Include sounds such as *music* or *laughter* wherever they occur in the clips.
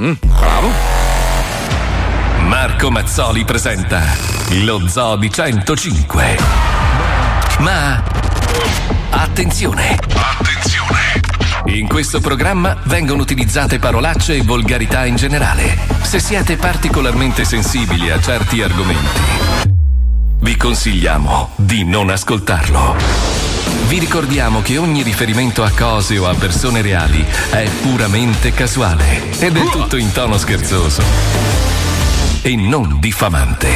Mm, bravo. Marco Mazzoli presenta lo Zoo di 105. Ma attenzione! Attenzione! In questo programma vengono utilizzate parolacce e volgarità in generale. Se siete particolarmente sensibili a certi argomenti, vi consigliamo di non ascoltarlo. Vi ricordiamo che ogni riferimento a cose o a persone reali è puramente casuale ed è tutto in tono scherzoso e non diffamante.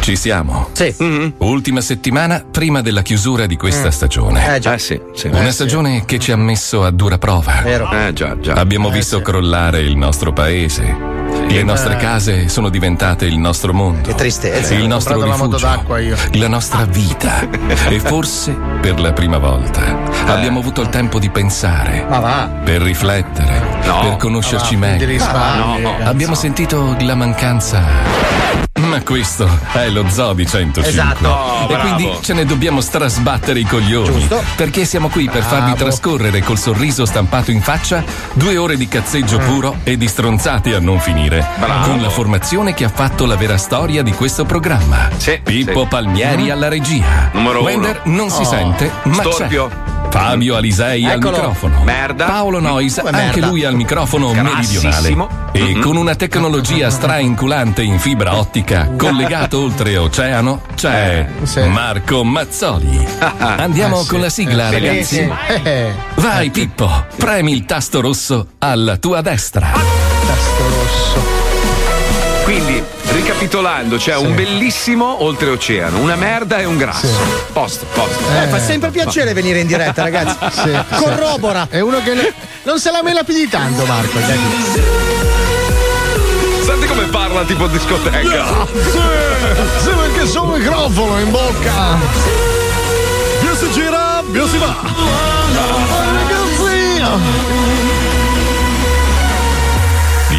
Ci siamo. Sì. Ultima settimana prima della chiusura di questa stagione. Eh già. Eh sì, sì. Una Eh, stagione che ci ha messo a dura prova. Vero. Eh già, già. Abbiamo visto crollare il nostro paese. Le nostre case sono diventate il nostro mondo. Che tristezza. Il nostro rifugio. d'acqua io. La nostra vita. *laughs* e forse, per la prima volta, abbiamo avuto il tempo di pensare. Ma va. Per riflettere. No. Per conoscerci meglio. no. ragazzi. Abbiamo sentito la mancanza. Ma questo è lo zoo di 105. Esatto. Oh, e bravo. quindi ce ne dobbiamo strasbattere i coglioni. Giusto. Perché siamo qui per farvi trascorrere col sorriso stampato in faccia due ore di cazzeggio puro e di stronzate a non finire. Bravo. Con la formazione che ha fatto la vera storia di questo programma. Sì, Pippo sì. Palmieri alla regia. Numero Wender uno. non si sente, ma Storpio. c'è. Fabio Alisei al Eccolo. microfono. Merda. Paolo Nois, Come anche merda? lui al microfono meridionale. E con una tecnologia *laughs* strainculante in fibra ottica collegato oltre oceano c'è sì. Marco Mazzoli. *laughs* Andiamo con la sigla, ragazzi. Eh, Vai Pippo, premi il tasto rosso alla tua destra. tasto rosso. Quindi, ricapitolando, c'è un bellissimo oltreoceano, una merda e un grasso. Posto, posto. Eh, fa sempre piacere venire in diretta, ragazzi. *laughs* Sì, Corrobora. È uno che ne- *laughs* non se la mela più di tanto, Marco. dai. Senti come parla tipo discoteca. Sì, sì, perché c'ho un microfono in bocca. Più si gira, più si va. Ragazzino.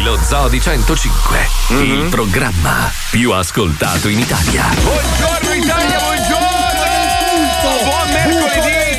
Lo Zoo di 105, il programma più ascoltato in Italia. Buongiorno Italia, buongiorno! Buon mercoledì!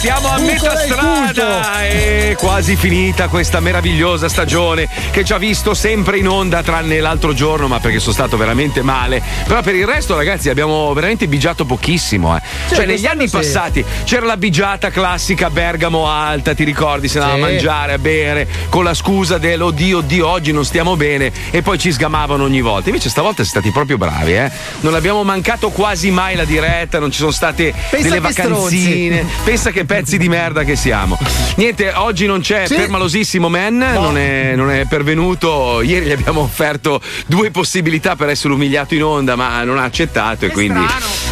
Siamo a metà strada e quasi finita questa meravigliosa stagione che ci ha visto sempre in onda tranne l'altro giorno, ma perché sono stato veramente male. Però per il resto, ragazzi, abbiamo veramente bigiato pochissimo. eh. cioè, negli quest'anno anni sì. passati c'era la bigiata classica Bergamo alta, ti ricordi? Si andava Sì. a mangiare, a bere, con la scusa dell'oddio, oddio, oggi non stiamo bene, e poi ci sgamavano ogni volta. Invece stavolta siete stati proprio bravi, eh? Non abbiamo mancato quasi mai la diretta, non ci sono state Pensa delle che vacanzine. Pensa che pezzi di merda che siamo. Niente, oggi non c'è Sì. permalosissimo Man, non, è, non è pervenuto. Ieri gli abbiamo offerto due possibilità per essere umiliato in onda, ma non ha accettato e quindi.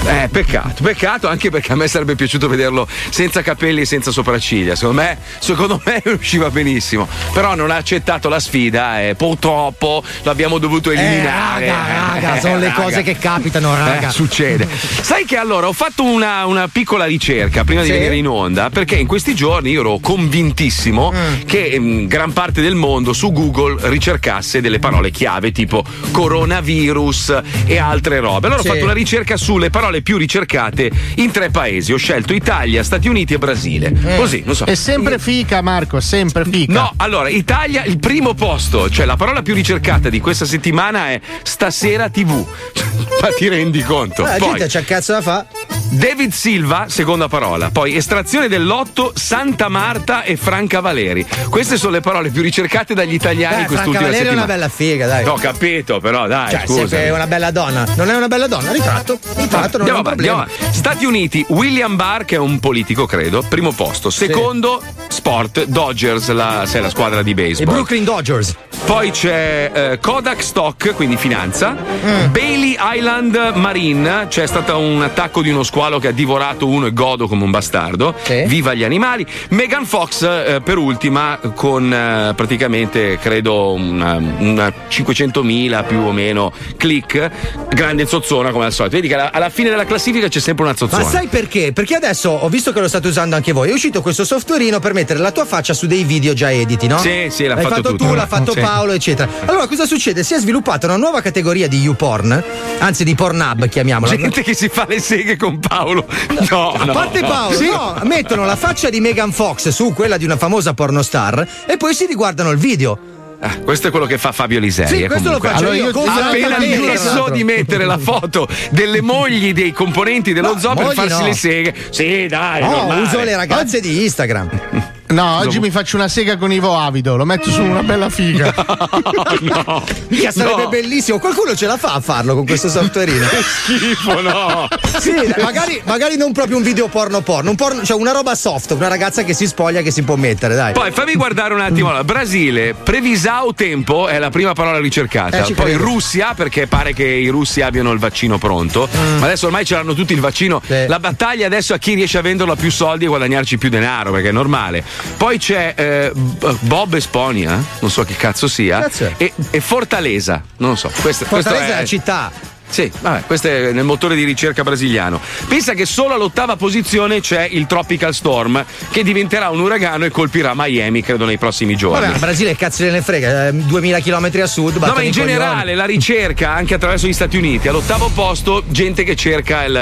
Eh, peccato, peccato anche perché a me sarebbe piaciuto vederlo senza capelli e senza sopracciglia. Secondo me, secondo me *laughs* usciva benissimo. Però non ha accettato la sfida e purtroppo l'abbiamo dovuto Eh, eliminare. raga, raga, Eh, sono le *laughs* raga. cose che capitano, raga. Eh, succede. Sai che allora ho fatto una, una piccola ricerca prima di Sì? venire in onda perché in questi giorni io ero convintissimo Mm. che mm, gran parte del mondo su Google ricercasse delle parole chiave tipo coronavirus e altre robe. Allora Sì. ho fatto una ricerca sulle parole più ricercate in tre paesi. Ho scelto Italia, Stati Uniti e Brasile. Mm. Così, non so. È sempre fica, Marco, sempre fica. No, allora, Italia, il primo posto, cioè la parola più ricercata di questa settimana è stasera TV. *laughs* Ma ti rendi conto? Ah, la Poi, gente c'ha cazzo da fa. David Silva, seconda parola. Poi estrazione del lotto, Santa Marta e Franca Valeri. Queste sono le parole più ricercate dagli italiani Beh, in Franca quest'ultima Valeria è una bella figa, dai. Ho capito, però dai, Cioè, scusa. sempre una bella donna. Non è una bella donna? Ritratto. Ritratto, non è Andiamo problema. andiamo. Stati Uniti, William Barr, che è un politico, credo, primo posto. Secondo, sport, Dodgers, la, sai, la squadra di I baseball. Brooklyn Dodgers. Poi c'è eh, Kodak Stock, quindi finanza. Mm. Bailey Island Marine, c'è stato un attacco di uno squalo che ha divorato uno e godo come un bastardo. Sì. Viva gli animali. Megan Fox, eh, per ultima, con eh, praticamente credo una, una 500.000 più o meno click. Grande zozzona come al solito. Vedi che alla, alla fine della classifica c'è sempre una zozzona. Ma sai perché? Perché adesso ho visto che lo state usando anche voi. È uscito questo softwareino per mettere la tua faccia su dei video già editi, no? Sì, sì, l'ha L'hai fatto fatto tutto. tu, l'ha *laughs* fatto Sì. Paolo, eccetera. Allora, cosa succede? Si è sviluppata una nuova categoria di YouPorn, anzi di Pornhub, chiamiamola. Gente che si fa le seghe con Paolo. No, A no. parte Paolo, Sì. no, mettono la faccia di Megan Fox su quella di una famosa pornostar e poi si riguardano il video. Ah, questo è quello che fa Fabio Lisei. Sì, eh, questo lo comunque. faccio io, con ha appena l'altro. di mettere la foto delle mogli dei componenti dello No, zoo per farsi no. le seghe. Sì, dai, No, normale. uso le ragazze di Instagram. *laughs* No, oggi mi faccio una sega con Ivo Avido, lo metto su una bella figa. *laughs* no. Mica sarebbe No. bellissimo. Qualcuno ce la fa a farlo con questo softwareino. *laughs* Schifo, no. Sì, magari, magari non proprio un video porno porno, un porno, cioè una roba soft, una ragazza che si spoglia che si può mettere, dai. Poi fammi guardare un attimo. Allora, Brasile, previsao tempo è la prima parola ricercata. Eh, Poi credo. Russia, perché pare che i russi abbiano il vaccino pronto. Ma adesso ormai ce l'hanno tutti il vaccino. Mm. Sì. La battaglia adesso a chi riesce a venderlo a più soldi e guadagnarci più denaro, perché è normale. Poi c'è eh, Bob Esponia, non so che cazzo sia. E, e Fortaleza, non lo so. Questo Fortaleza è è la città. Sì, vabbè, questo è nel motore di ricerca brasiliano. Pensa che solo all'ottava posizione c'è il Tropical Storm, che diventerà un uragano e colpirà Miami, credo, nei prossimi giorni. Vabbè, il Brasile cazzo ne frega, eh, 2000 km a sud. No, ma in generale la ricerca anche attraverso gli Stati Uniti. All'ottavo posto, gente che cerca il,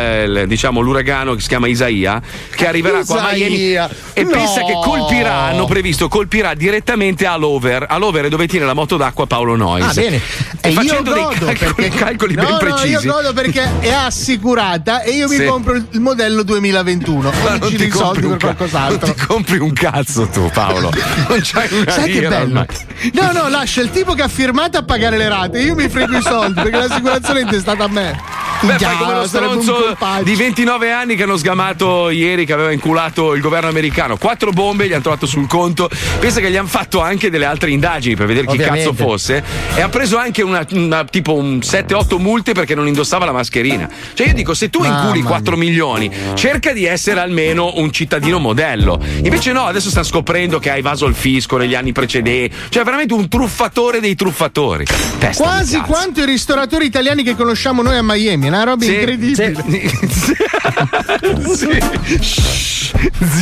il- diciamo, l'uragano che si chiama Isaia, che arriverà qua a Miami. Isaia, E no. pensa che colpirà, hanno previsto, colpirà direttamente all'over. All'over è dove tiene la moto d'acqua Paolo Noyes. Ah, bene. E, E facendo dei calcoli, calcoli no, ben no, precisi. io godo perché è assicurata e io mi Sì. compro il modello 2021. Ma Non ti soldi per ca- qualcos'altro. Non ti compri un cazzo tu, Paolo. Non c'hai una Sai che bello? No, no, lascia il tipo che ha firmato a pagare le rate. Io mi frego i soldi perché l'assicurazione è intestata a me. Beh, fai come lo stronzo di 29 anni che hanno sgamato ieri, che aveva inculato il governo americano. Quattro bombe gli hanno trovato sul conto. Pensa che gli hanno fatto anche delle altre indagini per vedere chi Ovviamente. cazzo fosse. E ha preso anche una, una- tipo un 7-8 multe perché non indossava la mascherina. Cioè, io dico, se tu Mamma inculi mia. 4 milioni, cerca di essere almeno un cittadino modello. Invece, no, adesso stanno scoprendo che hai evaso il fisco negli anni precedenti. Cioè, veramente un truffatore dei truffatori. Testa Quasi quanto i ristoratori italiani che conosciamo noi a Miami, una roba Sì, incredibile. sì.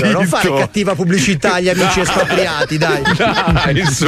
*laughs* Non fare cattiva pubblicità agli amici espatriati, dai. Dai, su.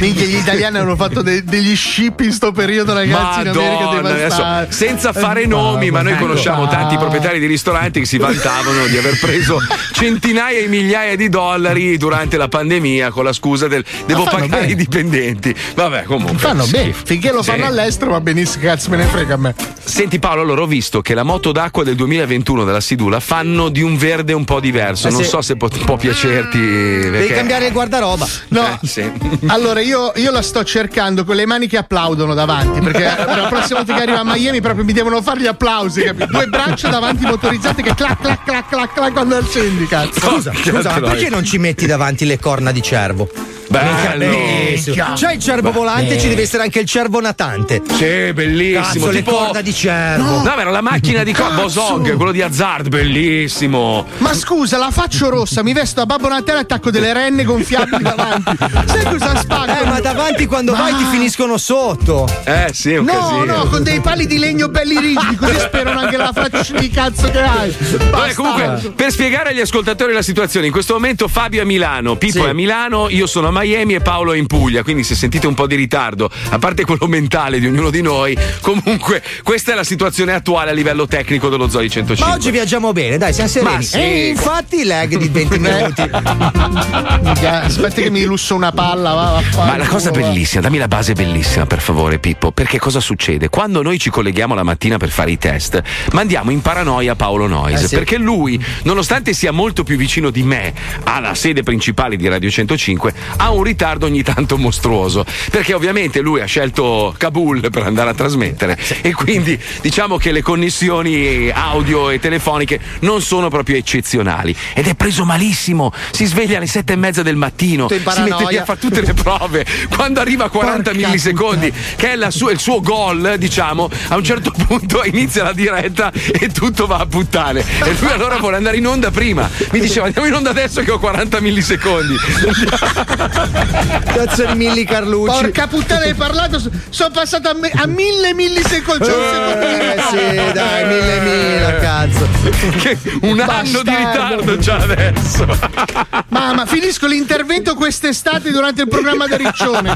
Minchia, gli italiani hanno fatto de- degli ship in sto periodo, ragazzi, in America Madonna, adesso, senza fare nomi, ma noi ecco. conosciamo tanti proprietari di ristoranti che si vantavano di aver preso centinaia e migliaia di dollari durante la pandemia con la scusa del devo pagare bene. i dipendenti. Vabbè, comunque. Fanno sì. bene, finché lo Sì. fanno all'estero va benissimo, cazzo me ne frega a me. Senti Paolo, allora ho visto che la moto d'acqua del 2021 della Sidula fanno di un verde un po' diverso. Eh, non sì. so se può, può piacerti. Devi perché- cambiare il guardaroba. No, Eh, sì. allora io, io la sto cercando con le mani che applaudono davanti, perché *laughs* la prossima volta che arrivo a Miami proprio mi devono fare gli applausi, capito? Due braccia davanti motorizzate che clac clac clac clac clac quando accendi, cazzo. Scusa, scusa, ma perché non ci metti davanti le corna di cervo? Bello. Bellissimo. C'è il cervo volante, ci deve essere anche il cervo natante. Sì, bellissimo. Cazzo, le tipo... corna di cervo. No, ma era la macchina di co- Bosog, quello di Hazard, bellissimo. Ma scusa, la faccio rossa, mi vesto a Babbo Natale e attacco delle renne gonfiabili davanti. Sai cosa spacca? Eh, ma davanti quando vai ti finiscono sotto. Eh, sì, è un No, casino. no, con dei pali di legno belli rigidi, così *laughs* sperano anche la faccia di cazzo che hai. Vabbè, comunque, per spiegare agli ascoltatori la situazione, in questo momento Fabio è a Milano, Pippo Sì. è a Milano, io sono a Miami e Paolo è in Puglia. Quindi, se sentite un po' di ritardo, a parte quello mentale di ognuno di noi, comunque, questa è la situazione attuale a livello tecnico dello Zoli 105. Ma oggi viaggiamo bene, dai, siamo sereni. Sì. E infatti lag di 20 *laughs* minuti. Aspetta che mi lusso una palla, va, va. Ma la cosa bellissima, dammi la base bellissima per favore Pippo, perché cosa succede? Quando noi ci colleghiamo la mattina per fare i test, mandiamo in paranoia Paolo Noyes, Eh sì. perché lui, nonostante sia molto più vicino di me alla sede principale di Radio 105, ha un ritardo ogni tanto mostruoso, perché ovviamente lui ha scelto Kabul per andare a trasmettere e quindi diciamo che le connessioni audio e telefoniche non sono proprio eccezionali ed è preso malissimo, si sveglia alle sette e mezza del mattino, si mette lì paranoia. a fare tutte le prove. Quando arriva a 40 Porca millisecondi, che è la sua- il suo gol, diciamo, a un certo *laughs* punto inizia la diretta e tutto va a puttane. E lui allora vuole andare in onda prima. Mi diceva andiamo in onda adesso che ho 40 millisecondi. *laughs* Cazzo di Milli Carlucci. Porca puttana, hai parlato. Sono passato a, me- a mille millisecondi. Eh, sì, dai, mille mila, cazzo. Che un anno di ritardo già adesso. Mamma, finisco l'intervento quest'estate durante il programma da Riccione.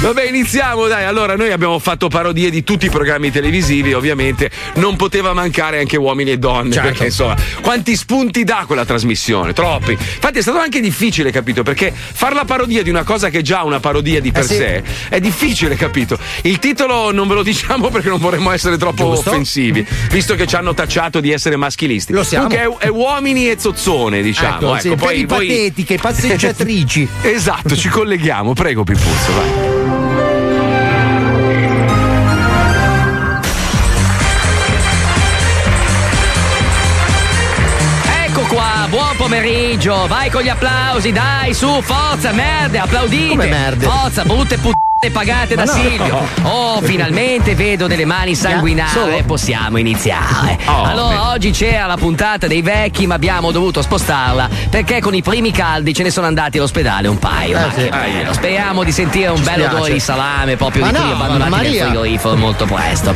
Vabbè, iniziamo, dai. Allora, noi abbiamo fatto parodie di tutti i programmi televisivi, ovviamente. Non poteva mancare anche uomini e donne. Certo. Perché, insomma, quanti spunti dà quella trasmissione? Troppi. Infatti, è stato anche difficile, capito? Perché far la parodia di una cosa che è già una parodia di per Eh sì. sé è difficile, capito? Il titolo non ve lo diciamo perché non vorremmo essere troppo Giusto. offensivi, visto che ci hanno tacciato di essere maschilisti. Lo siamo. Comunque è, è uomini e zozzone, diciamo. Ecco, Ecco, sì, poi, per i voi- patetiche, *laughs* passeggiatrici. Esatto, ci colleghiamo. Prego, Pippuzzo, vai. Pomeriggio, vai con gli applausi, dai, su, forza, merde, applaudite. Come merde? Forza, brutte puttane pagate da no. Silvio. Oh, finalmente vedo delle mani sanguinare, Solo? possiamo iniziare. Oh, allora, oggi c'era la puntata dei vecchi, ma abbiamo dovuto spostarla perché con i primi caldi ce ne sono andati all'ospedale un paio. Eh, sì. bello. Speriamo di sentire un bello spiace. odore di salame proprio Ma di no, quelli abbandonati nel Maria. frigorifero molto presto.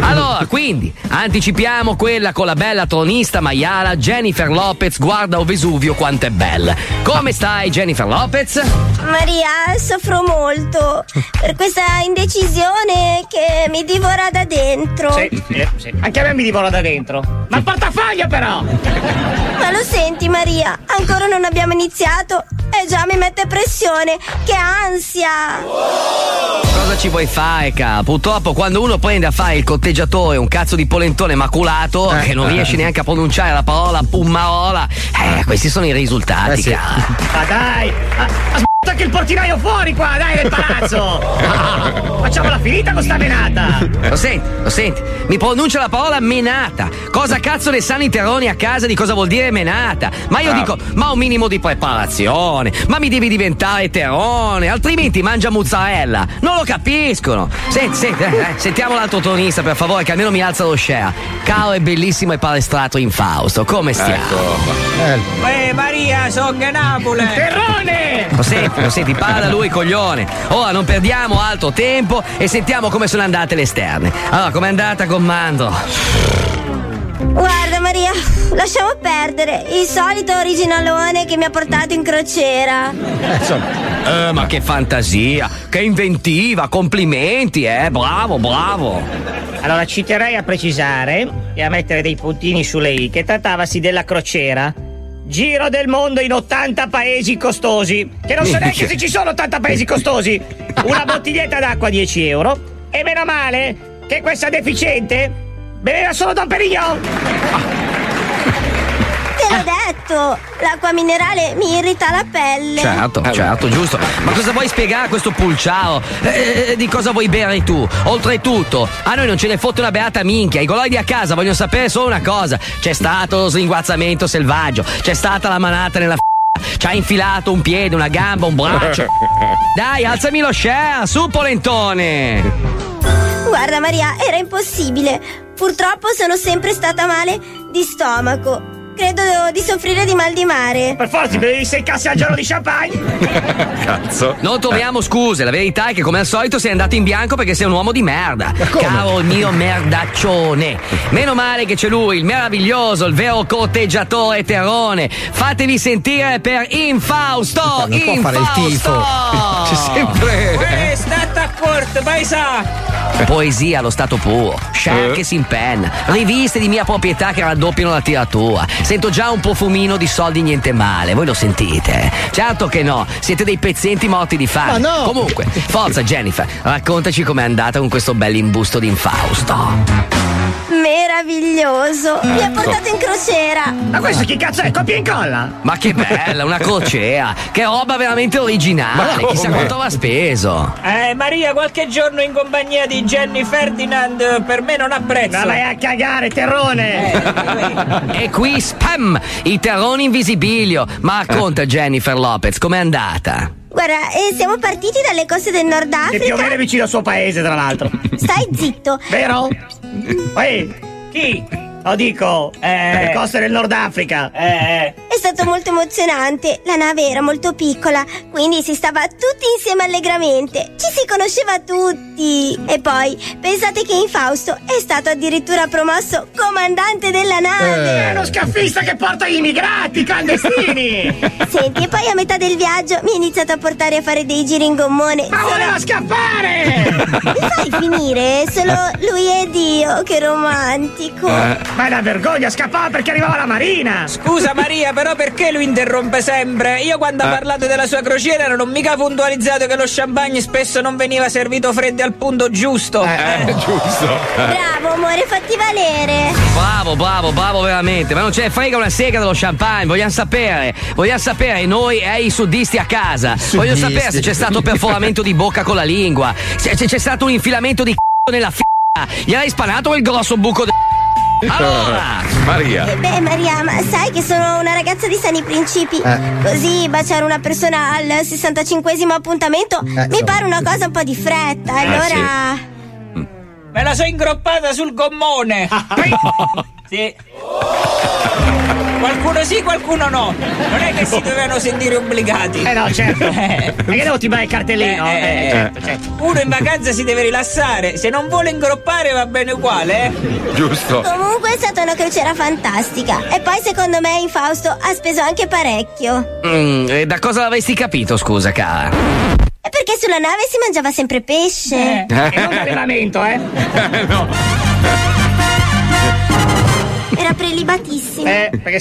Allora, quindi, anticipiamo quella con la bella tronista maiala Jennifer Lopez. Guarda o Vesuvio quanto è bella. Come stai, Jennifer Lopez? Maria, soffro molto per questa indecisione che mi divora da dentro. Sì, sì, sì. Anche a me mi divora da dentro. Ma il portafoglio però! Ma lo senti, Maria? Ancora non abbiamo iniziato e già mi mette pressione. Che ansia! Cosa ci vuoi fare, ca? Purtroppo quando uno prende a fare il cotteggiatore un cazzo di polentone maculato che non riesce neanche a pronunciare la parola pummarola, eh, questi sono i risultati, Eh sì. ca. Ma dai! Anche il portinaio fuori qua, dai, del palazzo! *laughs* Facciamo la finita con sta menata! Lo senti, lo senti. Mi pronuncia la parola menata. Cosa cazzo ne sanno i terroni a casa di cosa vuol dire menata? Ma io dico, ma un minimo di preparazione. Ma mi devi diventare terone, altrimenti mangia mozzarella. Non lo capiscono. Senti, senti, eh, eh, sentiamo l'altro tronista, per favore, che almeno mi alza lo share. Caro e bellissimo e palestrato infausto, come stiamo? Eh, Maria, sono Napoli! Terrone! Lo senti, lo senti, parla lui, coglione. Ora non perdiamo altro tempo e sentiamo come sono andate le esterne. Allora, com'è andata, comando? Guarda, Maria, lasciamo perdere il solito originalone che mi ha portato in crociera. Eh, ma che fantasia, che inventiva, complimenti, eh, bravo, bravo. Allora, ci terrei a precisare e a mettere dei puntini sulle i che trattavasi della crociera. Giro del mondo in 80 paesi costosi. Che non so neanche se ci sono 80 paesi costosi. Una bottiglietta d'acqua 10 euro. E meno male che questa deficiente beveva solo Don Perignon. Detto, l'acqua minerale mi irrita la pelle. Certo, certo, giusto. Ma cosa vuoi spiegare a questo pulciao? Eh, eh, di cosa vuoi bere tu? Oltretutto, a noi non ce ne fotte una beata minchia. I goloidi a casa vogliono sapere solo una cosa: c'è stato lo slinguazzamento selvaggio, c'è stata la manata nella. Ci ha infilato un piede, una gamba, un braccio. *laughs* Dai, alzami lo share, su polentone! Guarda, Maria, era impossibile. Purtroppo sono sempre stata male di stomaco. Credo di soffrire di mal di mare. Per forza, bevi sei casse al giorno di champagne. *laughs* Cazzo. Non troviamo scuse, la verità è che come al solito sei andato in bianco perché sei un uomo di merda. Caro il mio merdaccione. Meno male che c'è lui, il meraviglioso, il vero corteggiatore terrone. Fatevi sentire per Infausto! Non può fare il tifo. *laughs* C'è sempre. Eh, state accorto, paesa! *laughs* Poesia allo stato puro, Eh. che si impenna, riviste di mia proprietà che raddoppiano la tiratura. Sento già un profumino di soldi niente male, voi lo sentite? Certo che no, siete dei pezzenti morti di fame. Ma no! Comunque, forza Jennifer, raccontaci com'è andata con questo bell'imbusto di Infausto. Meraviglioso. Mi ha portato in crociera. Ma questo chi cazzo è? Copia e incolla? Ma che bella, una crocea! Che roba veramente originale! Chissà quanto va speso! Eh, Maria, qualche giorno in compagnia di Jenny Ferdinand eh, per me non ha prezzo. Ma vai a cagare, terrone! E qui spam! I terroni invisibilio! Ma racconta Jennifer Lopez, com'è andata? Guarda, eh, siamo partiti dalle coste del Nord Che più o meno è Africa. vicino al suo paese, tra l'altro. Stai zitto. Vero? Ehi, Chi? Lo dico, Eh. le coste del Nord Africa. Eh, eh. E stato molto emozionante. La nave era molto piccola, quindi si stava tutti insieme allegramente. Ci si conosceva tutti. E poi, pensate che in Fausto è stato addirittura promosso comandante della nave. È uno scaffista che porta gli immigrati clandestini! *laughs* Senti, e poi a metà del viaggio mi ha iniziato a portare a fare dei giri in gommone. Ma voleva scappare! Mi fai finire? Solo lui ed io, che romantico. Ma è una vergogna, scappava perché arrivava la marina! Scusa Maria, però perché lui interrompe sempre? Io quando ha parlato della sua crociera non ho mica puntualizzato che lo champagne spesso non veniva servito freddo al punto giusto. Eh, giusto. Bravo, amore, fatti valere. Bravo, bravo, bravo veramente. Ma non ce ne frega una sega dello champagne. Vogliamo sapere. Vogliamo sapere noi e i suddisti a casa. Voglio Suddisti. sapere se c'è stato perforamento di bocca con la lingua. Se c'è stato un infilamento di c***o nella f***a. Gli hai spanato il grosso buco de... Allora! Maria. Eh beh, Maria, ma sai che sono una ragazza di sani principi. Così baciare una persona al 65esimo appuntamento mi insomma. pare una cosa un po' di fretta. Allora. Me la so ingroppata sul gommone. *laughs* sì. Qualcuno sì, qualcuno no. Non è che si dovevano sentire obbligati. Eh no, certo! *laughs* Eh. Perché devo timbrare il cartellino? Eh, eh, Eh, certo, certo. Uno in vacanza si deve rilassare. Se non vuole ingroppare va bene uguale, eh. Giusto. Comunque è stata una crociera fantastica. E poi secondo me in Fausto ha speso anche parecchio. Mm, e da cosa l'avresti capito, scusa, cara? E perché sulla nave si mangiava sempre pesce. E non allevamento, eh? *laughs* Era prelibatissimo. Eh, perché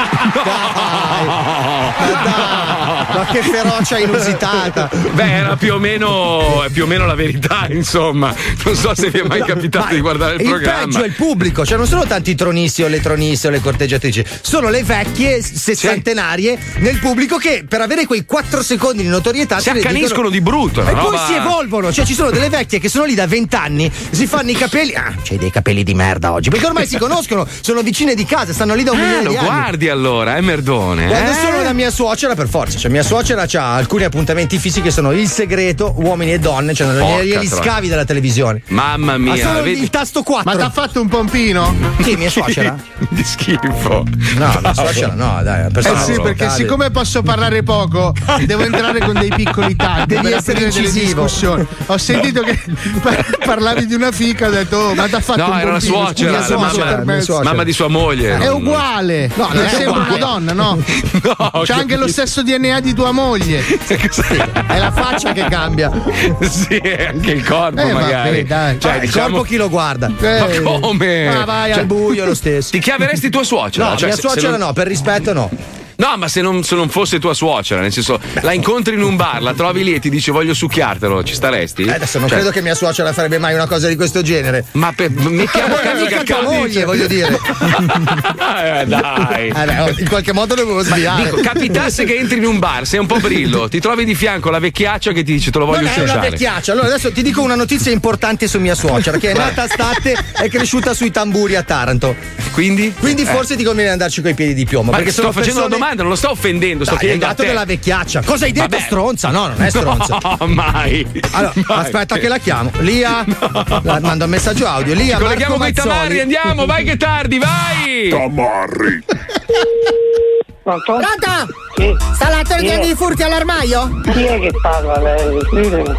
c'era puttana. Ma che ferocia inusitata. Beh, era più o meno, più o meno la verità, insomma. Non so se vi è mai capitato Ma di guardare il, il programma. peggio è il pubblico, cioè non sono tanti tronisti o le troniste o le corteggiatrici, sono le vecchie sessantenarie nel pubblico che per avere quei 4 secondi di notorietà Si accaniscono dicono- di brutto. E una poi roba- si evolvono, cioè ci sono delle vecchie che sono lì da 20 anni, si fanno i capelli. Ah, c'hai dei capelli di merda oggi. Perché ormai si conoscono, sono vicine di casa, stanno lì da un Ah, milione lo di anni. Allora, è merdone. Quando eh? sono da mia suocera, per forza, cioè mia suocera ha alcuni appuntamenti fissi che sono il segreto, uomini e donne, cioè Porca glieli troia. scavi della televisione. Mamma Ha mia, solo vedi- il tasto 4. Ma t'ha fatto un pompino? Chi, mia suocera? *laughs* di schifo. No, mia suocera no, dai, Eh persona sì, perché locale. siccome posso parlare poco, *laughs* devo entrare con dei piccoli tagli Devi per essere incisivo. Ho sentito che *laughs* par- parlavi di una fica, ho detto, oh, ma t'ha fatto No, un era la pompino, suocera, scusa, la se mi mamma, suocera. mamma di sua moglie. È uguale, No, non è sembra una donna, no? *laughs* No, C'ha anche lo stesso DNA di tua moglie. È la faccia che cambia. sì, anche il corpo, Eh, magari. vabbè, dai. Cioè, il diciamo- corpo chi lo guarda? Eh, Ma come? Ma vai Cioè, al buio lo stesso. Ti chiameresti tua suocera? No, Cioè, mia se- se suocera non- no, per rispetto no. No, ma se non, se non fosse tua suocera, nel senso, la incontri in un bar, la trovi lì e ti dice voglio succhiartelo, ci staresti? Eh, adesso non Cioè, credo che mia suocera farebbe mai una cosa di questo genere. Ma per, caso che mica tua moglie, voglio dire. *laughs* Eh, dai. Eh, beh, oh, in qualche modo dovevo Ma sviare. dico, capitasse che entri in un bar, sei un po' brillo, ti trovi di fianco la vecchiaccia che ti dice te lo voglio non è una vecchiaccia. Allora adesso ti dico una notizia importante su mia suocera, che è nata a Statte e è cresciuta sui tamburi a Taranto. Quindi? Quindi Eh. forse ti conviene andarci coi piedi di piombo. Ma perché sto facendo persone... una domanda, non lo sto offendendo, sto Dai, hai chiedendo a dato te. della vecchiaccia. Cosa hai detto, Vabbè. stronza? No, non è stronza. No, mai. Allora, Mai. aspetta che la chiamo. Lia, *laughs* la- mando un messaggio audio. Lia, Ci colleghiamo con i tamarri, andiamo, vai che tardi, vai! Tamarri. *laughs* Pronto? Pronto? Sì. Sta là Chi è? togliendo i furti all'armadio? Chi è che parla lei?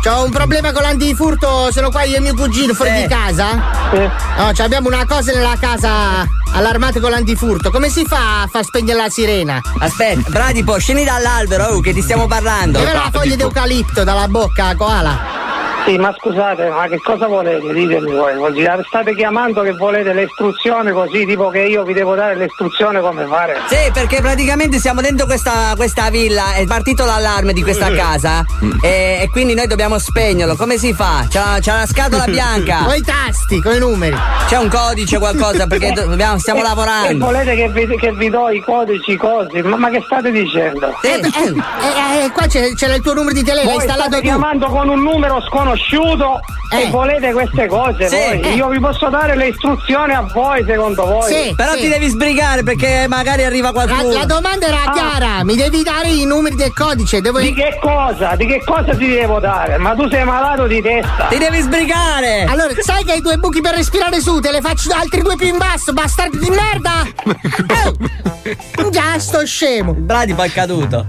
C'ho un problema con l'antifurto, sono qua io e mio cugino fuori di casa. Sì. No, ci abbiamo una cosa nella casa allarmate con l'antifurto. Come si fa a far spegnere la sirena? Aspetta, Bradipo, scendi dall'albero, oh, che ti stiamo parlando. Dove la foglia d'eucalipto dalla bocca, koala? Sì, ma scusate, ma che cosa volete? Ditemi voi. Vuol dire, State chiamando che volete le istruzioni così, tipo che io vi devo dare le istruzioni come fare? Sì, perché praticamente siamo dentro questa, questa villa, è partito l'allarme di questa casa e, e quindi noi dobbiamo spegnerlo. Come si fa? C'è, la- c'è una scatola *laughs* bianca. Con i tasti, con i numeri. C'è un codice, qualcosa, perché do- *laughs* dobbiamo- stiamo E lavorando. volete che vi, che vi do i codici, i cosi? Ma, ma che state dicendo? Eh, eh, eh, eh, qua c'è- c'era il tuo numero di telefono, Voi installato state tu. chiamando con un numero sconosciuto sconosciuto e volete queste cose Sì. voi. Eh. Io vi posso dare le istruzioni a voi secondo voi. Sì, Però sì. ti devi sbrigare perché magari arriva La, qualcuno. la domanda era Ah. chiara, mi devi dare i numeri del codice. Devo... Di che cosa? Di che cosa ti devo dare? Ma tu sei malato di testa. Ti devi sbrigare! Allora, sai che hai due buchi per respirare su, te le faccio altri due più in basso, bastardo di merda! Oh. *laughs* Già, sto scemo! Il bradipo è caduto.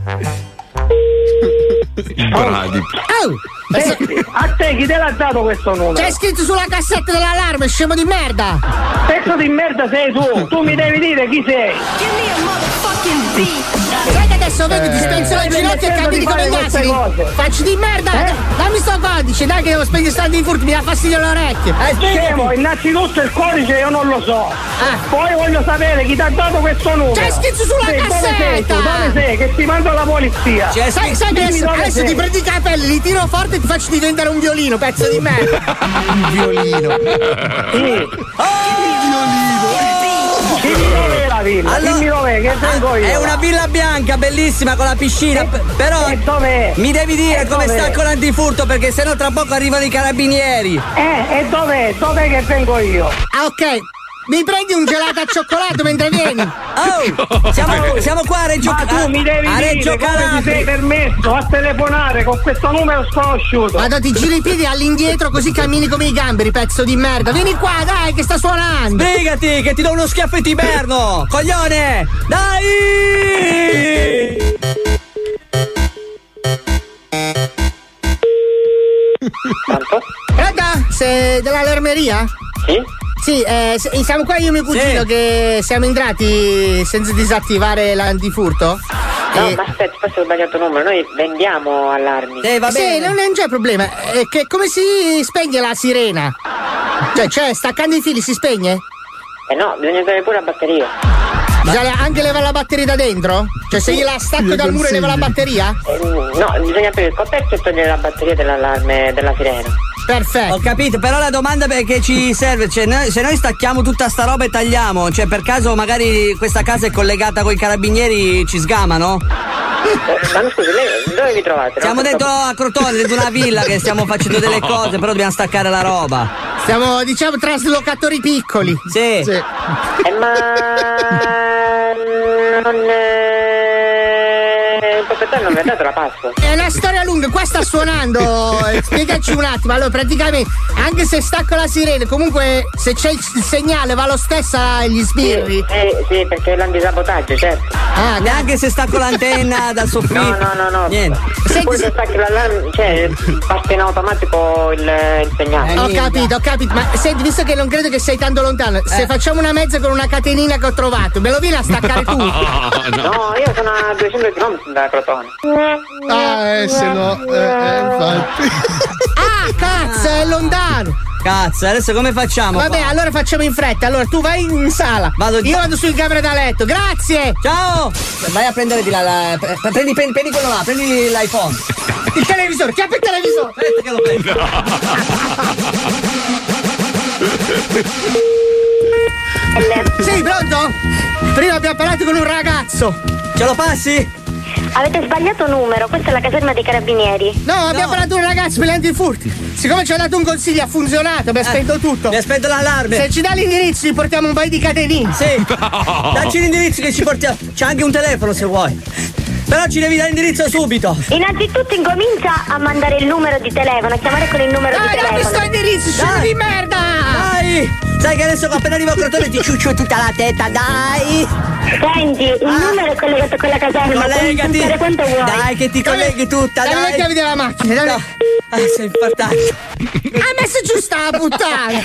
Il bradipo. Oh. Senti, a te chi te l'ha dato questo numero? C'è scritto sulla cassetta dell'allarme, scemo di merda! Pezzo di merda sei tu! Tu mi devi dire chi sei! Sai che adesso vedi, ti Eh. spenzo le Stai ginocchia e smettendo cammini di come gli asini! cose. Faccio di merda! Eh? Dammi sto codice, dai che devo spegnere stando di furto, mi dà fastidio alle orecchie! Eh, scemo, innanzitutto il codice io non lo so. Ah. Poi voglio sapere chi ti ha dato questo numero. C'è scritto sulla Sì, Dove sei cassetta. Dove sei? Che ti mando la polizia. Cioè, sai, sai che adesso, adesso sei. ti prendi i capelli, li tiro forte e ti faccio diventare un violino, pezzo di merda! *laughs* un violino! Sì. Dimmi dov'è la villa, Allora- dimmi dov'è, che vengo io. È una villa bianca bellissima con la piscina. p- Però E dov'è? mi devi dire E come dov'è? sta con l'antifurto perché sennò tra poco arrivano i carabinieri. Eh, e dov'è? Dov'è che vengo io? Ah, ok. Mi prendi un gelato al cioccolato mentre vieni? Oh! Siamo, siamo qua a Reggio Ma tu mi devi a Reggio dire come ti sei Calabria. permesso a telefonare con questo numero sconosciuto. Vado, ti giri i piedi all'indietro così cammini come i gamberi, pezzo di merda. Vieni qua, dai, che sta suonando. Sbrigati che ti do uno schiaffo e ti berno! Coglione! Dai! Pronto? Raga, sei dell'allermeria? Sì? Sì, eh, s- siamo qua io e mio cugino Sì. che siamo entrati senza disattivare l'antifurto. No, Eh, ma aspetta, forse ho sbagliato numero. Noi vendiamo allarmi. Eh, va sì, bene. non è un c'è problema. È che come si spegne la sirena? Cioè, cioè, staccando i fili si spegne? Eh no, bisogna usare pure la batteria. Bisogna anche levare la batteria da dentro? Cioè, se gliela stacco dal muro e levo la batteria? Eh, no, bisogna aprire il coperto e togliere la batteria dell'allarme della sirena. Perfetto. Ho capito, però la domanda che ci serve, cioè, noi- se noi stacchiamo tutta sta roba e tagliamo, cioè per caso magari questa casa è collegata con i carabinieri, ci sgamano? Eh, ma no, scusi, lei dove vi trovate? Siamo Non dentro a Crotone, dentro una villa che stiamo facendo delle cose, però dobbiamo staccare la roba. Siamo, diciamo, traslocatori piccoli. Sì. Sì. Eh, ma non eh, non ha dato la password. È una storia lunga, qua sta suonando. *laughs* eh, Spiegaci un attimo. Allora, praticamente, anche se stacco la sirena, comunque se c'è il segnale va lo stesso agli sbirri. Eh, sì, perché è l'antisabotaggio, certo. Ah, Neanche se stacco l'antenna *laughs* dal soffitto. No, no, no, no. Niente. Senti, Poi se- stacchi l'allarme, cioè parte in automatico il, il segnale. Ho capito, ho capito, ma senti, visto che non credo che sei tanto lontano, Eh. se facciamo una mezza con una catenina che ho trovato, me lo vieni a staccare tu? *laughs* No, io sono a 200 km da Crotone. Ah, eh, se no. Eh, eh, infatti. Ah, cazzo, è lontano! Cazzo, adesso come facciamo? Vabbè, qua? allora facciamo in fretta. Allora, tu vai in sala. Vado Io vado sul camera da letto. Grazie! Ciao! Vai a prendere di là, la- pre- prendi, prendi, prendi quello là, prendi l'iPhone. Il televisore, chiappa il televisore! Aspetta che lo prendo. *laughs* Sì, pronto? Prima abbiamo parlato con un ragazzo. Ce lo passi? Avete sbagliato numero, questa è la caserma dei carabinieri. No, abbiamo parlato con un ragazzo per gli antifurti. Siccome ci ha dato un consiglio, ha funzionato, abbiamo spento tutto. Mi aspetto l'allarme. Se ci dà l'indirizzo, ci portiamo un paio di catenine. Sì. *laughs* Dacci l'indirizzo che ci portiamo. C'è anche un telefono se vuoi. Però ci devi dare l'indirizzo subito. Innanzitutto incomincia a mandare il numero di telefono, a chiamare con il numero Dai, di dammi telefono. sto indirizzo, Dai. di merda! Dai! Sai che adesso appena arrivo a Crotone ti ciuccio tutta la testa, dai! Senti, il numero è collegato con la caserma, Collegati! quanto vuoi. Dai che ti colleghi tutta, Dammi le dai! chiavi della macchina, dammi. No. Ah, sei infartato. Ha messo giù sta puttana!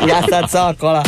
*laughs* Ya sta zoccola.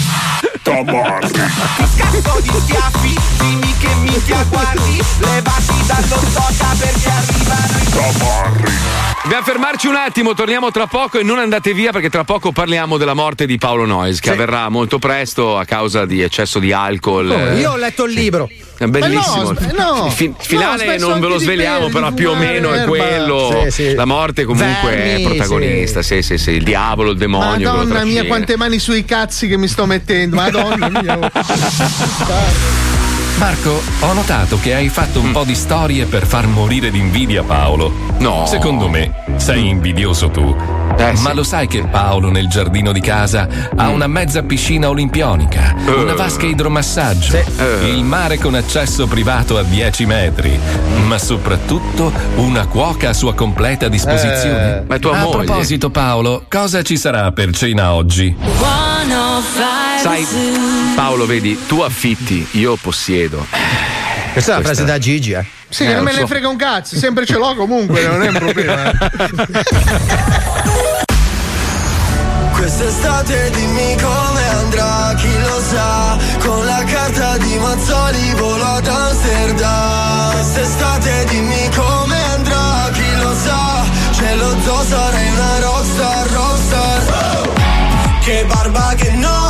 Scatto di schiaffi, dimmi che minchia guardi Levati dallo soca perché arrivano i Dobbiamo fermarci un attimo, torniamo tra poco e non andate via perché tra poco parliamo della morte di Paolo Noyes che avverrà molto presto a causa di eccesso di alcol. Oh, io ho letto il libro. È bellissimo. Ma no, no. il fi- No, finale spesso non ve lo sveliamo, però più o meno è quello. Sì, sì. La morte comunque Vermi, è protagonista. Sì. sì, sì, Il diavolo, il demonio. Madonna mia, quante mani sui cazzi che mi sto mettendo. Madonna mia. *laughs* Marco, ho notato che hai fatto un po' di storie per far morire d'invidia Paolo. No. Secondo me sei invidioso tu. Ma lo sai che Paolo nel giardino di casa ha una mezza piscina olimpionica, una vasca idromassaggio, il mare con accesso privato a 10 metri, ma soprattutto una cuoca a sua completa disposizione. Eh, ma è tua a moglie. proposito Paolo, cosa ci sarà per cena oggi? Sai, Paolo, vedi, tu affitti, io possiedo. Questa è la frase da Gigi, eh. Sì, Eh, non me ne so. frega un cazzo, sempre ce l'ho comunque, non è un problema. *laughs* Quest'estate dimmi come andrà, chi lo sa Con la carta di Mazzoli volo ad Amsterdam Quest'estate dimmi come andrà, chi lo sa Ce lo so, sarai una rockstar, rockstar Che barba, che noia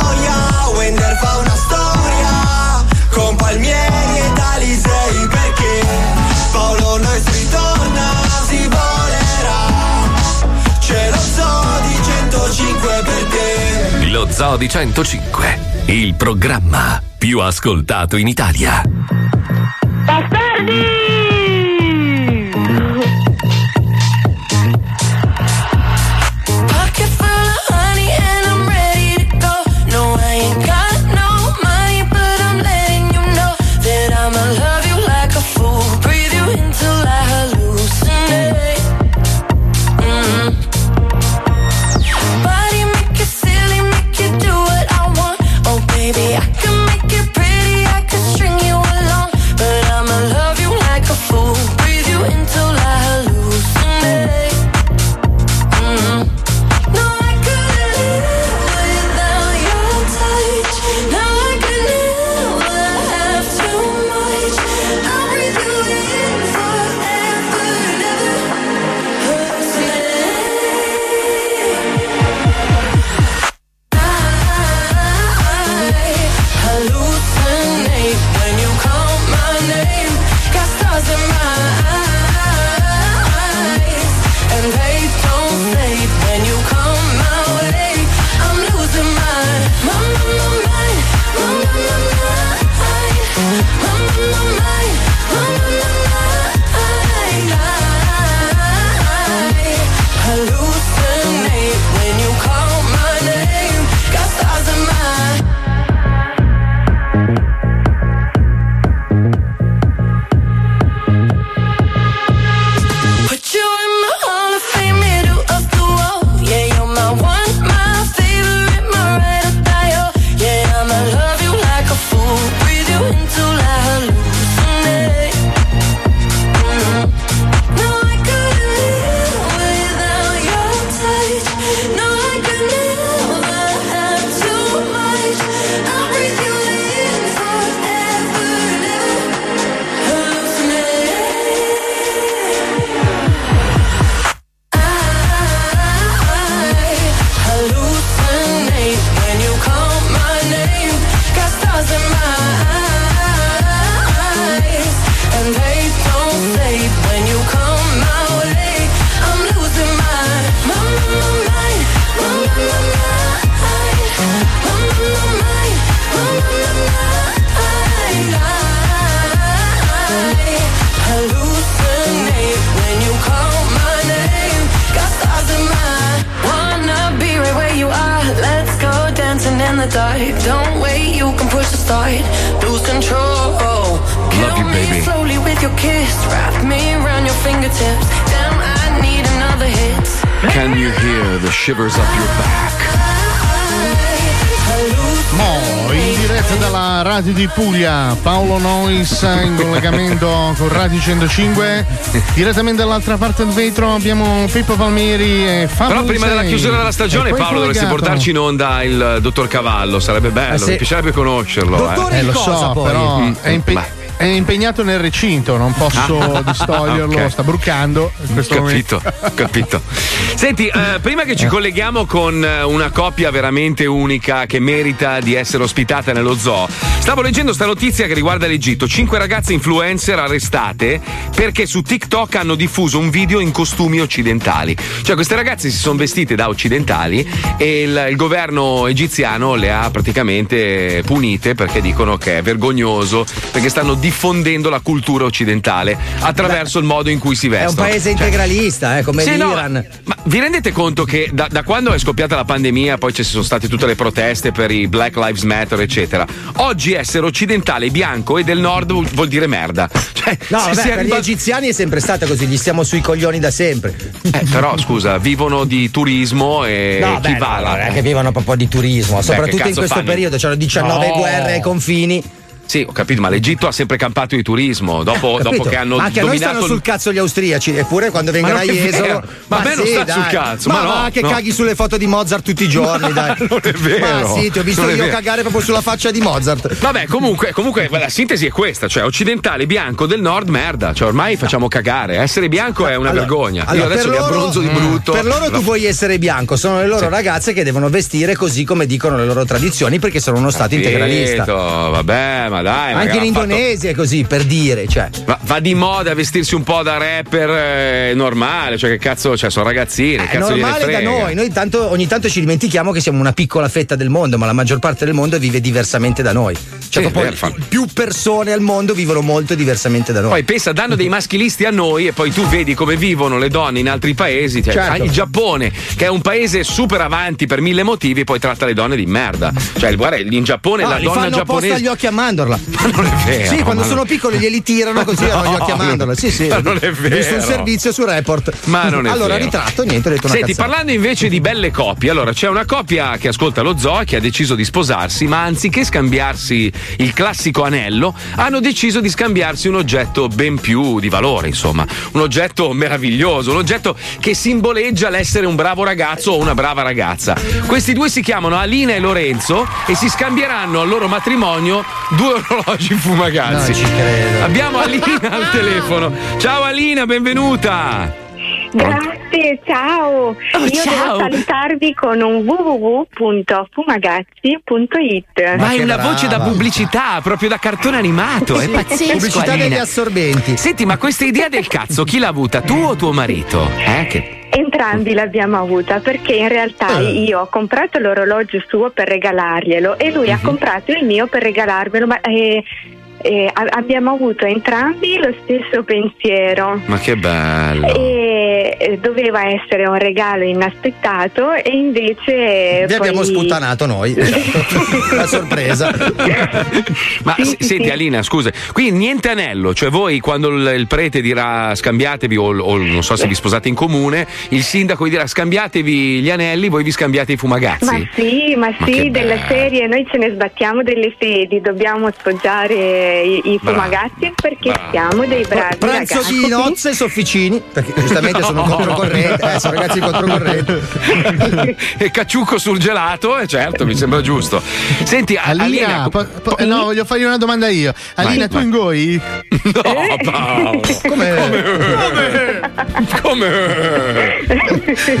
te Lo Zoo di 105, il programma più ascoltato in Italia. Pocket Nois in collegamento con Radio 105. Direttamente dall'altra parte del vetro abbiamo Pippo Palmieri e Fabio Però prima della chiusura della stagione, Paolo, dovresti collegato- portarci in onda il dottor Cavallo, sarebbe bello, Eh sì. mi piacerebbe conoscerlo. Dottore eh. Eh, lo cosa, so, poi? però Mm, è impe- beh. è impegnato nel recinto, non posso Ah, distoglierlo, ok. sta brucando. In questo Capito, capito. Senti, eh, prima che ci colleghiamo con eh, una coppia veramente unica che merita di essere ospitata nello zoo, stavo leggendo sta notizia che riguarda l'Egitto. Cinque ragazze influencer arrestate perché su TikTok hanno diffuso un video in costumi occidentali. Cioè, queste ragazze si sono vestite da occidentali e il, il governo egiziano le ha praticamente punite perché dicono che è vergognoso, perché stanno diffondendo la cultura occidentale attraverso il modo in cui si È un vestono. paese Cioè, integralista, eh, come sì, no, l'Iran. ma vi rendete conto che da, da quando è scoppiata la pandemia, poi ci sono state tutte le proteste per i Black Lives Matter, eccetera. Oggi essere occidentale, bianco e del nord vuol, dire merda. *laughs* Cioè, No, se vabbè, per arriva- gli egiziani è sempre stata così, gli stiamo sui coglioni da sempre. Eh, però scusa, vivono di turismo e No, chi beh, va no, là? non è che vivono proprio di turismo, Beh, soprattutto che in questo fanno? periodo, c'erano 19 No. guerre ai confini. Sì, ho capito, ma l'Egitto ha sempre campato di turismo. Dopo, Capito? dopo che hanno Ma anche dominato. stanno sul cazzo gli austriaci, eppure quando vengono Ma a Jesolo. vero. Ma a me non sì, sta dai. sul cazzo, Ma, ma no, va che no. caghi sulle foto di Mozart tutti i giorni, *laughs* dai. non è vero. Ma sì, ti ho visto io cagare proprio sulla faccia di Mozart. Vabbè, comunque, comunque la sintesi è questa: cioè, occidentale bianco del nord, merda. Cioè, ormai facciamo cagare. Essere bianco è una Allora, vergogna. allora, Io adesso mi abbronzo di brutto. Per loro tu vuoi essere bianco, sono le loro ragazze che devono vestire così come dicono le loro tradizioni perché sono uno stato integralista. Vabbè, ma dai. Anche in fatto- Indonesia è così, per dire, cioè. Ma va di moda vestirsi un po' da rapper eh, normale, cioè che cazzo, cioè sono ragazzini, È cazzo gliene normale da noi, noi tanto, ogni tanto ci dimentichiamo che siamo una piccola fetta del mondo, ma la maggior parte del mondo vive diversamente da noi. Cioè, Sì, vero, fa- più persone al mondo vivono molto diversamente da noi. Poi pensa, danno dei maschilisti a noi e poi tu vedi come vivono le donne in altri paesi. Cioè, Certo. Il Giappone, che è un paese super avanti per mille motivi, poi tratta le donne di merda. Cioè, guarda, in Giappone No, la donna fanno giapponese. agli occhi a mandorla. *laughs* Ma non è vero. Sì, quando sono non- piccoli glieli tirano così hanno gli occhi a *laughs* No, mandorla. Sì, sì. ma non è Ho visto un vero. servizio su report. Ma non è Allora, vero. ritratto, niente, ho detto una Senti, cazzata. parlando invece di belle coppie, allora c'è una coppia che ascolta lo zoo e che ha deciso di sposarsi, ma anziché scambiarsi il classico anello, hanno deciso di scambiarsi un oggetto ben più di valore, insomma, un oggetto meraviglioso, un oggetto che simboleggia l'essere un bravo ragazzo o una brava ragazza. Questi due si chiamano Alina e Lorenzo e si scambieranno al loro matrimonio due orologi fumagazzi. Non ci credo. Abbiamo Alina *laughs* al telefono. Ciao Alina, benvenuta. Grazie, ciao. Io ciao. devo salutarvi con un www.fumagazzi.it. Ma è una voce da pubblicità, proprio da cartone animato, è pazzesco. Pubblicità Alina. degli assorbenti. Senti, ma questa idea del cazzo chi l'ha avuta? Tu o tuo marito? Eh, che... Entrambi l'abbiamo avuta perché in realtà Eh. io ho comprato l'orologio suo per regalarglielo e lui ha Mhm. comprato il mio per regalarmelo, ma eh, eh, a- abbiamo avuto entrambi lo stesso pensiero. Ma che bello. E eh, doveva essere un regalo inaspettato e invece Vi poi... abbiamo sputtanato noi. *laughs* esatto. La sorpresa. Ma s- senti, Alina, scusa, qui niente anello, cioè voi quando il, il prete dirà scambiatevi, o, o non so se vi sposate in comune, il sindaco vi dirà scambiatevi gli anelli, voi vi scambiate i fumagazzi. Ma sì, ma Ma sì, della bello. serie noi ce ne sbattiamo delle sedi, dobbiamo sfoggiare i, i fumagazzi perché Bravo. siamo dei bravi Pranzo ragazzi. di nozze e sofficini, perché giustamente sono No. controcorrente, eh, sono ragazzi controcorrente. *laughs* e cacciuco sul gelato, eh, certo, mi sembra giusto. Senti, Alina, Alina, po- po- no, voglio fargli una domanda io. Alina, Vai, tu vai. ingoi? *laughs* No, Paolo. Come? Come?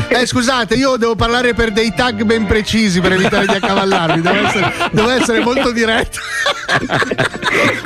Eh, scusate, io devo parlare per dei tag ben precisi per evitare di accavallarmi. Devo essere, devo essere molto diretto. *laughs*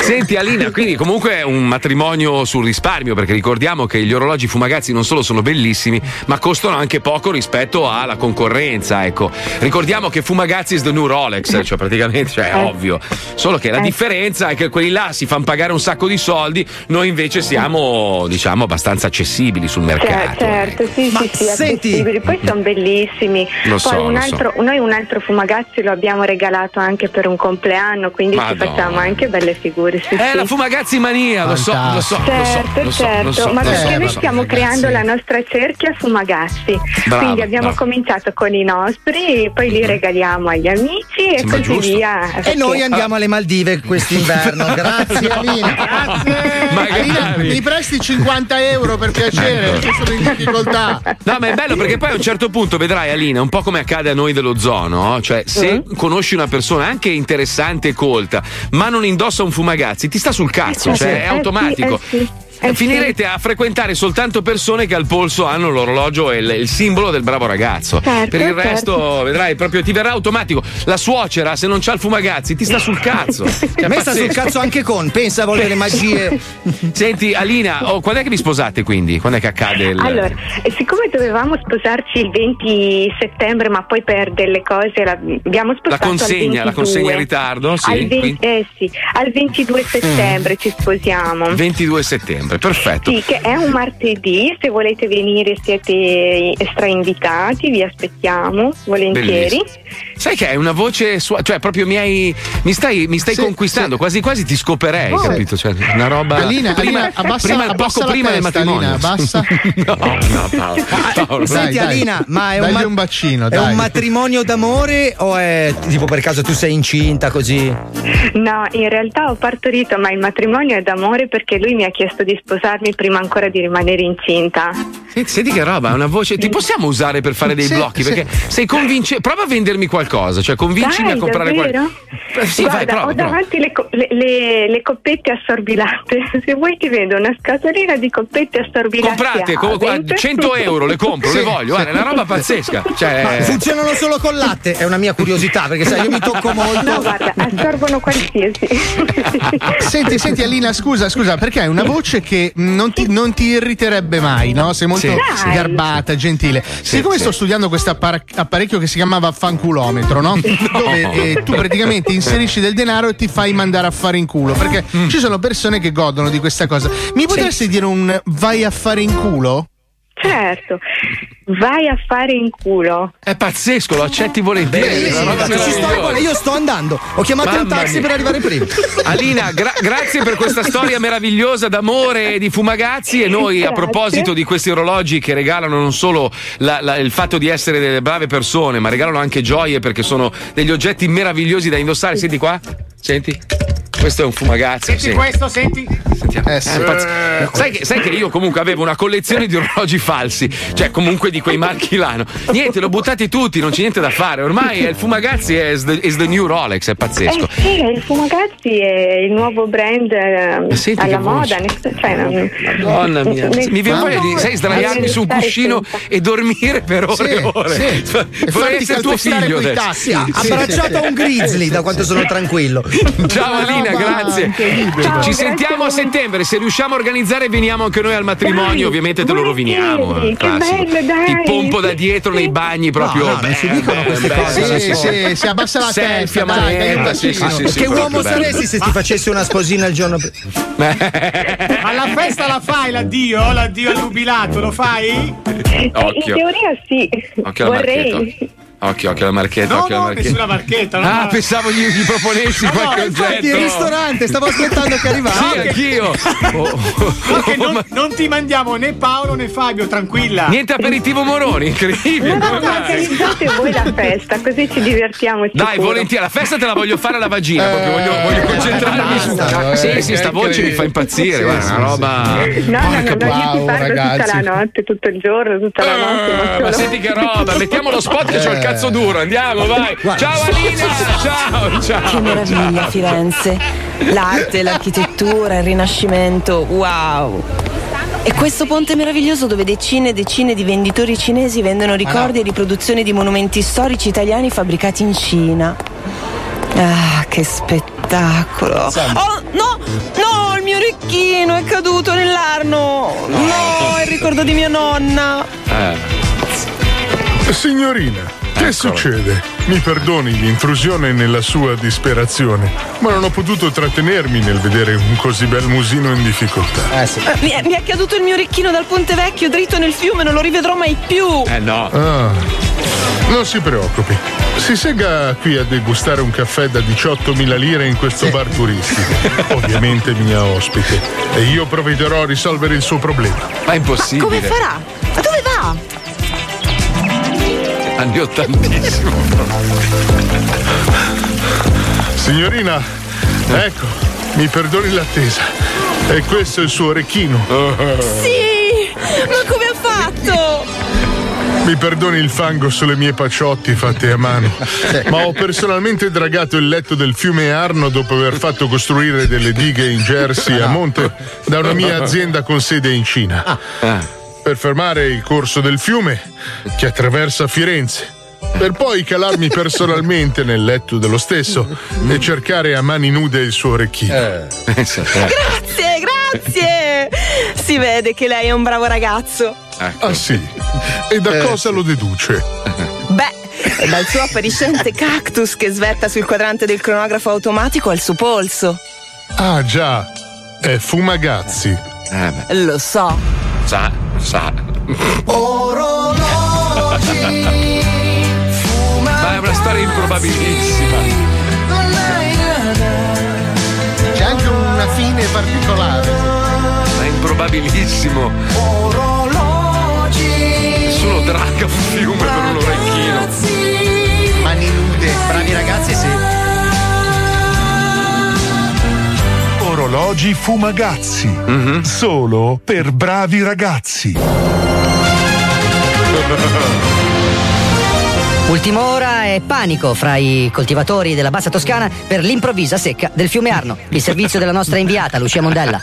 Senti Alina, quindi comunque è un matrimonio sul risparmio perché ricordiamo che gli orologi fumagazzi non solo sono bellissimi ma costano anche poco rispetto alla concorrenza, ecco. Ricordiamo che Fumagazzi is the new Rolex, cioè praticamente cioè, è Eh. ovvio. Solo che la Eh. differenza è che quelli là si fanno pagare un sacco di soldi, noi invece siamo diciamo abbastanza accessibili sul Cioè, mercato. certo, sì, Ma sì, sì, senti- accessibili. Poi sono bellissimi. Lo Poi so, un lo altro, noi un altro fumagazzi lo abbiamo regalato anche per un compleanno, quindi Madonna. ci facciamo anche belle figure. Sì, Eh, sì. la Fumagazzi mania, lo so, lo so, lo so, Certo, lo so, certo, lo so, ma lo perché so, noi stiamo creando la nostra cerchia Fumagazzi. Brava, Quindi abbiamo brava. cominciato con i nostri, poi li regaliamo agli amici e Sembra così giusto. via. E noi andiamo alle Maldive quest'inverno. *laughs* Grazie Alina. Ma Alina, mi presti 50 euro per piacere, che sono in difficoltà. No, ma è bello perché poi a un certo punto vedrai Alina, un po' come accade a noi dello zoo, no? Cioè, se conosci una persona anche interessante e colta, ma non indossa un fumagazzi, ti sta sul cazzo, Eh, cioè sì. è automatico. Eh, sì, eh, sì. Finirete a frequentare soltanto persone che al polso hanno l'orologio e il, il simbolo del bravo ragazzo. Certo, per il certo. resto, vedrai, proprio ti verrà automatico. La suocera, se non c'ha il fumagazzi, ti sta sul cazzo. *laughs* Cioè, A me sta sul cazzo anche con, pensa a volere magie. *laughs* Senti, Alina, oh, quando è che vi sposate quindi? Quando è che accade il. Allora, eh, siccome dovevamo sposarci il 20 settembre, ma poi per delle cose la- abbiamo La spostato consegna, al la 22. consegna in ritardo? Sì. Al, ven- quindi- eh sì, al 22 settembre ci sposiamo. 22 settembre, perfetto. Sì, che è un martedì, se volete venire siete strainvitati, vi aspettiamo volentieri. Bellissimo. Sai che è una voce sua, cioè proprio mi hai mi stai, mi stai Sì, conquistando, quasi quasi ti scoperei, Oh. capito? Cioè, una roba Alina, prima, Alina, abbassa- prima- abbassa poco la prima del matrimonio. Alina, abbassa. *laughs* no, no, Paolo. *laughs* Paolo, Senti dai. Alina, ma è un, ma- un bacino, è un matrimonio d'amore o è tipo per caso tu sei incinta così? No, in realtà ho partorito, ma il matrimonio è d'amore perché lui mi ha chiesto di sposarmi prima ancora di rimanere incinta. Senti, senti che roba, è una voce. Ti possiamo usare per fare dei Sì, blocchi? sì. Perché sei convincente. Prova a vendermi qualcosa, cioè convincimi Dai, a comprare qualcosa. Sì, Guarda, vai, prova, ho prova. davanti le, co- le- le- le coppette assorbilate. *laughs* Se vuoi ti vedo una scatolina di coppette assorbilate. Comprate, co- Avent. 100 euro, le compro, le Sì, voglio. Guarda, è una roba pazzesca. *laughs* Cioè, Ma funzionano solo con latte? È una mia curiosità, perché sai, io mi tocco *laughs* molto. No, guarda, assorbono qualsiasi. Senti, senti Alina, scusa, scusa, perché hai una voce che non ti, non ti irriterebbe mai, no? Sei molto Sì. Garbata, gentile. Siccome sì. sto studiando questo apparecchio che si chiamava fanculometro, no? *laughs* Dove eh, tu praticamente inserisci del denaro e ti fai mandare a fare in culo. Perché Mm. ci sono persone che godono di questa cosa. Mi potresti dire un vai a fare in culo? Certo, vai a fare in culo. È pazzesco, lo accetti volentieri. sto- meravigliosa. io sto andando, ho chiamato un Mamma taxi mia. per arrivare prima. Alina, gra- grazie per questa storia meravigliosa d'amore e di fumagazzi. E noi, a Grazie. proposito di questi orologi che regalano non solo la- la- il fatto di essere delle brave persone, ma regalano anche gioie perché sono degli oggetti meravigliosi da indossare. Senti qua, senti. Questo è un fumagazzi. Senti senti. questo, senti. Sentiamo. Eh, pazz- sai, che, sai che io comunque avevo una collezione di orologi falsi, cioè comunque di quei marchi là. no? Niente, l'ho buttati tutti, non c'è niente da fare. Ormai è il Fumagazzi è the, is the new Rolex, è pazzesco. Eh sì, il Fumagazzi è il nuovo brand eh, senti alla moda. cioè, non- Madonna mia, ne- mi viene voglia di sai, sdraiarmi su un cuscino senza. e dormire per ore e Sì, ore. sì. E Vorrei farti essere tuo figlio adesso. tassi. Sì, abbracciato a un grizzly da quanto sono tranquillo. *laughs* Ciao Alina, grazie. Ciao, ci grazie sentiamo a settembre. Se riusciamo a organizzare, veniamo anche noi al matrimonio. Dai, Ovviamente te lo roviniamo. eh, che classico. bello, dai. Ti pompo da dietro nei bagni proprio. no, non si bam, dicono queste cose, Sì, sì, sì, si abbassa la Selfie testa. dai, dai, sì, sì, sì, sì, che uomo saresti se ti facessi una sposina il giorno prima? *laughs* Ma la festa la fai, l'addio? L'addio al jubilato, lo fai? In teoria sì, Occhio alla vorrei. Occhio, occhio alla marchetta. No, occhio alla no, marchetta. nessuna marchetta. no, Ah, no. pensavo gli, gli proponessi No, no, qualche infatti, oggetto. Il ristorante, stavo aspettando che arrivasse. Sì, anch'io. *laughs* Oh, oh, No, oh, non, ma- non ti mandiamo né Paolo né Fabio, tranquilla. Niente aperitivo Moroni, incredibile. No, no, organizzate voi la festa, così ci divertiamo. Dai, sicuro. volentieri, la festa te la voglio fare alla vagina, proprio voglio, voglio concentrarmi su. basta, Sì, eh, sì, sta voce che- mi fa impazzire, sì, guarda, sì, una roba. No, no, no, no, io ti parlo tutta la notte, tutto il giorno, tutta la notte. Ma Eh, ma senti che roba, mettiamo lo spot che c'ho il cazzo duro, andiamo, vai. Ciao Alina, *laughs* ciao, ciao. Che meraviglia Firenze. L'arte, l'architettura, il rinascimento, wow. E questo ponte meraviglioso dove decine e decine di venditori cinesi vendono ricordi e riproduzioni di monumenti storici italiani fabbricati in Cina. Ah, che spettacolo. Oh, no, no, il mio orecchino è caduto nell'arno. No, è il ricordo di mia nonna. Signorina, che succede? Mi perdoni l'intrusione nella sua disperazione, ma non ho potuto trattenermi nel vedere un così bel musino in difficoltà. Eh sì. Eh, Mi è, mi è caduto il mio orecchino dal ponte vecchio dritto nel fiume, non lo rivedrò mai più. Eh no. Ah, non si preoccupi. Si segga qui a degustare un caffè da 18.000 lire in questo bar turistico. Ovviamente mia ospite. E io provvederò a risolvere il suo problema. Ma è impossibile. Come farà? Anni ottantissimo. Signorina, ecco, mi perdoni l'attesa. E questo è il suo orecchino. Sì! Ma come ha fatto? Mi perdoni il fango sulle mie paciotti fatte a mano, ma ho personalmente dragato il letto del fiume Arno dopo aver fatto costruire delle dighe in Jersey a monte da una mia azienda con sede in Cina. Per fermare il corso del fiume che attraversa Firenze. Per poi calarmi personalmente nel letto dello stesso e cercare a mani nude il suo orecchino. Grazie, grazie! Si vede che lei è un bravo ragazzo. Ah sì? E da cosa lo deduce? Beh, dal suo appariscente cactus che svetta sul quadrante del cronografo automatico al suo polso. Ah già, è Fumagazzi. Lo so. Sa, sa. Ma è una storia improbabilissima. C'è anche una fine particolare. Ma è improbabilissimo. Nessuno draga un fiume per un orecchino. Mani nude, bravi ragazzi, sì. Orologi Fumagazzi. Mhm. Solo per bravi ragazzi. Ultima ora è panico fra i coltivatori della bassa Toscana per l'improvvisa secca del fiume Arno. Il servizio della nostra inviata, Lucia Mondella.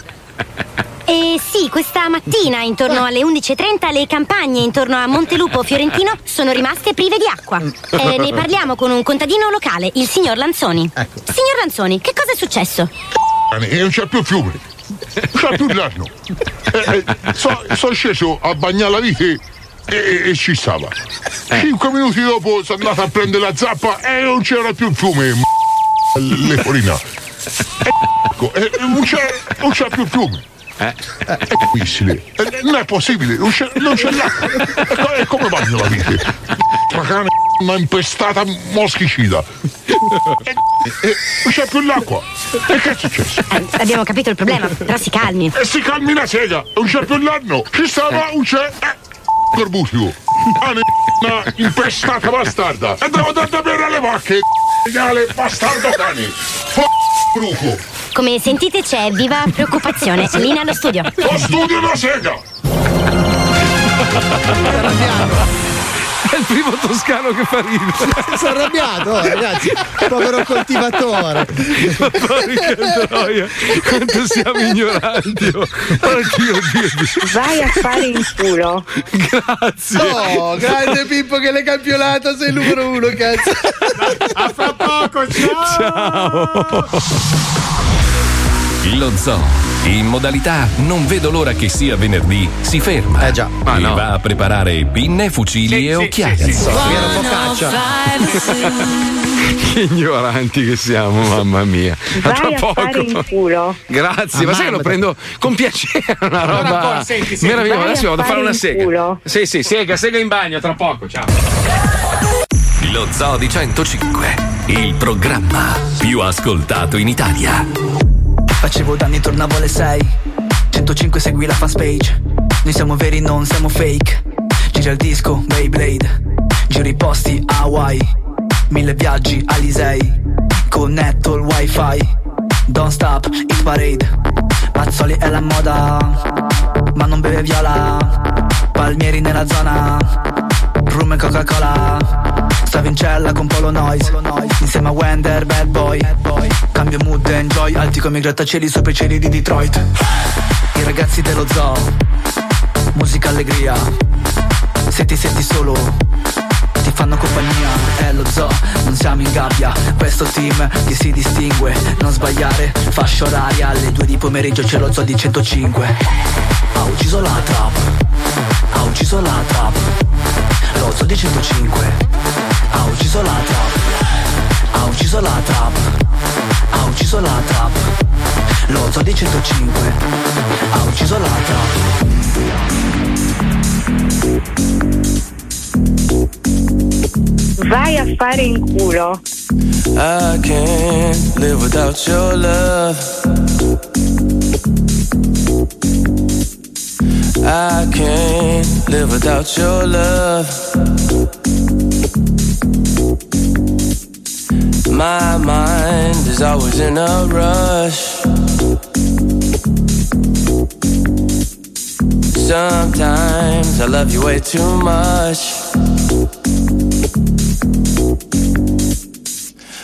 Eh sì, questa mattina intorno alle 11.30 le campagne intorno a Montelupo Fiorentino sono rimaste prive di acqua. Eh, ne parliamo con un contadino locale, il signor Lanzoni. Signor Lanzoni, che cosa è successo? E non c'è più fiume. Non c'è più l'anno. Eh, eh, so- sono sceso a bagnare la vite e, e ci stava. Cinque minuti dopo sono andato a prendere la zappa e non c'era più il fiume. m- Le forina. *laughs* E, ecco, e non, c'è, non c'è più il fiume. È difficile. Eh, Non è possibile, non c'è, non c'è l'acqua. E co- E come bagno la vite? Ma cane una impestata moschicida. E, e non c'è più l'acqua. E che è successo? Eh, abbiamo capito il problema, però si calmi. E si calmi una sega, non c'è più l'anno, ci stava, non c'è. Eh, Corbusio. Ah, una impestata bastarda. E devo dare da bere alle vacche. Segnale bastardo cane. F- bruco. Come sentite c'è viva preoccupazione. *laughs* Linea allo studio. Lo studio una sega. È il primo toscano che fa ridere. Sono arrabbiato, oh, ragazzi. Povero coltivatore. Porca troia, quanto siamo ignoranti. oh. Oddio, Dio. Vai a fare il culo. Grazie. Oh, grande Pippo che l'hai campionato, sei il numero uno, cazzo. A fra poco, ciao! Lo zoo, in modalità non vedo l'ora che sia venerdì, si ferma. Eh già, Ma e no. va a preparare pinne, fucili e occhiali. *laughs* Che ignoranti che siamo, mamma mia. A tra Vai a poco. fare il culo. Grazie, ma sai che lo prendo con piacere, una Allora, roba poi, senti, senti, meravigliosa. Adesso vado a fare una sega. culo. Sì, sì, sega, sega in bagno, tra poco, ciao. Lo Zoo di 105, il programma più ascoltato in Italia. Facevo danni, tornavo alle 6 105 segui la fast page. Noi siamo veri, non siamo fake. Gira il disco, Beyblade. Giro i posti, Hawaii. Mille viaggi, Alisei Connetto il wifi. Don't stop, hit parade. Mazzoli è la moda Ma non beve viola. Palmieri nella zona. Rum e Coca-Cola Stavo in cella con Polo Noise. Insieme a Wender, bad boy. Cambio mood, enjoy. Alti come i grattacieli sopra i cieli di Detroit. I ragazzi dello zoo. Musica allegria. Se ti senti solo Ti fanno compagnia. È lo zoo, non siamo in gabbia. Questo team che si distingue. Non sbagliare, fascia oraria Alle due di pomeriggio c'è lo zoo di 105 Ha ucciso la trap. Ha ucciso la trap. Lo zoo di 105 Ha ucciso la trap. Ha ucciso la trap. Ha ucciso la trap. Lo zoo di 105 Ha ucciso la trap Vai a fare in culo. I can't live without your love. I can't live without your love. My mind is always in a rush. Sometimes I love you way too much.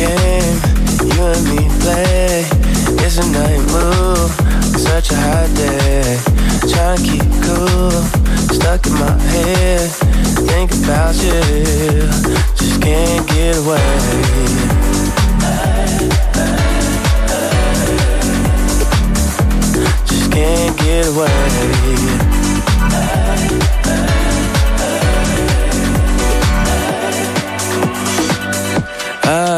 Game you and me play. It's a night move, such a hot day. Trying to keep cool, stuck in my head. Think about you, just can't get away. Just can't get away.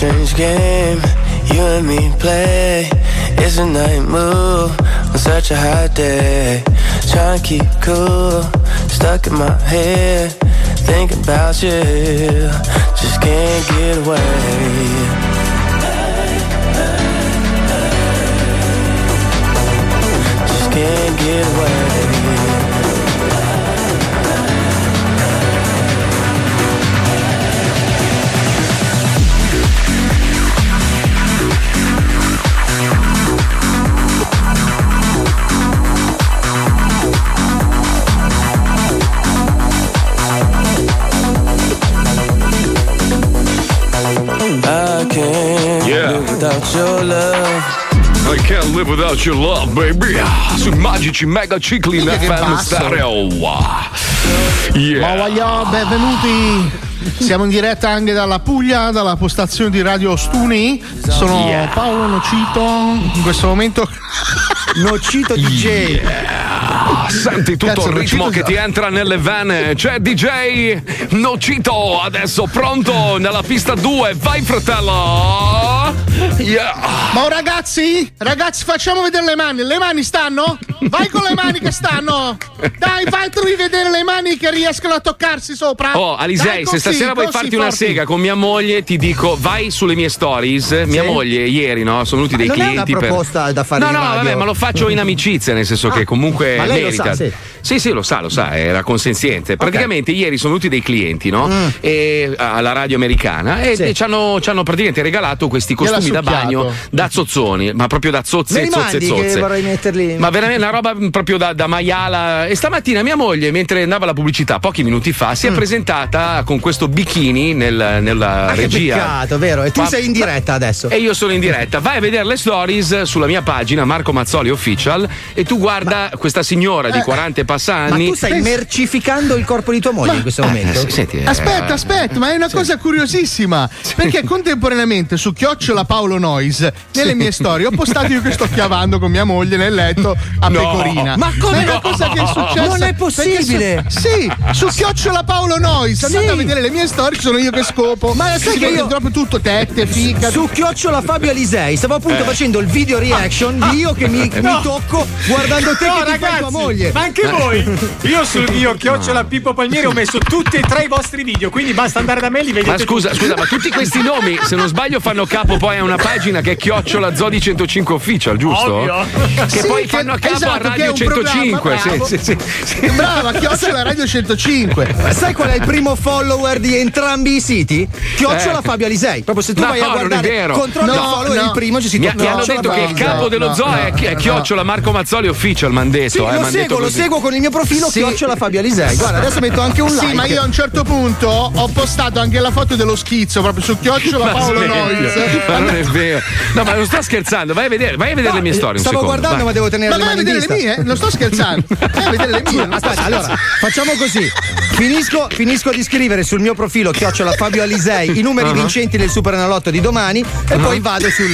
Strange game you and me play. It's a night move on such a hot day. Trying to keep cool, stuck in my head. Thinking about you, just can't get away. Just can't get away. Without your love. I can't live without your love, baby. Sui magici mega cicli in Minchia, che FM stereo. Yeah. Ma voglio benvenuti. Siamo in diretta anche dalla Puglia, dalla postazione di Radio Stuni. Sono Yeah. Paolo Nocito. In questo momento. *laughs* Nocito DJ. Ah, Senti tutto Cazzo, il ritmo Nocito- che ti entra nelle vene. C'è DJ Nocito adesso pronto nella pista 2. Vai, fratello. Yeah. Ma oh, ragazzi, ragazzi, facciamo vedere le mani. Le mani stanno? Vai con le mani che stanno. Dai, fatemi vedere le mani che riescono a toccarsi sopra. Oh, Alisei, Dai, se così, stasera vuoi farti una forti. sega con mia moglie, ti dico vai sulle mie stories. Mia moglie, ieri, no? Sono venuti dei non è una clienti. per- proposta da fare No, in no, radio. vabbè, ma lo faccio in amicizia, nel senso che comunque ma lei lo merita. sa, sì. Sì, sì, lo sa, lo sa, era consenziente. Praticamente ieri sono venuti dei clienti, no? Mm. E, alla radio americana e, e ci, hanno, ci hanno praticamente regalato questi costumi da bagno da zozzoni, ma proprio da zozze, li zozze, mandi zozze. che vorrei metterli. Ma veramente una roba proprio da, da maiala. E stamattina mia moglie, mentre andava la pubblicità, pochi minuti fa, si è presentata con questo bikini nel- nella Mm. Che regia. peccato, vero? E tu Ma- sei in diretta adesso. E io sono in diretta. Vai a vedere le stories sulla mia pagina Marco Mazzoli Official e tu guarda questa signora di Eh, 40 e passa Ma anni. tu stai mercificando il corpo di tua moglie in questo momento? Eh, senti, eh, Aspetta, aspetta, ma è una cosa curiosissima. Perché contemporaneamente su Chiocciola Paolo Noise, nelle mie storie, ho postato io che sto chiavando con mia moglie nel letto a No. pecorina. Ma come una no? cosa che è successa? Non è possibile. Su- sì, su Chiocciola Paolo Noise. Andate Sì. a vedere le mie storie, sono io che scopo. Ma sai si che io- proprio tutto tette, fica. Su chiocciola Fabio Alisei stavo appunto Eh. facendo il video reaction di io che mi, No. mi tocco guardando te No, che ti fai ragazzi, tua moglie. ma anche voi. Io sul mio chiocciola Pippo Palmieri ho messo tutti e tre i vostri video, quindi basta andare da me e li vedete Ma scusa, tutti. scusa, ma tutti questi nomi, se non sbaglio, fanno capo poi a una pagina che è chiocciola Zodi 105 Official, giusto? Ovvio. Che Sì, poi che- fanno capo esatto, a che è Radio un 105. programma, bravo. Sì, sì, sì, sì. Brava, Chiocciola Radio 105. Ma sai qual è il primo follower di entrambi i siti? Chiocciola Eh. Fabio Alisei. Proprio se tu No, vai a guardare controllo No, il follower no. il primo c'è Mi, scritto mi hanno detto che il capo dello no, zoo no, è, è no, chiocciola Marco Mazzoli official, m'han detto. Sì, eh, lo seguo, lo seguo con il mio profilo Sì. chiocciola Fabio Alisei. Guarda, adesso metto anche un like. Sì, ma io a un certo punto ho postato anche la foto dello schizzo proprio su chiocciola Paolo. Noyes. Ma non è vero. No, ma non sto scherzando, vai a vedere, vai a vedere le mie storie. Stavo secondo, guardando, vai. ma devo tenere Ma le vai a mani in *laughs* vedere le mie? Non sto scherzando. Vai a vedere le mie. Aspetta, allora, facciamo così. Finisco, finisco di scrivere sul mio profilo chiocciola Fabio Alisei i numeri Uh-huh. vincenti del Superenalotto di domani e Uh-huh. poi vado sul,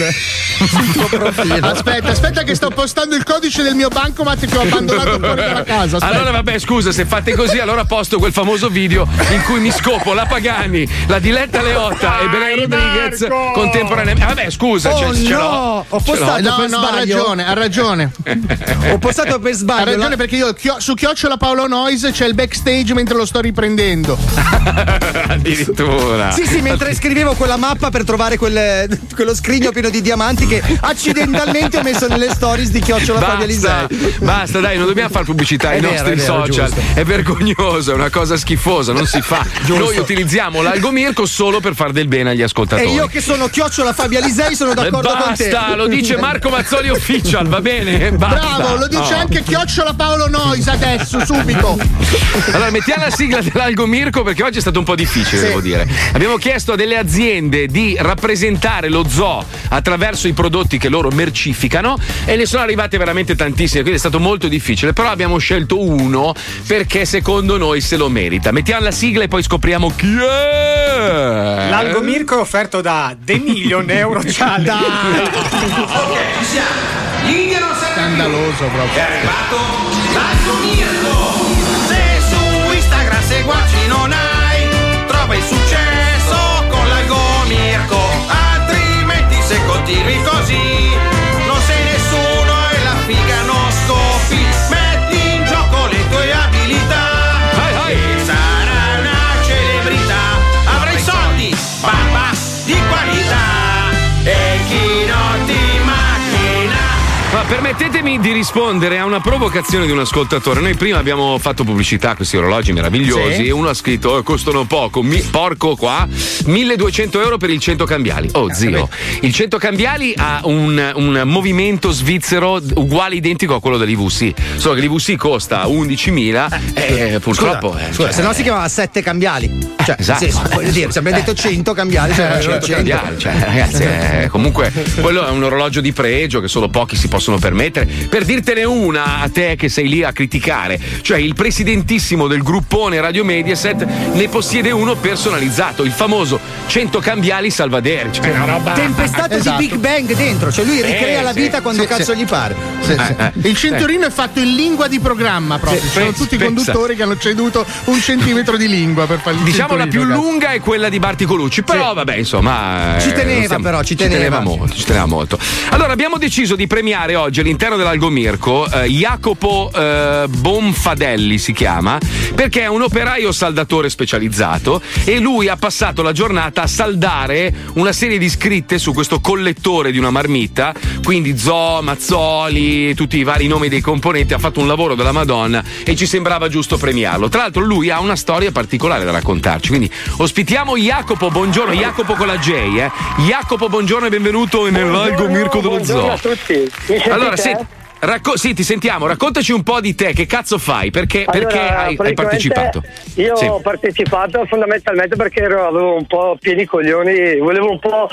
sul tuo profilo. Aspetta, aspetta che sto postando il codice del mio bancomat che ho abbandonato fuori dalla casa. Aspetta. Allora vabbè scusa se fate così allora posto quel famoso video in cui mi scopo la Pagani, la Diletta Leotta e Belen Rodriguez contemporaneamente. Ah, vabbè scusa, Oh, ce, ce no, ho postato. No, per no, ha sbaglio. ragione, ha ragione. *laughs* Ho postato per Ha sbaglio. ragione la- perché io chio- su chiocciola Paolo Noyes c'è il backstage mentre lo sto riprendendo. *laughs* Addirittura. Sì, sì, mentre scrivevo quella mappa per trovare quel- quello scrigno pieno di diamanti che accidentalmente ho messo nelle stories di chiocciola Basta, Alisei. basta, dai, non dobbiamo fare pubblicità ai nostri vero, social. giusto. È vergognoso, è una cosa schifosa, non si fa. *laughs* Noi utilizziamo l'algomirco solo per far del bene agli E ascoltatori. io che sono chiocciola Fabio Alisei sono d'accordo con te. Basta, lo dice *laughs* Marco Mazzoli Official, va bene? Basta. Bravo, lo dice Oh. anche chiocciola Paolo Noyes adesso, subito. Allora, mettiamo la sigla dell'Algo Mirko perché oggi è stato un po' difficile, Sì. devo dire. Abbiamo chiesto a delle aziende di rappresentare lo zoo attraverso i prodotti che loro mercificano e ne sono arrivate veramente tantissime, quindi è stato molto difficile. Però abbiamo scelto uno perché secondo noi se lo merita. Mettiamo la sigla e poi scopriamo chi è. L'Algo Mirko è offerto da The Million Euro *laughs* Challenge. Ok, ci siamo. L'India non serve Scandaloso proprio. È arrivato l'Algo Mirko. Se su Instagram seguaci non hai, trova il successo con l'Algo Mirko. Altrimenti se continui così, permettetemi di rispondere a una provocazione di un ascoltatore. Noi prima abbiamo fatto pubblicità a questi orologi meravigliosi Sì. e uno ha scritto: "Eh, costano poco, mi- porco qua, 1200 euro per il 100 cambiali. Oh zio, il 100 cambiali ha un, un movimento svizzero uguale identico a quello dell'IVC, solo che l'IVC costa 11.000 e purtroppo. Scusa, eh, scusa, cioè, se no si chiamava sette cambiali. Cioè, esatto. voglio dire, se abbiamo detto 100 cambiali, cioè, Eh, 100 100. cambiali, cioè, ragazzi, eh, comunque quello è un orologio di pregio che solo pochi si possono permettere. Per dirtene una a te che sei lì a criticare, cioè il presidentissimo del gruppone Radio Mediaset ne possiede uno personalizzato, il famoso 100 cambiali Salvadere. Cioè, una roba. Tempestato Esatto. di Big Bang dentro, cioè lui ricrea Eh, la sì. vita quando Sì, cazzo sì. gli pare. Sì, sì. Eh, Il cinturino è fatto in lingua di programma proprio. Sì, Ci sono tutti i conduttori che hanno ceduto un centimetro di lingua per fare il Diciamo la più cazzo. lunga è quella di Barti Colucci, però vabbè, insomma. Ci eh, teneva, però, ci teneva. molto, ci teneva molto. Allora, abbiamo deciso di premiare oggi all'interno dell'Algomirco eh, Jacopo eh, Bonfadelli si chiama, perché è un operaio saldatore specializzato e lui ha passato la giornata a saldare una serie di scritte su questo collettore di una marmitta, quindi Zo, Mazzoli, tutti i vari nomi dei componenti, ha fatto un lavoro della Madonna e ci sembrava giusto premiarlo. Tra l'altro lui ha una storia particolare da raccontarci, quindi ospitiamo Jacopo, buongiorno, Jacopo con la J, eh. Jacopo, buongiorno e benvenuto nell'Algo Mirko dello Buongiorno Zoo. a tutti. Mi sentite? Allora, senti, racco- sì, ti sentiamo, raccontaci un po' di te, che cazzo fai? Perché, perché Allora, hai, hai praticamente partecipato? Io Sì. ho partecipato fondamentalmente perché ero- avevo un po' pieni coglioni, volevo un po'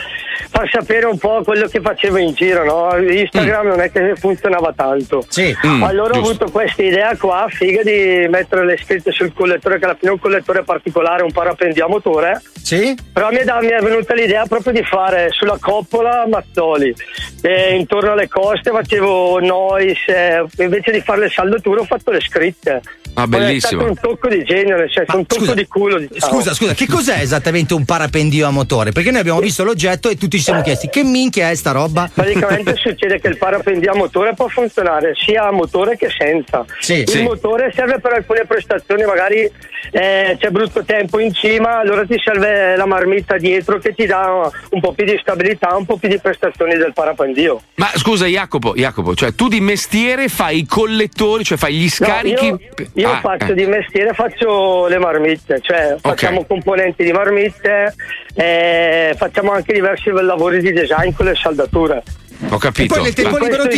far sapere un po' quello che facevo in giro, no? Instagram non è che funzionava tanto. Mm, allora ho giusto. avuto questa idea qua, figa, di mettere le scritte sul collettore, che alla fine è un collettore particolare, un parapendio a motore. Sì? Però mi è, da- mi è venuta l'idea proprio di fare sulla coppola Mazzoli e intorno alle coste facevo noise, eh, invece di fare le saldature ho fatto le scritte. Ah, Poi bellissimo. È stato un tocco di genio, nel senso un tocco di culo. Diciamo. Scusa, scusa, che cos'è esattamente un parapendio a motore? Perché noi abbiamo visto l'oggetto e tutti ci siamo chiesti che minchia è sta roba? Praticamente *laughs* succede che il parapendio a motore può funzionare sia a motore che senza. Sì, il sì. motore serve per alcune prestazioni, magari eh, c'è brutto tempo in cima, allora ti serve la marmitta dietro che ti dà un po' più di stabilità, un po' più di prestazioni del parapendio. Ma scusa, Jacopo, Jacopo, cioè tu di mestiere fai i collettori, cioè fai gli scarichi. No, io io Ah, faccio eh. di mestiere, faccio le marmitte, cioè facciamo componenti di marmitte, eh, facciamo anche diversi lavori di design con le saldature. Ho capito. In questi- in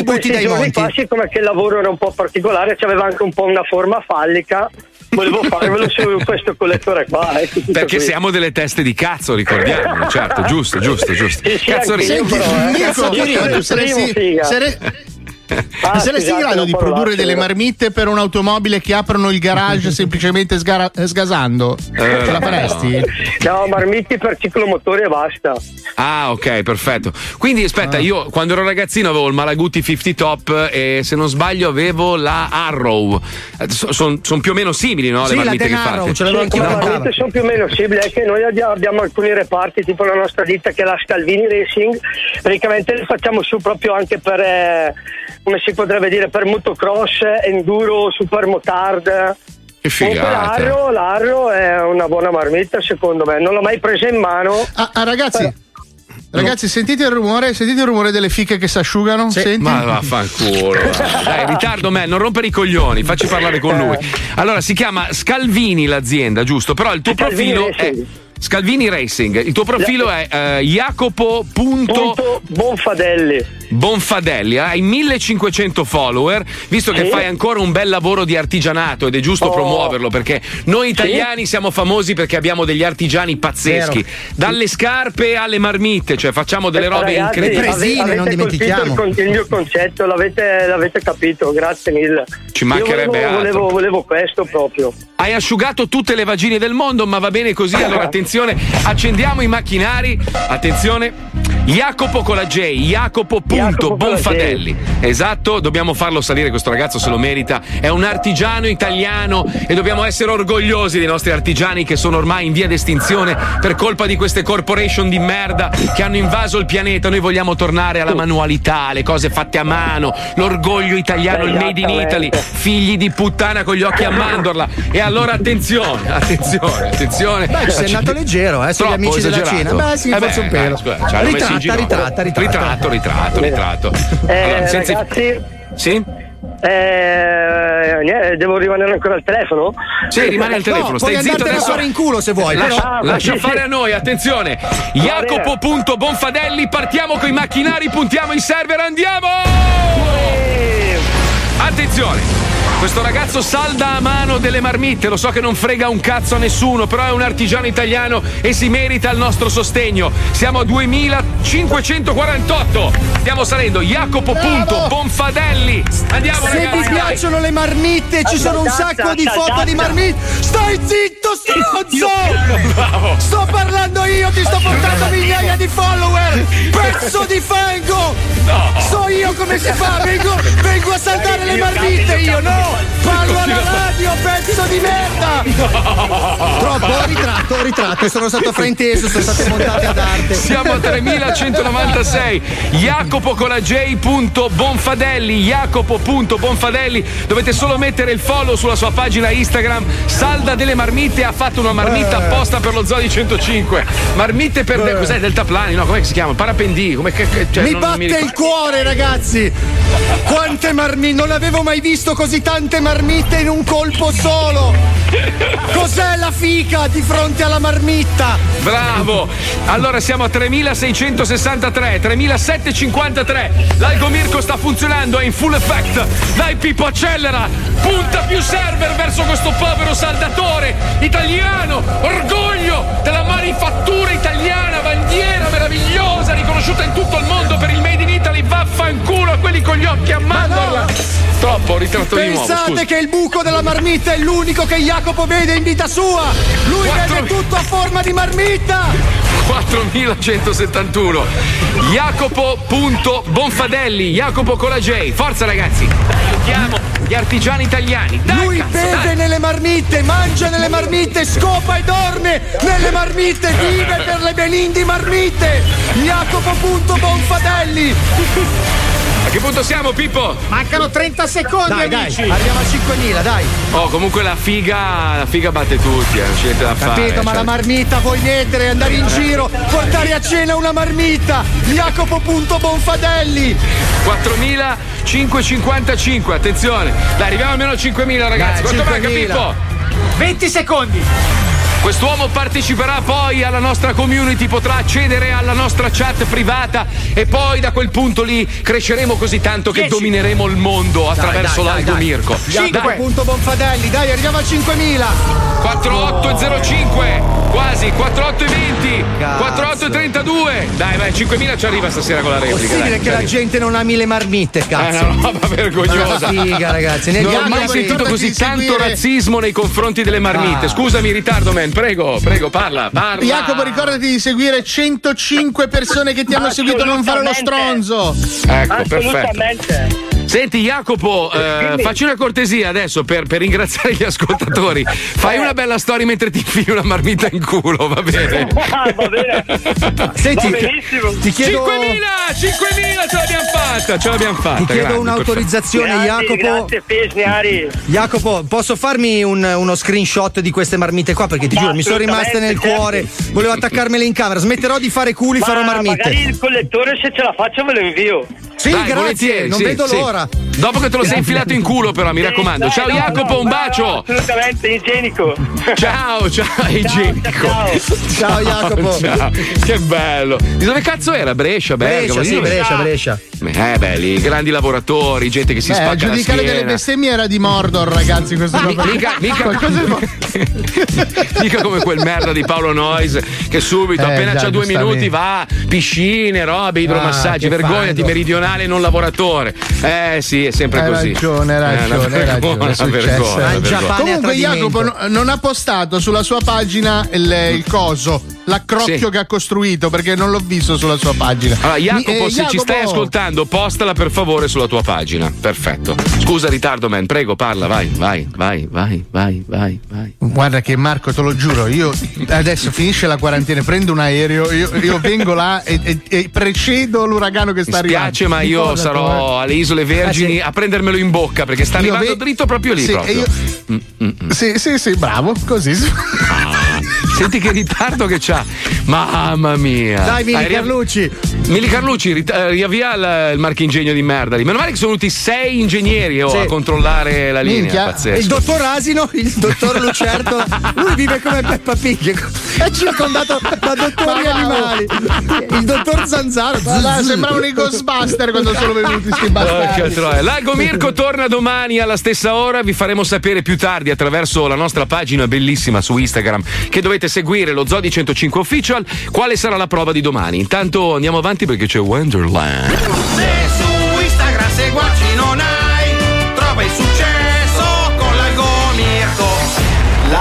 questi giorni Qua, siccome che il lavoro era un po' particolare, c'aveva anche un po' una forma fallica, volevo *laughs* farvelo su questo collettore qua. tutto Perché qui. siamo delle teste di cazzo, ricordiamo, certo, giusto, giusto, giusto. Sì, sì, Cazzo io però, eh. Mirko, Io tu il saresti, primo, figa. sare- Ah, saresti in grado di produrre delle marmitte per un'automobile che aprono il garage *laughs* semplicemente sgara- sgasando? Ce la faresti? No, marmitti per ciclomotori e basta. Ah, ok, perfetto. Quindi Ah. aspetta, io quando ero ragazzino avevo il Malaguti 50 Top e se non sbaglio avevo la Arrow. Sono più o meno simili, no? Le marmitte che fate. Sì, le marmitte sono più o meno simili, è che noi abbiamo, abbiamo alcuni reparti, tipo la nostra ditta che è la Scalvini Racing, praticamente le facciamo su proprio anche per, eh, come si potrebbe dire, per motocross, enduro, super motard. Che Comunque figata. l'Arro, l'Arro è una buona marmitta secondo me, non l'ho mai presa in mano. Ah, ah, ragazzi, Ragazzi, sentite il rumore? Sentite il rumore delle fiche che si asciugano? Senti? Ma vaffanculo. va. Dai, ritardo me, non rompere i coglioni, facci parlare con lui. Allora, si chiama Scalvini l'azienda, giusto? Però il tuo Scalvini profilo è. Scalvini Racing. Il tuo profilo è eh, Jacopo. punto Bonfadelli. Bonfadelli, hai 1500 follower, visto che Sì. fai ancora un bel lavoro di artigianato ed è giusto Oh. promuoverlo perché noi italiani siamo famosi perché abbiamo degli artigiani pazzeschi, Vero. dalle scarpe alle marmitte, cioè facciamo delle robe Eh, Ragazzi, incredibili. ave- avete colpito Il, con- il mio concetto, l'avete, l'avete capito, grazie mille. Ci mancherebbe Io volevo, altro. volevo, volevo questo proprio. Hai asciugato tutte le vagine del mondo, ma va bene così. Allora, *laughs* attenzione, accendiamo i macchinari. Attenzione. Jacopo con la J, Jacopo punto con la J. Bonfadelli. Esatto, dobbiamo farlo salire, questo ragazzo se lo merita. È un artigiano italiano e dobbiamo essere orgogliosi dei nostri artigiani che sono ormai in via d'estinzione per colpa di queste corporation di merda che hanno invaso il pianeta. Noi vogliamo tornare alla manualità, alle cose fatte a mano, l'orgoglio italiano, il made in Italy, figli di puttana con gli occhi a mandorla. E allora attenzione, attenzione, attenzione. Beh, sei andato leggero, eh, sugli amici della esagerato. Cina. Beh, sì, Eh forse un pelo. scusa, ci hanno messo in Ritratta, ritratta, ritratta. ritratto, ritratto, ritratto. Eh, Allora, senza- ragazzi, Sì? eh, niente, devo rimanere ancora al telefono? Sì, rimani al telefono, stai zitto adesso. in culo se vuoi, Lascia, però- lascia Sì, fare sì. a noi, attenzione. Jacopo.bonfadelli, partiamo con i macchinari, puntiamo in server, andiamo! Attenzione! Questo ragazzo salda a mano delle marmitte, lo so che non frega un cazzo a nessuno, però è un artigiano italiano e si merita il nostro sostegno. Siamo a 2548. Stiamo salendo. Jacopo.bonfadelli. Andiamo Se ragazzi. ti dai. piacciono le marmitte, ci sono un sacco di foto di marmitte. Stai zitto, stronzo! Bravo. Sto parlando io, ti sto portando migliaia di follower! Pezzo di fango! So io come si fa, vengo, vengo a saltare le marmitte io, no! Parlo alla radio, pezzo di merda! *laughs* Troppo, ritratto, ritratto, sono stato frainteso, sono state montate ad arte. Siamo a 3196. Jacopo con la J. punto Bonfadelli. Jacopo.bonfadelli. Dovete solo mettere il follow sulla sua pagina Instagram. Salda delle marmitte ha fatto una marmitta apposta per lo Zodi 105. Marmitte per. Eh. Cos'è? Deltaplani? No, come si chiama? Parapendi. Come che, che- cioè, mi non- non batte ricordo. il cuore, ragazzi! Quante marmitte! Non avevo mai visto così tante marmitte in un colpo solo! Cos'è la fica di fronte alla marmitta? Bravo! Allora siamo a 3663, 3753. L'algomirco sta funzionando, è in full effect. Dai Pippo, accelera! Punta più server verso questo povero saldatore italiano! Orgoglio della manifattura italiana, bandiera meravigliosa, riconosciuta in tutto il mondo per il Italy. Vaffanculo a quelli con gli occhi a mandorla! Troppo, ritratto di nuovo. Pensate che il buco della marmitta è l'unico che Jacopo vede in vita sua! Lui Quattro- vede tutto a forma di marmitta! 4171 Jacopo.bonfadelli Jacopo con la J Forza ragazzi Aiutiamo gli artigiani italiani Dai Lui cazzo, beve dai. nelle marmitte, mangia nelle marmitte, scopa e dorme nelle marmitte, vive per le benindi marmitte! Jacopo.bonfadelli! A che punto siamo Pippo? Mancano 30 secondi, Dai, dai, amici. arriviamo a 5.000, dai! Oh comunque la figa La figa batte tutti eh, Non c'è niente da fare Capito, ma cioè. la marmitta vuoi mettere, andare in giro, portare a cena una marmitta! Jacopo.bonfadelli! 4555 Attenzione Dai arriviamo almeno a 5000 ragazzi Dai, Quanto manca 5.000. Pippo? 20 secondi. Quest'uomo parteciperà poi alla nostra community, potrà accedere alla nostra chat privata e poi da quel punto lì cresceremo così tanto che domineremo il mondo attraverso dai, dai, l'Algo dai. Mirko. Cinque. Punto Bonfadelli, dai, arriviamo a 5000. 4805 quasi 4820 4832 dai vai 5000 ci arriva stasera con la replica Possibile dai, che la arriva. gente non ami le marmitte, cazzo. È una roba vergognosa. Ma figa, ragazzi. Non ho mai sentito così tanto seguire- razzismo nei confronti delle marmitte. Ah. Scusami, ritardo, man. Prego, prego, parla, parla. Jacopo, ricordati di seguire 105 persone che ti hanno *laughs* seguito non fare lo stronzo. Ecco, perfetto. Senti Jacopo, eh, facci una cortesia adesso per, per ringraziare gli ascoltatori. *laughs* Fai una bella storia mentre ti infili una marmita in culo, va bene? Ah, *laughs* va bene. Senti, Va benissimo. ti chiedo- 5000, 5000 ce l'abbiamo fatta, ce l'abbiamo fatta. Ti chiedo grandi, un'autorizzazione, Grazie, Jacopo. Grazie, Pesniari. Jacopo, posso farmi un- uno screenshot di queste marmite qua? Perché ti Ma giuro, mi sono rimaste nel assolutamente, cuore. certo. Volevo attaccarmele in camera. Smetterò di fare culi, farò Ma marmite. Magari il collettore, se ce la faccio, ve lo invio. Sì, Dai, grazie, volentieri, non sì, vedo sì. l'ora. Dopo che te lo sei infilato in culo, però, mi raccomando. Ciao Jacopo, no, un bacio. assolutamente igienico. Ciao, ciao, igienico. Ciao, Jacopo. *laughs* Ciao. Che bello. Di dove cazzo era? Brescia, Bergamo? Brescia, sì, Brescia, Brescia. Eh, belli, grandi lavoratori, gente che si Beh, spacca giudicare delle bestemmie era di Mordor, ragazzi. Questo Mi- mica, mica, *laughs* mica come quel merda di Paolo Noyes che subito, Eh, appena già, c'ha due minuti, va piscine, robe, idromassaggi. Ah, Vergognati, fango. meridionale non lavoratore. Eh sì, è sempre Hai così. ragione, hai Eh, ragione, vergogna, ragione, vergogna, vergogna. Comunque. Jacopo no- non ha postato sulla sua pagina il, il coso, l'accrocchio Sì. che ha costruito, perché non l'ho visto sulla sua pagina. Allora, Mi- Jacopo, eh, se ci stai Jacopo- ascoltando, postala per favore sulla tua pagina. Perfetto. Scusa, ritardo, man. Prego, parla, vai, vai, vai, vai, vai, vai, vai. Guarda che Marco, te lo giuro, io adesso finisce la quarantena, prendo un aereo, io, io vengo là e, e- e precedo l'uragano che Mi sta arrivando. spiace, ma io Ricordati, sarò alle Isole Vergini Ah, sì. a prendermelo in bocca perché sta arrivando ve- dritto proprio lì. Sì, proprio. io- Mm, mm, mm. Sì, sì, sì, bravo, così. Senti che ritardo che c'ha. Mamma mia. Dai, Mili Hai ria- Carlucci. Mili Carlucci, rit- eh, riavvia il, il marchingegno di merda lì. Meno male che sono venuti sei ingegneri oh, Sì. a controllare la linea. Minchia. Pazzesco. Il dottor Asino, il dottor Lucerto, *laughs* lui vive come Peppa Pig, è circondato da dottori animali. Il dottor Zanzaro. Sembravano i Ghostbuster quando sono venuti sti bastardi. L'Algo Mirko torna domani alla stessa ora. Vi faremo sapere più tardi attraverso la nostra pagina bellissima su Instagram che dovete seguire lo Zodi 105 Official. Quale sarà la prova di domani? Intanto andiamo avanti perché c'è Wonderland. Se su Instagram seguaci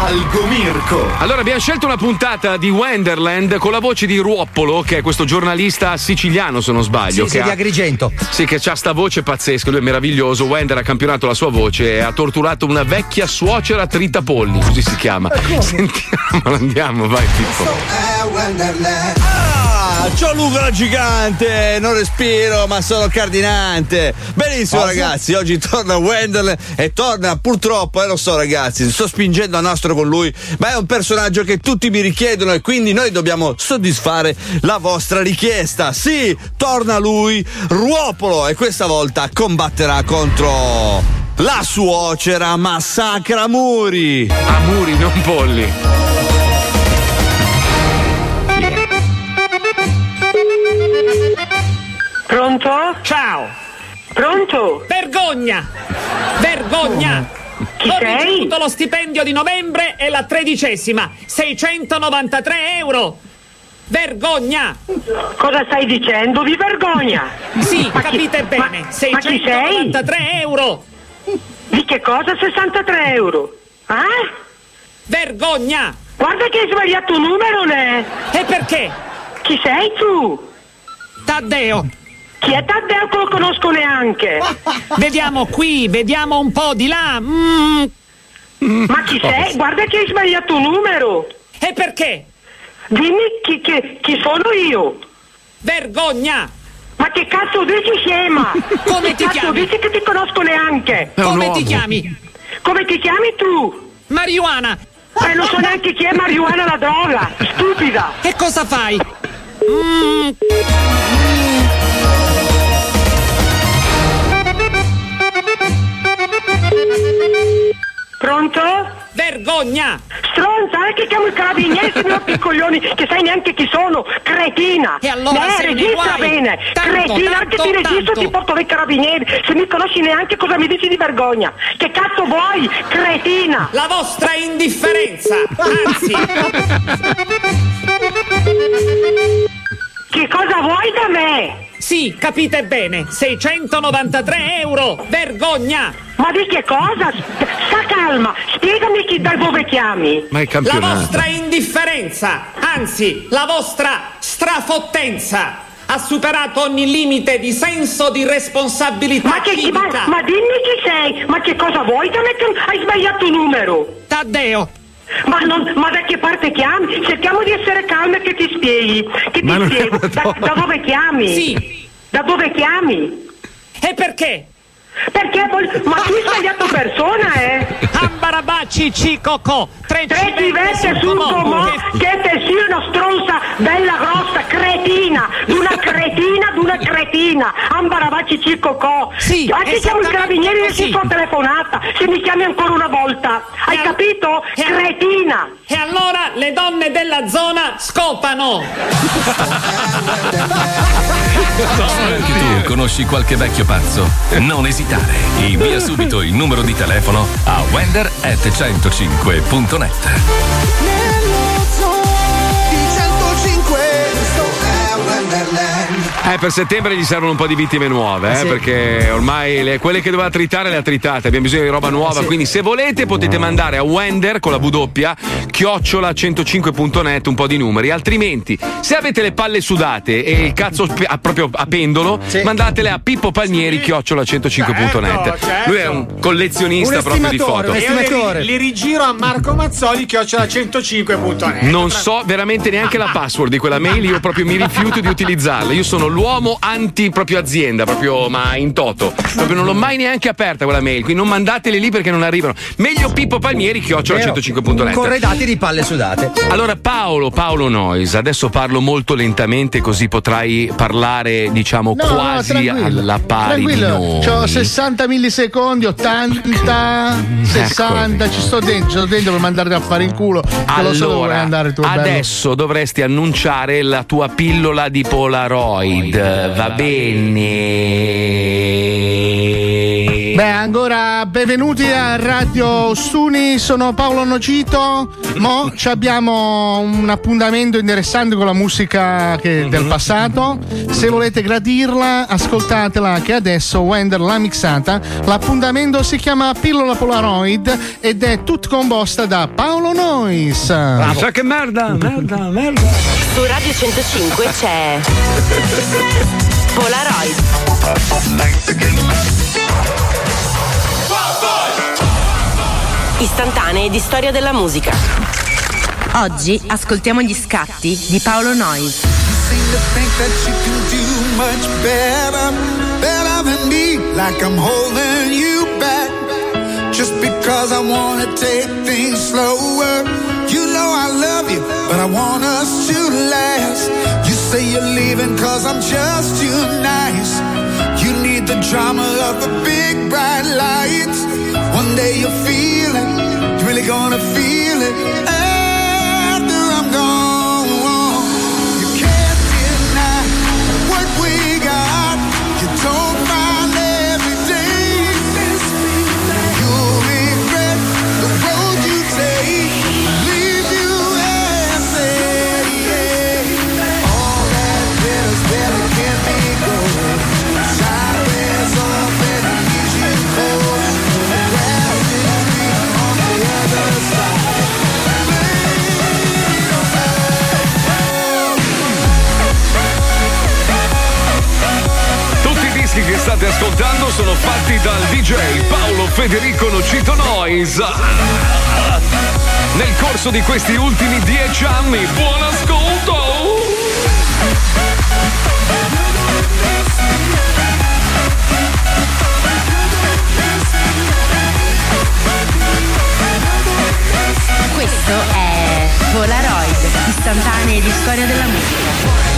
L'Algo Mirko. Allora abbiamo scelto una puntata di Wonderland con la voce di Ruoppolo, che è questo giornalista siciliano, se non sbaglio. Sì, sì, che di ha- Agrigento. Sì, che ha sta voce pazzesca, lui è meraviglioso. Wender ha campionato la sua voce e ha torturato una vecchia suocera tritapolli, così si chiama. Sentiamo, andiamo, vai Pippo. Ah, c'ho Luca la gigante, non respiro ma sono cardinante. Benissimo Cosa? ragazzi, oggi torna Wendell e torna purtroppo, eh lo so ragazzi, sto spingendo a nastro con lui, ma è un personaggio che tutti mi richiedono e quindi noi dobbiamo soddisfare la vostra richiesta. Sì, torna lui, Ruopolo e questa volta combatterà contro la suocera Massacra Muri. A muri, non polli. Pronto? Ciao! Pronto? Vergogna! Vergogna! Chi Ho sei? ricevuto lo stipendio di novembre e la tredicesima, 693 euro! Vergogna! Cosa stai dicendo? Vi vergogna! Sì, Ma chi- capite ma- bene, ma chi sei? 693 euro! Di che cosa? 63 euro? Eh? Vergogna! Guarda che hai sbagliato un numero, ne? E perché? Chi sei tu? Taddeo! Chi è Taddeo lo conosco neanche? *laughs* Vediamo qui, vediamo un po' di là. Mm. Ma chi sei? Guarda che hai sbagliato un numero! E perché? Dimmi chi, chi- chi sono io! Vergogna! Ma che cazzo dici scema? *laughs* Come che ti cazzo chiami? dici che ti conosco neanche? Come ti chiami? Come ti chiami tu? Marijuana! Eh, non so neanche chi è marijuana la droga! Stupida! Che cosa fai? Mm. Pronto? Vergogna! Stronza, è che chiamo i carabinieri *laughs* se mi rompi i coglioni, che sai neanche chi sono, cretina. E allora eh, registra bene, Tanto, cretina, anche tanto, ti registro tanto. ti porto dai carabinieri, se mi conosci neanche cosa mi dici di vergogna. Che cazzo vuoi, cretina? La vostra indifferenza, anzi. Che cosa vuoi da me? Sì, capite bene, 693 euro, vergogna! Ma di che cosa? Sta calma, spiegami chi da dove chiami. Ma è La campionato. vostra indifferenza, anzi, la vostra strafottenza ha superato ogni limite di senso di responsabilità Ma, che, ma, ma dimmi chi sei, ma che cosa vuoi da me che hai sbagliato numero? Taddeo. Ma, non, ma da che parte chiami? Cerchiamo di essere calmi e che ti spieghi. Che ti una Da, da dove chiami? Sì. Da dove chiami? E perché? Perché poi... Ma tu hai sbagliato persona, eh? Ambarabacci Cicocò, tre Tre civette sul comò che te sia una stronza bella grossa, cretina, d'una *laughs* cretina, d'una cretina, ambaravacci circocò. Sì, Anche chiamo i carabinieri e ti sto telefonata, se mi chiami ancora una volta. Hai capito? Cretina! E allora le donne della zona scopano! *laughs* Anche tu conosci qualche vecchio pazzo? Non visitare. Invia subito il numero di telefono a wender.105.net. Eh, per settembre gli servono un po' di vittime nuove, eh, sì. perché ormai le- quelle che doveva tritare le ha tritate, abbiamo bisogno di roba nuova, sì. quindi se volete potete mandare a Wender con la W chiocciola 105.net un po' di numeri, altrimenti se avete le palle sudate e il cazzo a- proprio a pendolo, mandatele a Pippo Palmieri chiocciola 105.net. Certo, certo. Lui è un collezionista Un proprio di foto. E io li, li rigiro a Marco Mazzoli chiocciola 105.net. Non so veramente neanche la password di quella mail, io proprio mi rifiuto di utilizzarla. Io sono l'uomo anti proprio azienda, proprio ma in toto. Proprio non l'ho mai neanche aperta quella mail, quindi non mandateli lì perché non arrivano. Meglio Pippo Palmieri, chiocciola 105.net. Corredati di palle sudate. Allora Paolo, Paolo Nois, adesso parlo molto lentamente così potrai parlare diciamo No, no, quasi tranquillo. alla pari di Tranquillo, noi. ho 60 millisecondi, 80, 60, ci sto dentro, ci sto dentro per mandarti a fare in culo. Lo so dove vuoi andare tu, bello. adesso dovresti annunciare la tua pillola di Polaroid. Va bene. Beh, ancora benvenuti a Radio Stuni, sono Paolo Nocito. Mo ci abbiamo un appuntamento interessante con la musica che- del passato. Se volete gradirla, ascoltatela che adesso Wender l'ha mixata. L'appuntamento si chiama Pillola Polaroid ed è tutta composta da Paolo Nois. Sa che merda, merda, merda. Su Radio 105 c'è *laughs* Polaroid. Istantanee di storia della musica. Oggi ascoltiamo gli scatti di Paolo Noyes. seem to think that you can do much better, better than me. Like I'm holding you back, just because I wanna take things slower. You know I love you, but I want us to last. You say you're leaving cause I'm just too nice. Need the drama of the big bright lights. One day you'll feel it, you're really gonna feel it. State ascoltando sono fatti dal DJ Paolo Federico Nocito Noise. Nel corso di questi ultimi dieci anni, buon ascolto! Questo è Polaroid, istantanee di storia della musica.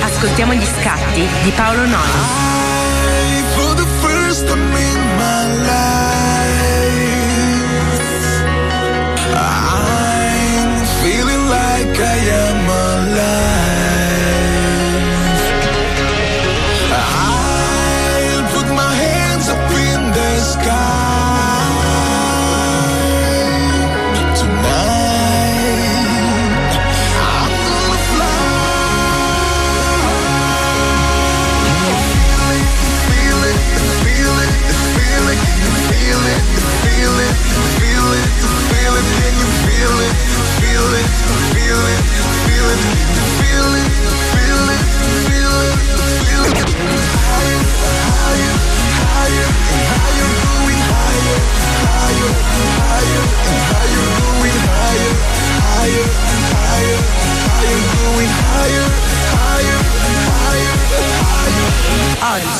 Ascoltiamo gli scatti di Paolo Noyes. For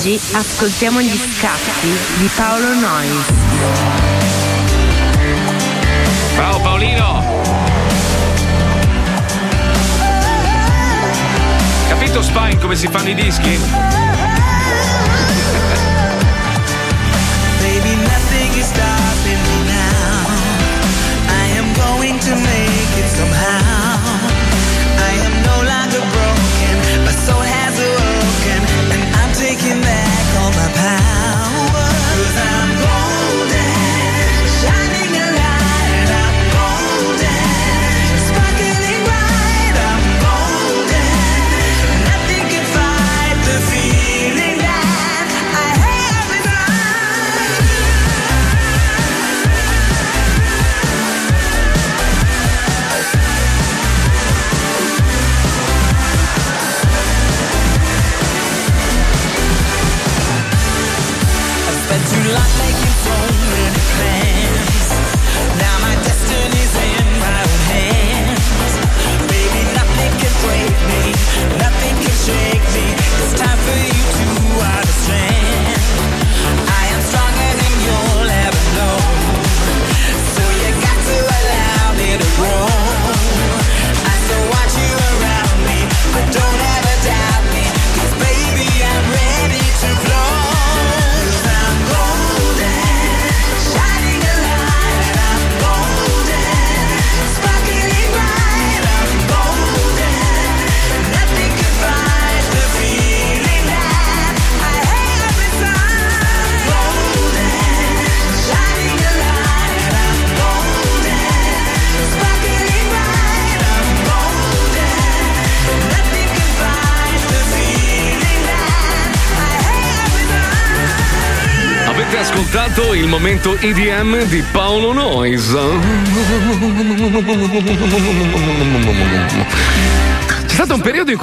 Oggi ascoltiamo gli scatti di Paolo Noyes. Bravo Paolino! Capito Spine come si fanno i dischi? Momento EDM di Paolo Noyes?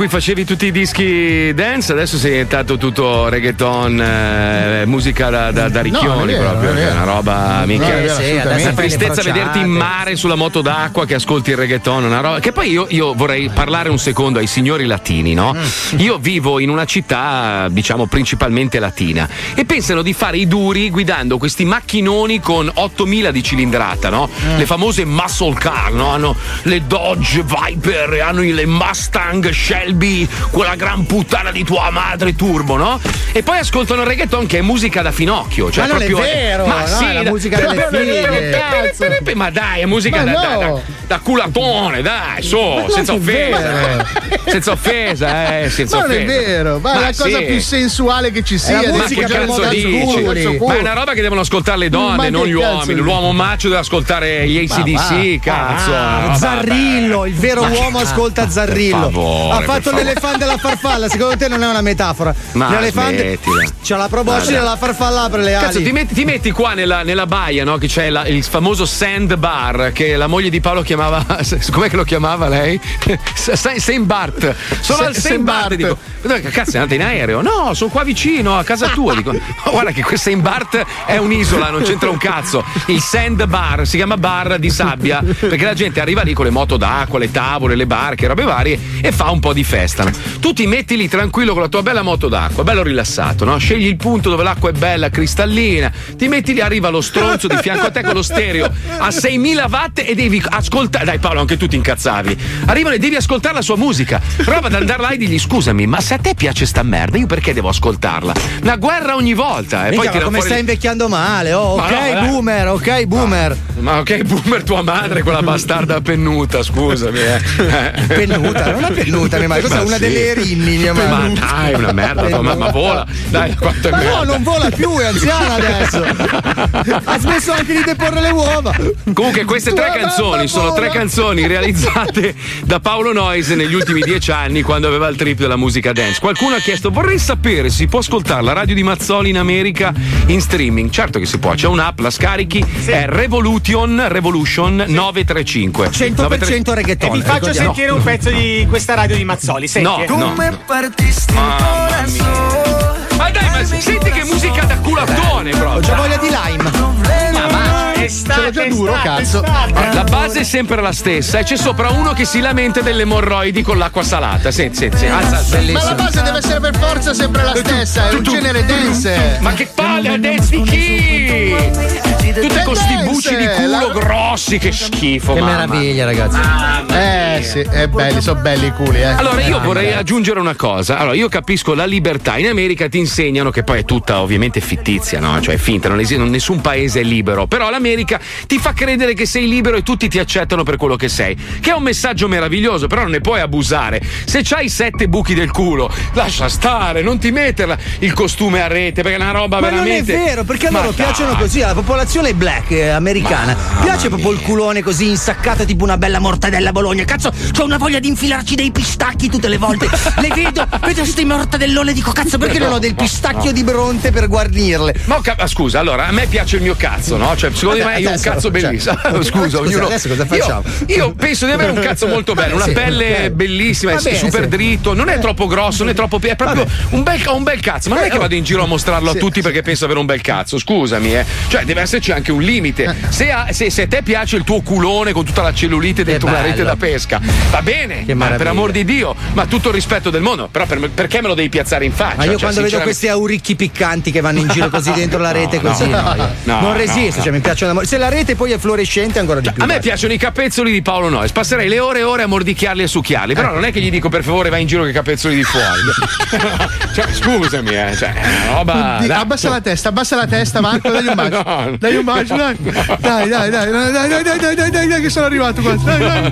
Cui facevi tutti i dischi dance, adesso sei diventato tutto reggaeton, eh, musica da, da, da ricchioni No, vero, proprio. è una roba mica. No, assolutamente. una tristezza vederti in mare sulla moto d'acqua che ascolti il reggaeton, una roba. Che poi io, io vorrei parlare un secondo ai signori latini, no? Mm. Io vivo in una città, diciamo, principalmente latina e pensano di fare i duri guidando questi macchinoni con 8000 di cilindrata, no? Mm. Le famose muscle car, no? Hanno le Dodge Viper, hanno le Mustang Shelby, quella gran puttana di tua madre turbo, no? E poi ascoltano il reggaeton che è musica da finocchio. Cioè Ma non è proprio vero, ma no, sì, è la da- musica *laughs* delle fighe. Ma dai, è musica Ma da, da- no. da- da culatone, dai, Ma non senza è offesa. vero. senza offesa, eh, senza Ma non è offesa. vero, ma, è la cosa sì. più sensuale che ci sia. ma adesso che già cazzo da dici? scuri. Ma è una roba che devono ascoltare le Ma donne, che non gli cazzo uomini. L'uomo macio deve ascoltare gli ACDC, cazzo. Zarrillo, il vero Ma che uomo cazzo, ascolta Zarrillo. ha per fatto l'elefante e la farfalla, secondo te non è una metafora? Ma L'elefante smettila. c'ha la proboscide e la farfalla apre le ali. Cazzo, ti metti, ti metti qua nella, nella baia, no? Che c'è la- il famoso sand bar che la moglie di Paolo chiamava. *laughs* Com'è che lo chiamava lei? *laughs* Saint Bart. Sono al Saint Bart. Dico, dove cazzo è andata in aereo? No, sono qua vicino a casa tua. Dico, *laughs* "Oh, guarda che questa Saint Bart è un'isola, non c'entra un cazzo. Il sand bar si chiama bar di sabbia perché la gente arriva lì con le moto d'acqua, le tavole, le barche, robe varie e fa un po' di festa. no? Tu ti metti lì tranquillo con la tua bella moto d'acqua, bello rilassato, no? Scegli il punto dove l'acqua è bella, cristallina, ti metti lì, arriva lo stronzo di fianco a te con lo stereo a 6000 watt e devi ascoltare. Dai Paolo, anche tu ti incazzavi. Arrivano e devi ascoltare la sua musica. Prova ad andare là e digli scusami, ma se a te piace sta merda, io perché devo ascoltarla? Una guerra ogni volta. E Minchia, poi ma tira come stai invecchiando male? Oh, Ma ok, no, dai. boomer, ok, boomer. Ma ok, boomer tua madre, quella bastarda pennuta, scusami. Eh. Pennuta, non è pennuta, mia *laughs* madre, cos'è? Ma Una sì. delle erinni, mia madre. Ma dai, una merda, tua mamma vola. Dai, quanto è Ma merda. no, non vola più, è anziana adesso. Ha smesso anche di deporre le uova. Comunque, queste tre Tua canzoni mamma sono tre canzoni realizzate da Paolo Noyes negli ultimi dieci anni quando aveva il trip della musica dance. Qualcuno ha chiesto: vorrei sapere se si può ascoltare la radio di Mazzoli in America in streaming. Certo che si può, c'è un'app, la scarichi, è Revolution Revolution 935. 100% reggaeton. E vi faccio ricordiamo. sentire un pezzo di questa radio di Mazzoli. Senti. No, eh. no. Come partiste Mamma mia. Ma dai, ma senti che musica da culatone, proprio. Ho già voglia di lime. Estate, già duro, estate, cazzo. estate. La base è sempre la stessa e c'è sopra uno che si lamenta delle emorroidi con l'acqua salata. Senti, senti, senti. Alza, alza. Ma la base deve essere per forza sempre la stessa, è un genere dance. Ma che palle a dance di chi? Tutti con sti buci di culo grossi, che schifo. Che mamma. meraviglia, ragazzi. Eh sì, è belli, sono belli i culi, eh. Allora, io Eh, vorrei aggiungere una cosa. Allora, io capisco la libertà. In America ti insegnano che poi è tutta ovviamente fittizia, no? Cioè è finta, non esiste, nessun paese è libero. Però l'America ti fa credere che sei libero e tutti ti accettano per quello che sei. Che è un messaggio meraviglioso, però non ne puoi abusare. Se c'hai sette buchi del culo, lascia stare, non ti metterla il costume a rete, perché è una roba Ma non è veramente. vero, perché a Ma loro piacciono così, alla popolazione black eh, americana. piace proprio il culone così insaccato, tipo una bella mortadella a Bologna. Cazzo, c'ho una voglia di infilarci dei pistacchi tutte le volte. Le vedo, *laughs* vedo queste mortadellone e dico, cazzo, perché non ho del pistacchio di bronte per guarnirle? Ma ho cap- ah, scusa, allora a me piace il mio cazzo, no? Cioè, secondo Vabbè, me io ho un cazzo cioè, bellissimo. *laughs* vabbè, scusa, ognuno. adesso cosa Io- facciamo? Io, penso di avere un cazzo molto bello, *laughs* una sì, pelle ok. bellissima, bene, super sì. dritto, non è troppo grosso, non è troppo. È proprio un bel, un bel cazzo. Ma non è che vado in giro a mostrarlo a Sì, tutti perché penso avere un bel cazzo, scusami, eh. Cioè, deve esserci anche un limite. Se a, se- se a te piace il tuo culone con tutta la cellulite dentro bello. rete da pesca, va bene, per amor di Dio, ma tutto il rispetto del mondo. Però per- perché me lo devi piazzare in faccia? Ma io Cioè, quando vedo questi auricchi piccanti che vanno in giro così dentro la *laughs* rete, così, no, no, io no, non no, resisto, cioè mi piacciono da morire. Se la rete poi è fluorescente, ancora di più. A me basta. piacciono i capezzoli di Paolo Noyes, passerei le ore e ore a mordicchiarli e succhiarli, però non è che gli dico per favore vai in giro con i capezzoli di fuori. cioè, scusami, eh, cioè, roba. Dai, abbassa cioè- la testa, abbassa la testa, Marco, dagli un bacio. No. Dai un bacio, dai. Dai, dai, dai, dai, dai, dai, dai, dai, dai, dai, dai, che sono arrivato qua. Dai, dai,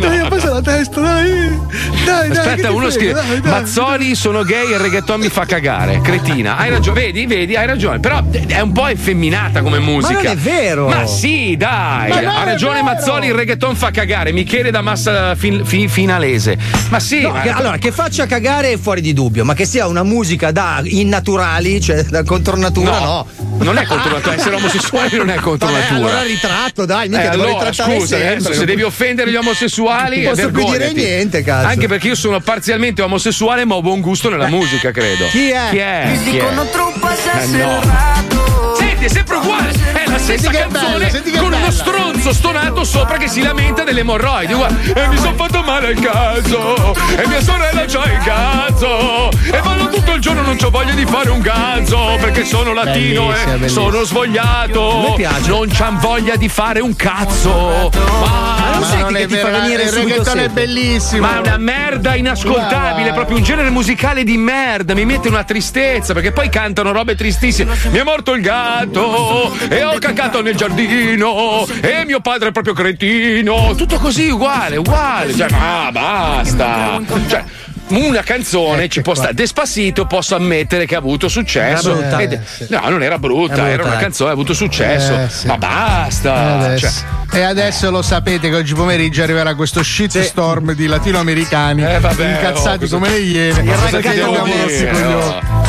dai, abbassa la testa, dai. Dai, dai. che Aspetta, uno frega, scrive: dai, dai. Mazzoli sono gay e il reggaeton mi fa cagare. Cretina, hai ragione, vedi, vedi, hai ragione. Però è un po' effeminata come musica. non è vero. Ma sì, dai. Ma ha è ragione vero. Mazzoli, il reggaeton fa cagare. Michele da massa fin- fi- finalese. Ma sì, No, ma- che- allora, che faccia cagare è fuori di dubbio, ma che sia una musica da innaturali, cioè da contronatura, no. Non è contro natura, essere *laughs* omosessuali non è contro Vabbè, natura. allora ritratto, dai, mica Eh, devo allora, scusa, adesso se devi offendere gli omosessuali, Non posso più dire niente, cazzo. Anche perché io sono parzialmente omosessuale, ma ho buon gusto nella musica, credo. Chi è? Chi è? Ti Chi è? dicono troppo Eh, no. Senti, è sempre uguale. È la stessa canzone bella, con uno stronzo stonato sopra che si lamenta delle emorroidi. E mi sono fatto male al cazzo. E mia sorella c'ha il cazzo. E ballo tutto il giorno, non ho voglia di fare un cazzo. Perché sono latino Bellissima, e bellissima. sono svogliato. Non c'han voglia di fare un cazzo. Ma, senti non che è ti fa venire il reggaeton è bellissimo. ma è una merda inascoltabile, Guarda. proprio un genere musicale di merda, mi mette una tristezza perché poi cantano robe tristissime. Mi è morto il gatto e ho cacato nel giardino e mio padre è proprio cretino. Tutto così uguale, uguale. Cioè, ma basta. Cioè, una canzone ci può stare. Despassito posso ammettere che ha avuto successo. Brutta, Ed- eh, sì. No, non era brutta, Era brutta, era una canzone, ha avuto successo. Eh, sì. Ma E basta. adesso, Cioè, e adesso lo sapete che oggi pomeriggio arriverà questo shitstorm di latinoamericani Eh, vabbè, incazzati oh, come le iene. Oh? coglioni.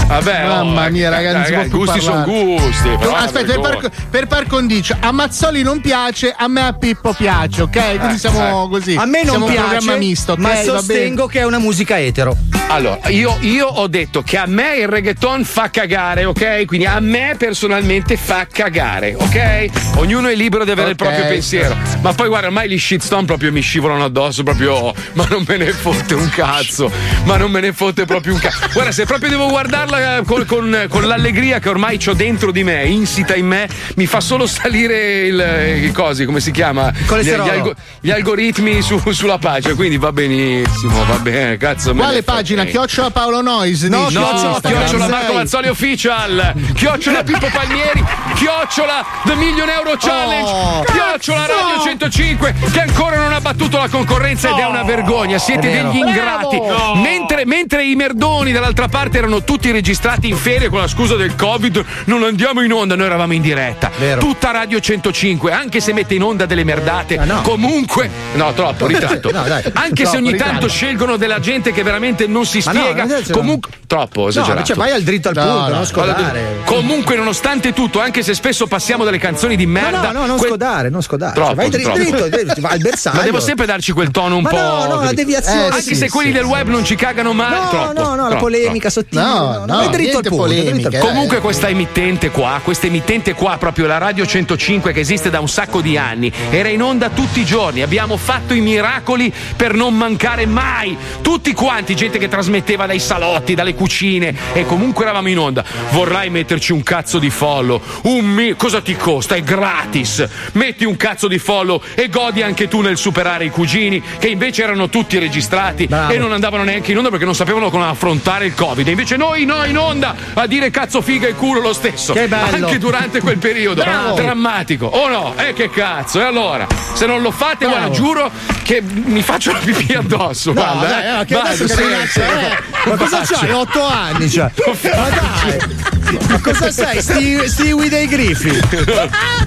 Vabbè, oh, Mamma mia, ragazzi, può ragazzi, più gusti sono gusti. Aspetta, per par, per par condicio, a Mazzoli non piace, a me a Pippo piace, ok? Quindi siamo così. A me non siamo un piace, programma misto, ok? ma sostengo che è una musica etero. Allora, io, io ho detto che a me il reggaeton fa cagare, ok? Quindi a me personalmente fa cagare, ok? Ognuno è libero di avere il Ok. proprio pensiero. Ma poi guarda, ormai gli shitstorm proprio mi scivolano addosso, proprio. *laughs* Ma non me ne fotte un cazzo. Ma non me ne fotte proprio un cazzo. Guarda, se proprio devo guardarla eh, con, con- con l'allegria che ormai ho dentro di me, insita in me, mi fa solo salire il, i cosi, come si chiama? Gli, gli algo- gli algoritmi su- sulla pagina, quindi va benissimo, va bene, cazzo. Quale pagina? frega. Chiocciola Paolo Nois. No, dici, chiocciola, su Instagram. chiocciola Marco Mazzoli Official, chiocciola Pippo Palmieri, chiocciola The Million Euro Challenge, Oh, chiocciola cazzo! Radio 105 che ancora non ha battuto la concorrenza ed è una vergogna, siete vero. degli ingrati. No. Mentre, mentre i merdoni dall'altra parte erano tutti registrati in ferie con la scusa del Covid, non andiamo in onda, noi eravamo in diretta. Tutta Radio 105, anche se mette in onda delle merdate, comunque, no, troppo ritratto. *laughs* No, anche se Troppo ogni ritratto. tanto scelgono della gente che veramente non si Ma no, spiega, non comunque troppo esagerato. cioè, vai al dritto al No, punto, no, non no. scodare. Comunque, nonostante tutto, anche se spesso passiamo delle canzoni di merda. No, no, non que- scodare, non scodare. Troppo, Cioè, vai dritto, dritto, vai al bersaglio. Ma devo sempre darci quel tono un Ma po'. no, no, la deviazione, Anche sì, se quelli sì, del web non ci cagano mai. No, troppo, no, no, la troppo, polemica troppo. sottile. No, no, vai dritto al punto. dritto al punto. Comunque questa emittente qua, questa emittente qua, proprio la Radio 105 che esiste da un sacco di anni, era in onda tutti i giorni, abbiamo fatto i miracoli per non mancare mai. Tutti quanti, gente che trasmetteva dai salotti, dalle cucine e comunque eravamo in onda. Vorrai metterci un cazzo di follow? Un mi- cosa ti costa? È gratis. Metti un cazzo di follow e godi anche tu nel superare i cugini che invece erano tutti registrati e non andavano neanche in onda perché non sapevano come affrontare il Covid. E invece noi no in onda a dire cazzo figa e culo lo stesso. Che bello. Anche durante quel periodo. Bravo. Drammatico. O no? Eh che cazzo. E allora? Se non lo fate, guarda, giuro che mi faccio la pipì addosso. No, guarda, dai, eh, che Vado, adesso eh, Ma cosa c'hai? 8 anni, cioè. Ma dai. Ma cosa sei? Sti- Stewie dei grifi. *laughs*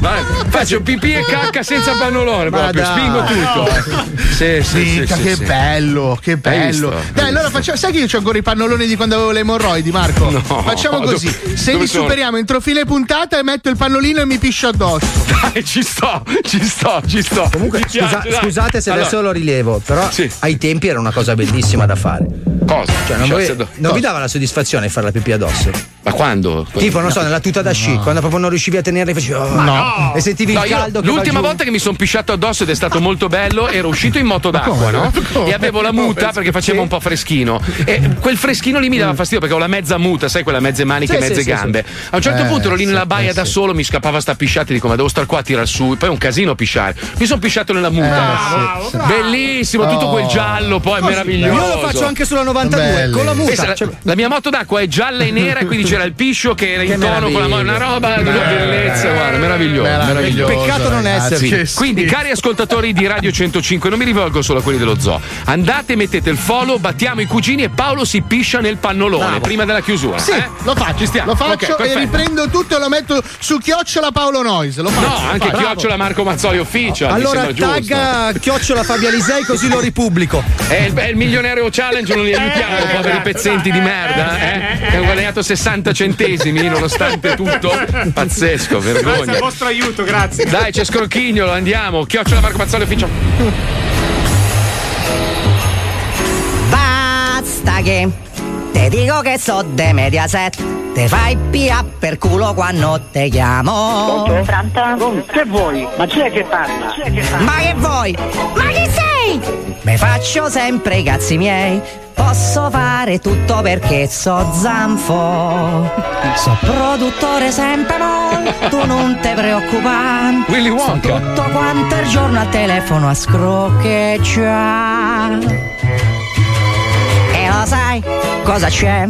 Vai, faccio pipì e cacca senza pannolone Ma proprio, dai. spingo tutto. Sì, sì, sì, Minchia, sì, che sì. bello, che bello. visto? Dai, allora facciamo. Sai che io ho ancora i pannoloni di quando avevo le emorroidi, Marco? No, facciamo dove- così. Se dove li sono? superiamo entro fine puntata e metto il pannolino e mi piscio addosso. *laughs* Dai, ci sto, ci sto, ci sto. Comunque, piace, scusa- scusate se Allora, adesso lo rilevo, però ai tempi era una cosa bellissima da fare. Cosa? Cioè, non, Cioè, do- non vi dava la soddisfazione fare la pipì addosso? Ma quando? Tipo, non so, nella tuta da sci, quando proprio non riuscivi a tenerla e facevi. oh, No. E sentivi No, il io caldo che va l'ultima volta che mi sono pisciato addosso ed è stato molto bello, ero uscito in moto d'acqua, no? E avevo la muta perché faceva un po' freschino. E quel freschino lì mi dava fastidio perché ho la mezza muta, sai, quella mezze maniche e Sì, mezze sì, gambe. sì. A un certo Eh, punto ero lì nella baia eh, da solo, mi scappava sta pisciata e dico, ma devo star qua a tirar su. Poi è un casino pisciare. Mi sono pisciato nella muta. Eh. Bellissimo, tutto Oh. quel giallo, poi meraviglioso. Io lo faccio anche sulla 92, con la muta. Pensa, la, Cioè- la mia moto d'acqua è gialla e nera, e quindi c'era il piscio che era in Che tono con la mano, una roba di una bellezza, guarda, meraviglioso. Meraviglioso, Peccato non esserci. Quindi, cari ascoltatori di Radio 105, non mi rivolgo solo a quelli dello zoo. Andate, mettete il follow, battiamo i cugini e Paolo si piscia nel pannolone Bravo. prima della chiusura. Sì, eh? lo faccio. Ci stiamo. Lo faccio Ok, e riprendo tutto e lo metto su chiocciola Paolo Nois. Lo faccio. No, anche Bravo. chiocciola Marco Mazzoli Official. Allora giusto. tagga chiocciola Fabia Lisei così lo ripubblico. È il, è il milionario challenge, non li *laughs* aiutiamo, poveri pezzenti di merda, eh? Che hanno guadagnato 60 centesimi nonostante tutto. Pazzesco, Grazie vergogna. al vostro aiuto, grazie. Dai, c'è Scrocchignolo, andiamo. Chiocciola Marco Mazzoli Official. Basta che te dico che so de Mediaset. Te fai pia per culo quando te chiamo. Pronto? Che vuoi? Ma chi è che parla? Ma che vuoi? Ma chi sei? Me faccio sempre i cazzi miei. Posso fare tutto perché so zanfo. So produttore sempre mo, tu *laughs* non te preoccupare. Willy Wonka. So tutto quanto il giorno al telefono a scroccheggiare. E lo sai cosa c'è?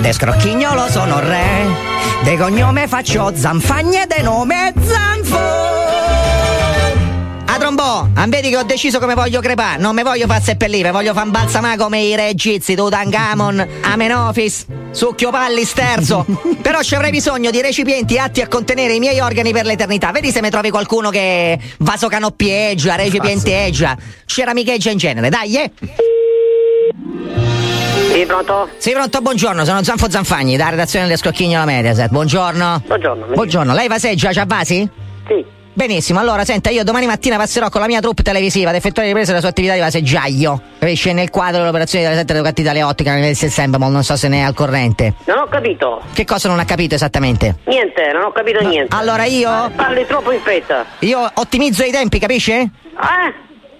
De scrocchignolo sono re. De cognome faccio zanfagna e de nome zanfo. A trombò, vedi che ho deciso come voglio crepare, non mi voglio far seppellire, voglio far balsamare come i re egizi, Tutankhamon, Amenofis, Succhio Palli sterzo. *laughs* Però ci avrei bisogno di recipienti atti a contenere i miei organi per l'eternità. Vedi se mi trovi qualcuno che vasocanoppieggia, recipienteggia, ceramicheggia in genere, dai, eh! Sì, pronto? Sì, pronto, buongiorno, sono Zanfo Zanfagni, da redazione delle Scrocchignolo Mediaset. Buongiorno. Buongiorno. Buongiorno, lei vaseggia, c'ha vasi? Sì. Benissimo, allora senta, io domani mattina passerò con la mia troupe televisiva ad effettuare riprese della sua attività di vaseggiaio. Capisce? Nel quadro dell'operazione delle 7 toccati dalle ottica nel sempre, ma non so se ne è al corrente. Non ho capito. Che cosa non ha capito esattamente? Niente, non ho capito niente. Allora io. Parli troppo in fretta. Io ottimizzo i tempi, capisce? Eh?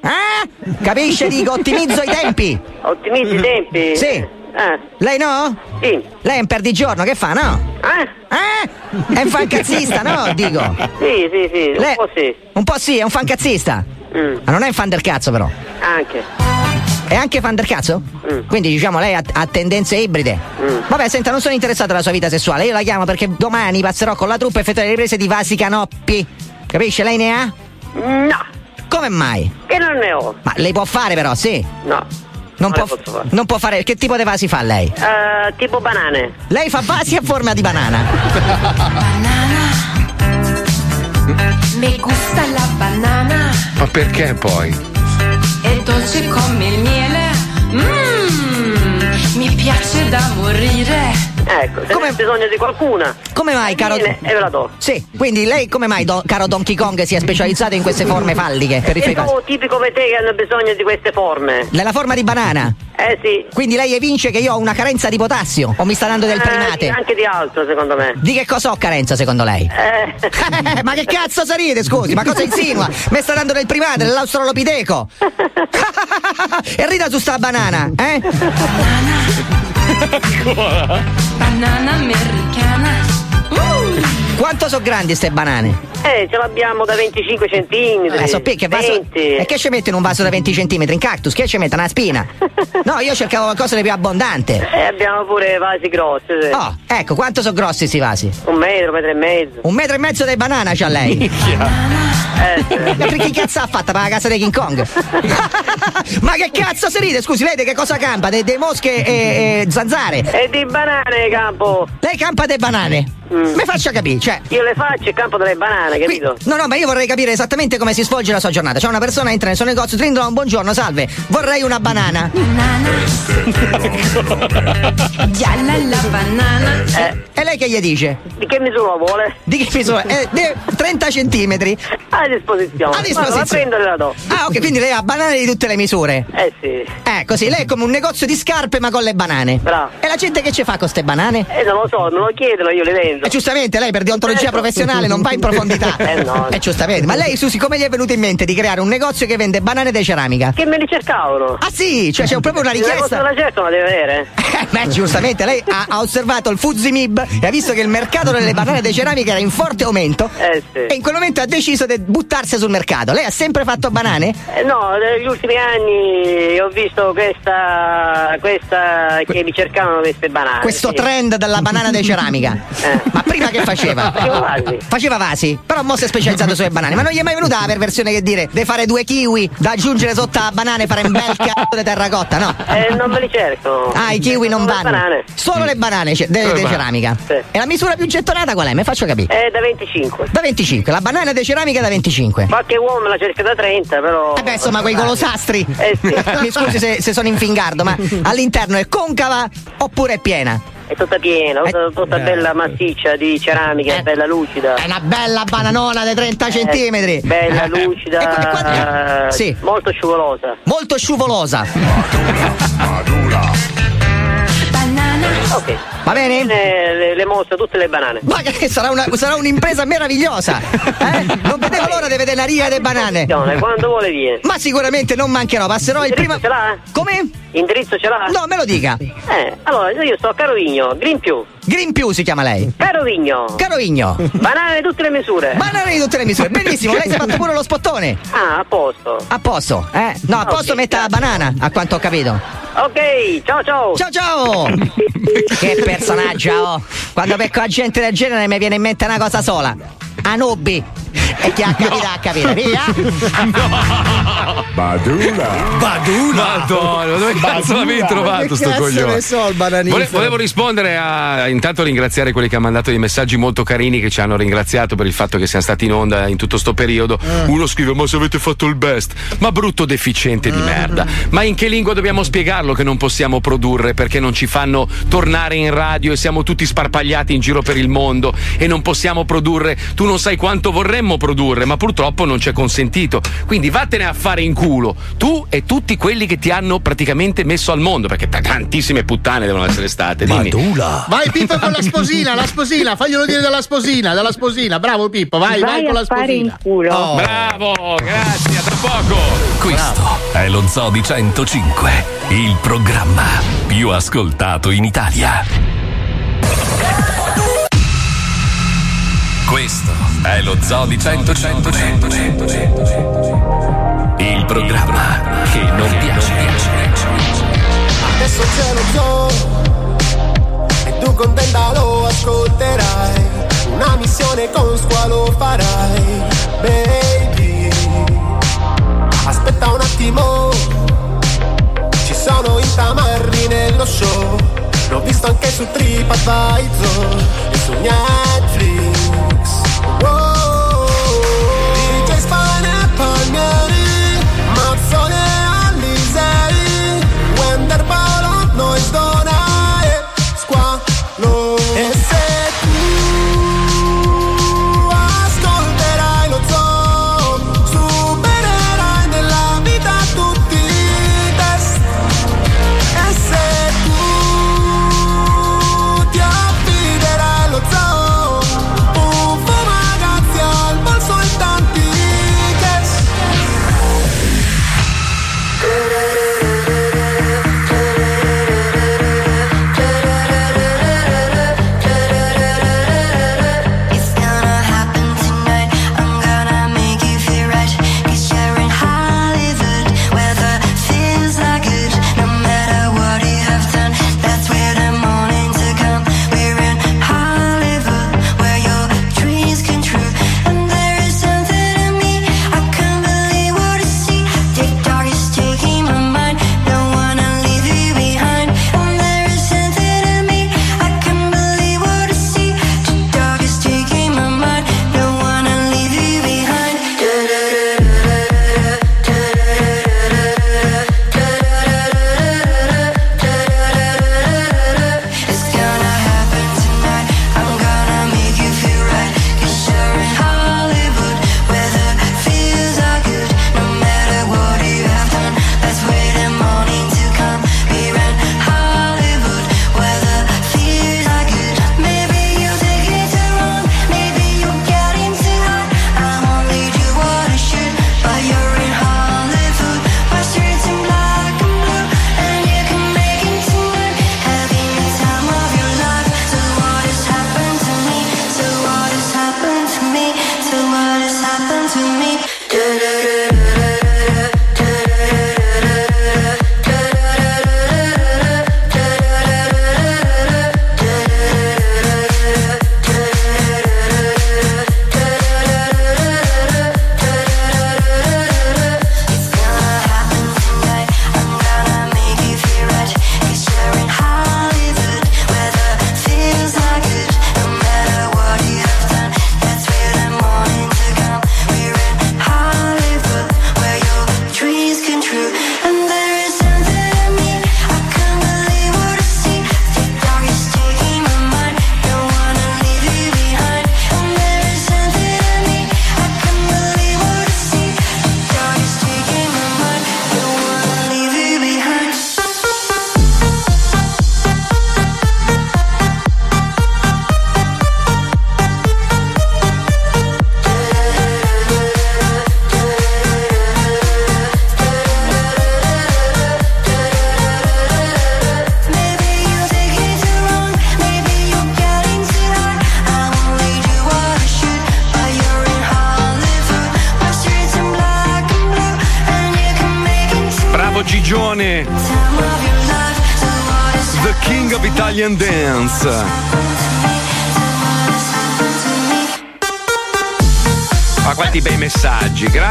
Eh? Capisce? Dico, ottimizzo i tempi. Ottimizzi i tempi? Sì. Eh. Lei no? Sì. Lei è un perdigiorno, che fa, no? Eh? Eh? È un fancazzista, no? *laughs* Dico. Sì, sì, sì, Lei- un po' sì. Un po' sì, è un fancazzista. Mm. Ma non è un fan del cazzo, però. Anche. È anche fan del cazzo? Quindi diciamo lei ha, ha tendenze ibride. Vabbè, senta, non sono interessato alla sua vita sessuale. Io la chiamo perché domani passerò con la truppa a effettuare le riprese di Vasi Canoppi. Capisce? Lei ne ha? No. Come mai? Che non ne ho. Ma lei può fare però, sì. No. Non, Non può, fare. non può fare. Che tipo di vasi fa lei? Eh, tipo banane. Lei fa vasi a forma di banana. Me gusta la banana, Ma perché poi? è dolce come il miele. Mmm, mi piace da morire. Ecco, se hai bisogno di qualcuna. Come mai, caro? Viene E ve la do. Sì, quindi lei come mai, do- caro Donkey Kong, si è specializzato in queste forme falliche per i sono tipi come te che hanno bisogno di queste forme. Nella forma di banana? Eh sì. Quindi lei evince che io ho una carenza di potassio o mi sta dando del Eh, primate? anche di altro, secondo me. Di che cosa ho carenza secondo lei? Eh. *laughs* ma che cazzo si ride, scusi? Ma cosa insinua? Mi sta dando del primate, dell'australopiteco. *laughs* e rida su sta banana, eh? Banana *laughs* americana. Quanto sono grandi ste banane? Eh, ce l'abbiamo da 25 centimetri. Eh, so che vaso... 20. E che ci mette in un vaso da 20 cm? In cactus? Che ci mette? Una spina? *laughs* No, io cercavo qualcosa di più abbondante. Eh, abbiamo pure vasi grossi. sì. Oh, ecco, quanto sono grossi questi vasi? Un metro, un metro e mezzo. Un metro e mezzo di banana c'ha lei. Eh, sì. Ma *laughs* che cazzo ha fatta per la casa di King Kong? *laughs* Ma che cazzo si ride? Scusi, lei di che cosa campa? De- Dei mosche e, e zanzare? E di banane campo. Lei campa delle banane? Mi faccia capire, cioè. Io le faccio e campo delle banane, capito? No, no, ma io vorrei capire esattamente come si svolge la sua giornata. C'è una persona entra nel suo negozio, trindola un buongiorno, salve, vorrei una banana. *laughs* Gialla la banana. Eh, E lei che gli dice? di che misura vuole? Di che misura? Eh, de- 30 centimetri. A disposizione. A disposizione. La prendo e la do. Ah, ok, quindi lei ha banane di tutte le misure. Eh sì. Eh, così, lei è come un negozio di scarpe ma con le banane. Bravo. E la gente che ci fa con queste banane? Eh, non lo so, me lo chiedono, io le vendo. E giustamente lei per deontologia professionale non va in profondità. *laughs* Eh no. Eh, giustamente. Ma lei, Susi, come gli è venuto in mente di creare un negozio che vende banane di ceramica? Che me li cercavano. Ah sì, cioè c'è proprio una La richiesta. della certa la deve avere. Eh, Beh, giustamente, lei ha, ha osservato il Fuzimib e ha visto che il mercato delle banane di ceramica era in forte aumento. Eh sì. E in quel momento ha deciso di buttarsi sul mercato. Lei ha sempre fatto banane? Eh, no, negli ultimi anni ho visto questa, questa che mi cercavano queste banane. Questo sì. trend della banana di ceramica. Ma prima che faceva? Facevo vasi. Faceva vasi, però mo si è specializzato sulle banane. Ma non gli è mai venuta la perversione che dire di fare due kiwi da aggiungere sotto la banana e fare un bel *laughs* cazzo di terracotta, no? Eh, non me li cerco. Ah, i kiwi non Solo le vanno. banane. Solo le banane ce- de- Solo de le banane. ceramica. Sì. E la misura più gettonata qual è? Mi faccio capire. Eh, da 25. Da 25, la banana di ceramica da 25. Qualche uomo me la cerca da 30, però. Eh beh, insomma, quei golosastri. Eh sì. *laughs* Mi scusi se, se sono in fingardo, ma all'interno è concava oppure è piena? È tutta piena, tutta, tutta bella massiccia di ceramica, bella lucida. È una bella bananona di 30 Eh, centimetri. Bella, Eh, lucida. e qua- e qua- eh, sì. Molto scivolosa. Molto scivolosa. Banana. Ok. Va bene? Le, le, le mostro tutte le banane. Ma che sarà, una- sarà un'impresa meravigliosa. *laughs* Eh? Non vedevo l'ora di vedere la riga delle banane. Quando vuole viene. Ma sicuramente non mancherò, passerò il primo. Ce l'ha? Come? Indirizzo ce l'ha? No, me lo dica. Eh, allora io sto a Carovigno, Green più. Green più si chiama lei. Carovigno. Carovigno. Banane di tutte le misure. Banane di tutte le misure. Benissimo, lei si è fatto pure lo spottone. Ah, a posto. A posto, eh? No, a posto Ok, metta la banana, a quanto ho capito. Ok, ciao ciao. Ciao ciao! che *laughs* personaggio, oh. Quando becco la gente del genere mi viene in mente una cosa sola. Anubi. E chi ha capito ha capito, via! Badula. Badula. Madonna, dove cazzo l'avevi trovato Che sto coglione? ne so? Vole- volevo rispondere a intanto ringraziare quelli che hanno mandato dei messaggi molto carini che ci hanno ringraziato per il fatto che siamo stati in onda in tutto sto periodo. Eh. Uno scrive: Ma se avete fatto il best, ma brutto deficiente Eh. di merda. Ma in che lingua dobbiamo spiegarlo che non possiamo produrre perché non ci fanno tornare in radio e siamo tutti sparpagliati in giro per il mondo e non possiamo produrre? Tu non sai quanto vorremmo produrre, ma purtroppo non c'è consentito. Quindi vattene a fare in culo tu e tutti quelli che ti hanno praticamente messo al mondo, perché t- tantissime puttane devono essere state. Dimmi. Vai Pippo con la sposina, la sposina, faglielo dire dalla sposina, dalla sposina. Bravo Pippo, vai, vai, Vai con a la fare in sposina. culo. Oh. Bravo, grazie, a tra poco. Questo è lo Zoo di 105, il programma più ascoltato in Italia. Questo è lo Zoo di 105, il programma che non piace. Adesso c'è lo zoo e tu contenta lo ascolterai. Una missione con squalo farai, baby. Aspetta un attimo, ci sono i tamarri nello show. L'ho visto anche su TripAdvisor e su Netflix.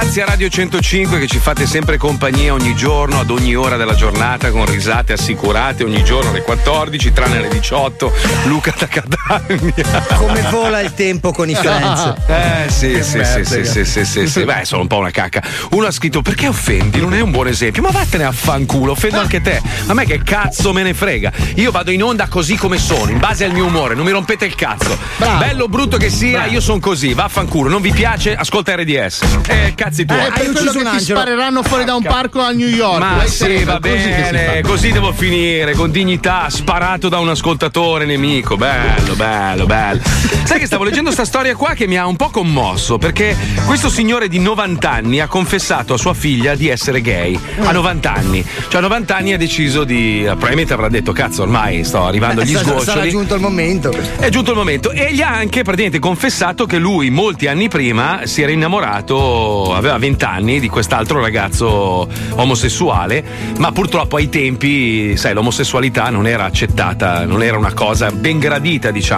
Grazie a Radio 105 che ci fate sempre compagnia ogni giorno, ad ogni ora della giornata, con risate assicurate ogni giorno alle 14, tranne alle 18. Luca da Catania. Come vola il tempo con i friends. Eh sì, sì, sì, sì, sì, sì, sì, sì. Beh, sono un po' una cacca. Uno ha scritto perché offendi? Non è un buon esempio. Ma vattene a fanculo, offendo anche te. A me che cazzo me ne frega. Io vado in onda così come sono, in base al mio umore, non mi rompete il cazzo. Bello o brutto che sia, io sono così, vaffanculo. Non vi piace? Ascolta RDS. Eh, cazzi tuoi. Eh, per quello che ti spareranno fuori da un parco a New York. Ma Vuoi sì, va così bene, fa. così devo finire, con dignità, sparato da un ascoltatore nemico. Bello, bello, bello. Sai che stavo leggendo sta storia qua che mi ha un po' commosso, perché questo signore di 90 anni ha confessato a sua figlia di essere gay. A 90 anni. Cioè a 90 anni ha deciso di. probabilmente avrà detto, cazzo, ormai sto arrivando agli sgoccioli. Sarà giunto il momento. È giunto il momento e gli ha anche praticamente confessato che lui molti anni prima si era innamorato, aveva 20 anni, di quest'altro ragazzo omosessuale, ma purtroppo ai tempi, sai, l'omosessualità non era accettata, non era una cosa ben gradita, diciamo,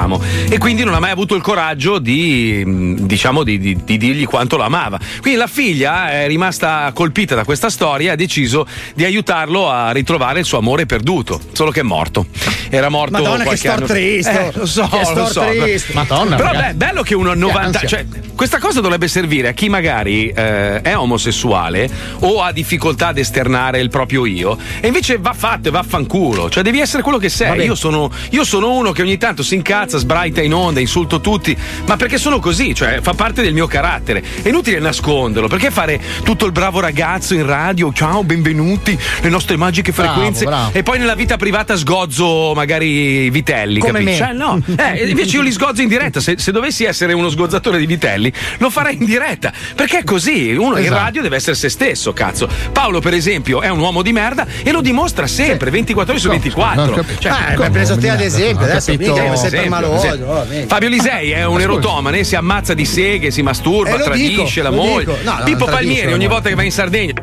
e quindi non ha mai avuto il coraggio di, mh, diciamo, di, di- di dirgli quanto lo amava. Quindi la figlia è rimasta colpita da questa storia e ha deciso di aiutarlo a ritrovare il suo amore perduto, solo che è morto. Era morto Madonna, che qualche stor anno triste. Eh, lo so, Che lo so. triste. Madonna, Però ragazzi. beh, bello che uno a 90 Che cioè, questa cosa dovrebbe servire a chi magari eh, è omosessuale o ha difficoltà ad esternare il proprio io e invece va fatto e vaffanculo. Cioè devi essere quello che sei. Io sono, io sono uno che ogni tanto si incazza, sbraita in onda, insulto tutti, ma perché sono così, cioè fa parte del mio carattere. È inutile nasconderlo, perché fare tutto il bravo ragazzo in radio, ciao, benvenuti, le nostre magiche Bravo, frequenze bravo. e poi nella vita privata sgozzo magari vitelli, Come capisci? me. Cioè, no. Eh, *laughs* invece io li sgozzo in diretta. Se, se dovessi essere uno sgozzatore di vitelli, lo farei in diretta. Perché è così. Uno in Esatto. radio deve essere se stesso, cazzo. Paolo, per esempio, è un uomo di merda e lo dimostra sempre, 24 ore su 24. Non capito. Cioè, Ah, hai preso te ad esempio, adesso mica che sei Esempio, oh. Fabio Lisei è un erotomane, si ammazza di seghe, si masturba, Eh, tradisce dico, la moglie. No, Pippo Palmieri, ogni volta che va in Sardegna.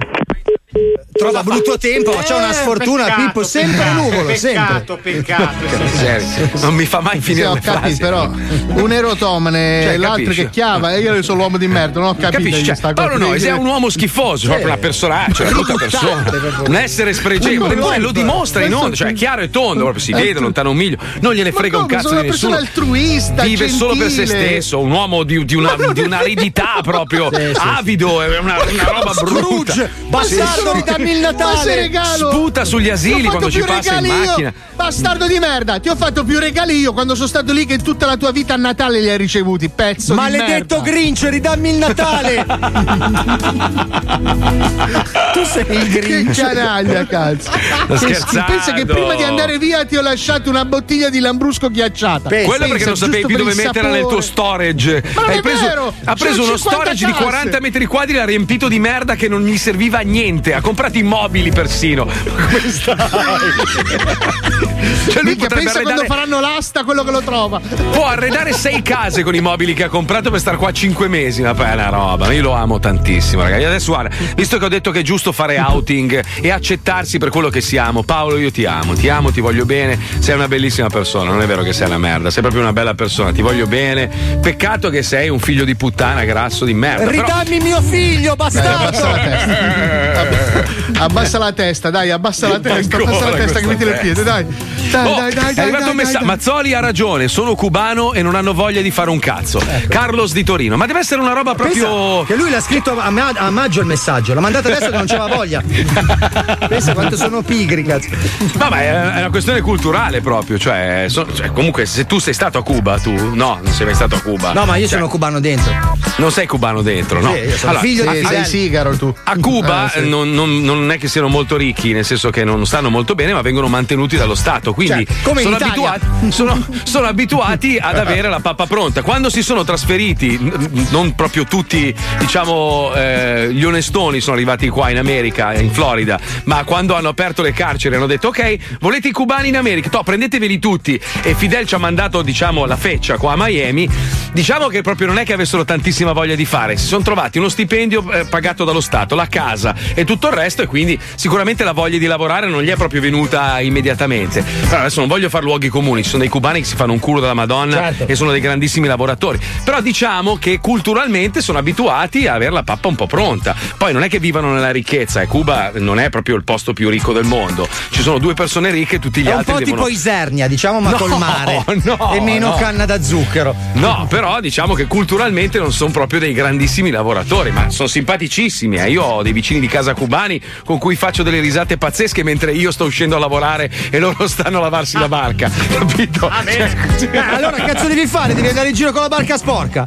Trova brutto tempo, ma c'è una sfortuna, peccato, Pippo, sempre peccato, nuvolo, sempre. Peccato, peccato. *laughs* Miseria. Non mi fa mai Sì, finire ho le capito, però un erotomane Cioè, e l'altro capisci? che chiava e io sono l'uomo di merda, non ho capito. Capisci? Cioè, sta Paolo Noyes è un uomo schifoso, proprio una personaccia, una brutta persona, un essere spregevole. Poi lo dimostra in onda, cioè è chiaro e tondo, proprio si vede lontano un miglio, non gliene frega un cazzo Sono di una persona nessuno. altruista, Vive solo per se stesso, un uomo di, di una, di un'aridità proprio avido, è una, una roba brutta. Scrooge, bastardo, Sì. Il Ma se Natale. regalo Sputa sugli asili quando ci passa in regali io. macchina. Bastardo di merda, ti ho fatto più regali io quando sono stato lì che tutta la tua vita a Natale li hai ricevuti, pezzo Maledetto di merda. Grinch, ridammi il Natale. *laughs* tu sei il Che Grinch. canaglia, cazzo. Sto Che scherzando. Pensa che prima di andare via ti ho lasciato una bottiglia di Lambrusco ghiacciata. Quello Pensa, perché non sapevi più dove metterla nel tuo storage. Ma non Hai è preso- vero! ha preso uno 50 storage di casse. 40 metri quadri, l'ha riempito di merda che non gli serviva a niente. Ha comprato i mobili persino. *laughs* Come stai? Cioè lui potrebbe pensa quando arredare, faranno l'asta quello che lo trova. può arredare sei case con i mobili che ha comprato per stare qua 5 mesi. Ma poi è una roba. Io lo amo tantissimo, ragazzi. Adesso guarda, visto che ho detto che è giusto fare outing e accettarsi per quello che siamo, Paolo, io ti amo, ti amo, ti voglio bene. Sei una bellissima persona, non è vero che sei una merda, sei proprio una bella persona, ti voglio bene. Peccato che sei un figlio di puttana grasso di merda. però- Ridammi mio figlio, Dai, abbassa la bastardo. testa. abbassa la testa, dai, abbassa la testa, abbassa la testa che metti le piede, dai. Dai, Oh, dai, dai, è arrivato un messaggio. Mazzoli ha ragione, sono cubano e non hanno voglia di fare un cazzo. Carlos di Torino, ma deve essere una roba proprio. Pensa che lui l'ha scritto a, ma- a maggio il messaggio, l'ha mandato adesso che non c'aveva voglia. *laughs* Pensa quanto sono pigri, cazzo. Vabbè, è una questione culturale proprio. Cioè, so- cioè, comunque, se tu sei stato a Cuba, tu. No, non sei mai stato a Cuba. No, ma io Cioè, sono cubano dentro. Non sei cubano dentro, no? Sì, io sono figlio di Sì, sei sigaro tu. A Cuba Eh, sì. non, non- non è che siano molto ricchi, nel senso che non stanno molto bene, ma vengono mantenuti dallo Stato. Quindi Cioè, sono, abituati, sono, sono abituati ad *laughs* avere la pappa pronta. Quando si sono trasferiti, n- non proprio tutti, diciamo, eh, gli onestoni sono arrivati qua in America, in Florida, ma quando hanno aperto le carceri hanno detto: Ok, volete i cubani in America? To, prendeteveli tutti. E Fidel ci ha mandato, diciamo, la feccia qua a Miami. Diciamo che proprio non è che avessero tantissima voglia di fare. Si sono trovati uno stipendio eh, pagato dallo Stato, la casa e tutto il resto, e quindi sicuramente la voglia di lavorare non gli è proprio venuta immediatamente. Però adesso non voglio fare luoghi comuni, ci sono dei cubani che si fanno un culo della Madonna Certo. e sono dei grandissimi lavoratori. Però diciamo che culturalmente sono abituati a avere la pappa un po' pronta. Poi non è che vivano nella ricchezza, e Cuba non è proprio il posto più ricco del mondo. Ci sono due persone ricche e tutti gli È un altri po' devono... tipo Isernia, diciamo, ma No, col mare. *laughs* no, e meno no. canna da zucchero. No, però diciamo che culturalmente non sono proprio dei grandissimi lavoratori, ma sono simpaticissimi. eh. Io ho dei vicini di casa cubani con cui faccio delle risate pazzesche mentre io sto uscendo a lavorare e loro stanno a lavarsi la barca. *laughs* Capito? Eh, allora, cazzo devi fare? Devi andare in giro con la barca sporca.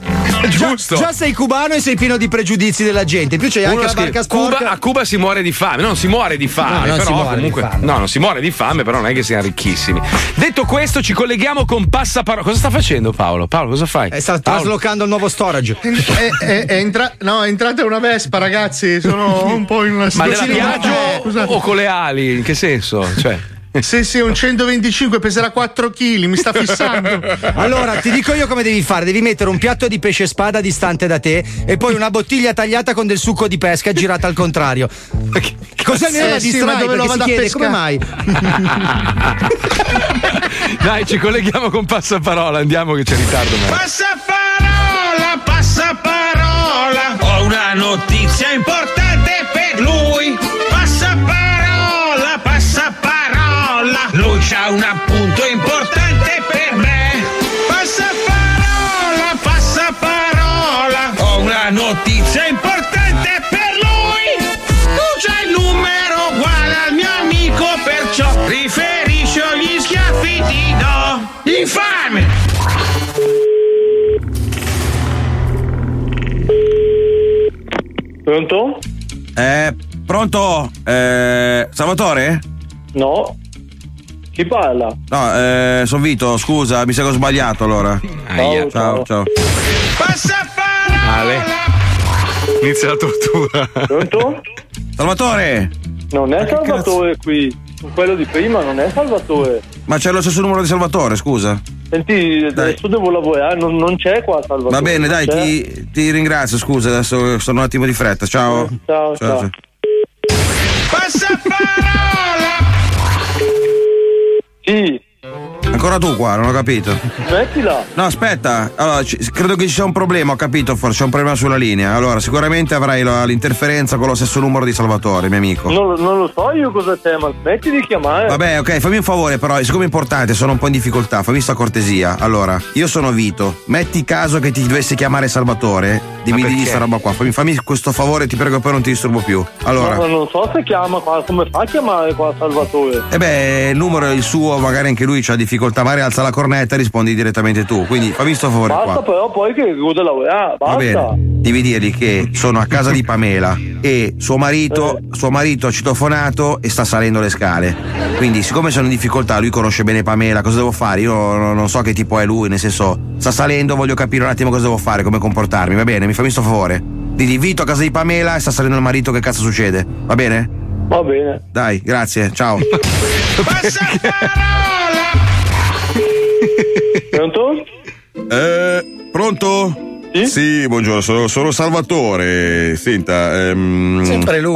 Giusto. Già, già sei cubano e sei pieno di pregiudizi della gente. In più c'hai anche la scrive, barca sporca. Cuba- a Cuba si muore di fame, no, non si muore di fame, No, non però si muore di comunque fame. no, non si muore di fame, però non è che siano ricchissimi. Detto questo, ci colleghiamo con Passaparola. Cosa sta facendo Paolo? Paolo, cosa fai? Eh, sta Paolo. traslocando il nuovo storage. È, è- è entra- no, è entrata una vespa, ragazzi. Sono un po' in una Ma situazione. piaggia Eh, scusa. o con le ali? In che senso? Cioè. Sì, sì, un 125 peserà 4 kg, mi sta *laughs* fissando. Allora, ti dico io come devi fare: devi mettere un piatto di pesce spada distante da te e poi una bottiglia tagliata con del succo di pesca girata al contrario. Eh, la sì, distrai ma dove lo vado a chiede come mai. *laughs* Dai, ci colleghiamo con Passaparola, andiamo che c'è ritardo. ma- Passaparola, passaparola. Ho una notizia importante per lui. C'ha un appunto importante per me. Passaparola, passaparola. Ho una notizia importante per lui. Tu c'hai il numero uguale al mio amico, perciò riferisci gli schiaffi ti do. Infame! Pronto? Eh, pronto? Eh, Salvatore? No. Chi parla? No, eh, sono Vito, scusa, mi sa che ho sbagliato allora. Ciao, ciao. ciao. Ale. Inizia la tortura. Pronto? Salvatore! Non è Salvatore qui. Quello di prima non è Salvatore. Ma c'è lo stesso numero di Salvatore, scusa. Senti, adesso devo lavorare, non, non c'è qua Salvatore. Va bene, dai, ti, ti ringrazio, scusa, adesso sono un attimo di fretta. Ciao. Ciao, ciao. Sì. Ancora tu qua, non ho capito. Mettila. No, aspetta, allora, ci- credo che ci sia un problema, ho capito, forse c'è un problema sulla linea. Allora, sicuramente avrai la- l'interferenza con lo stesso numero di Salvatore, mio amico. Non, non lo so io cosa c'è, ma smetti di chiamare. Vabbè, ok, fammi un favore, però, siccome è importante, sono un po' in difficoltà, fammi sta cortesia. Allora, io sono Vito, metti caso che ti dovesse chiamare Salvatore, dimmi Ma di perché? sta roba qua, fammi, fammi questo favore, ti prego, poi non ti disturbo più. Allora. Ma non so se chiama qua, come fa a chiamare qua Salvatore? E beh, il numero è il suo, magari anche lui ha difficoltà, magari alza la cornetta e rispondi direttamente tu. Quindi fammi sto favore Basta qua. però poi che chiude la Va basta. bene, devi dirgli che sono a casa di Pamela e suo marito, suo marito ha citofonato e sta salendo le scale. Quindi, siccome sono in difficoltà, lui conosce bene Pamela, cosa devo fare? Io non non so che tipo è lui, nel senso, sta salendo, voglio capire un attimo cosa devo fare, come comportarmi, va bene? Mi fammi sto favore. Digli Vito a casa di Pamela e sta salendo il marito, che cazzo succede? Va bene? Va bene. Dai, grazie, ciao. Pronto? Eh, pronto? Sì? buongiorno, sono, sono Salvatore. Senta, ehm,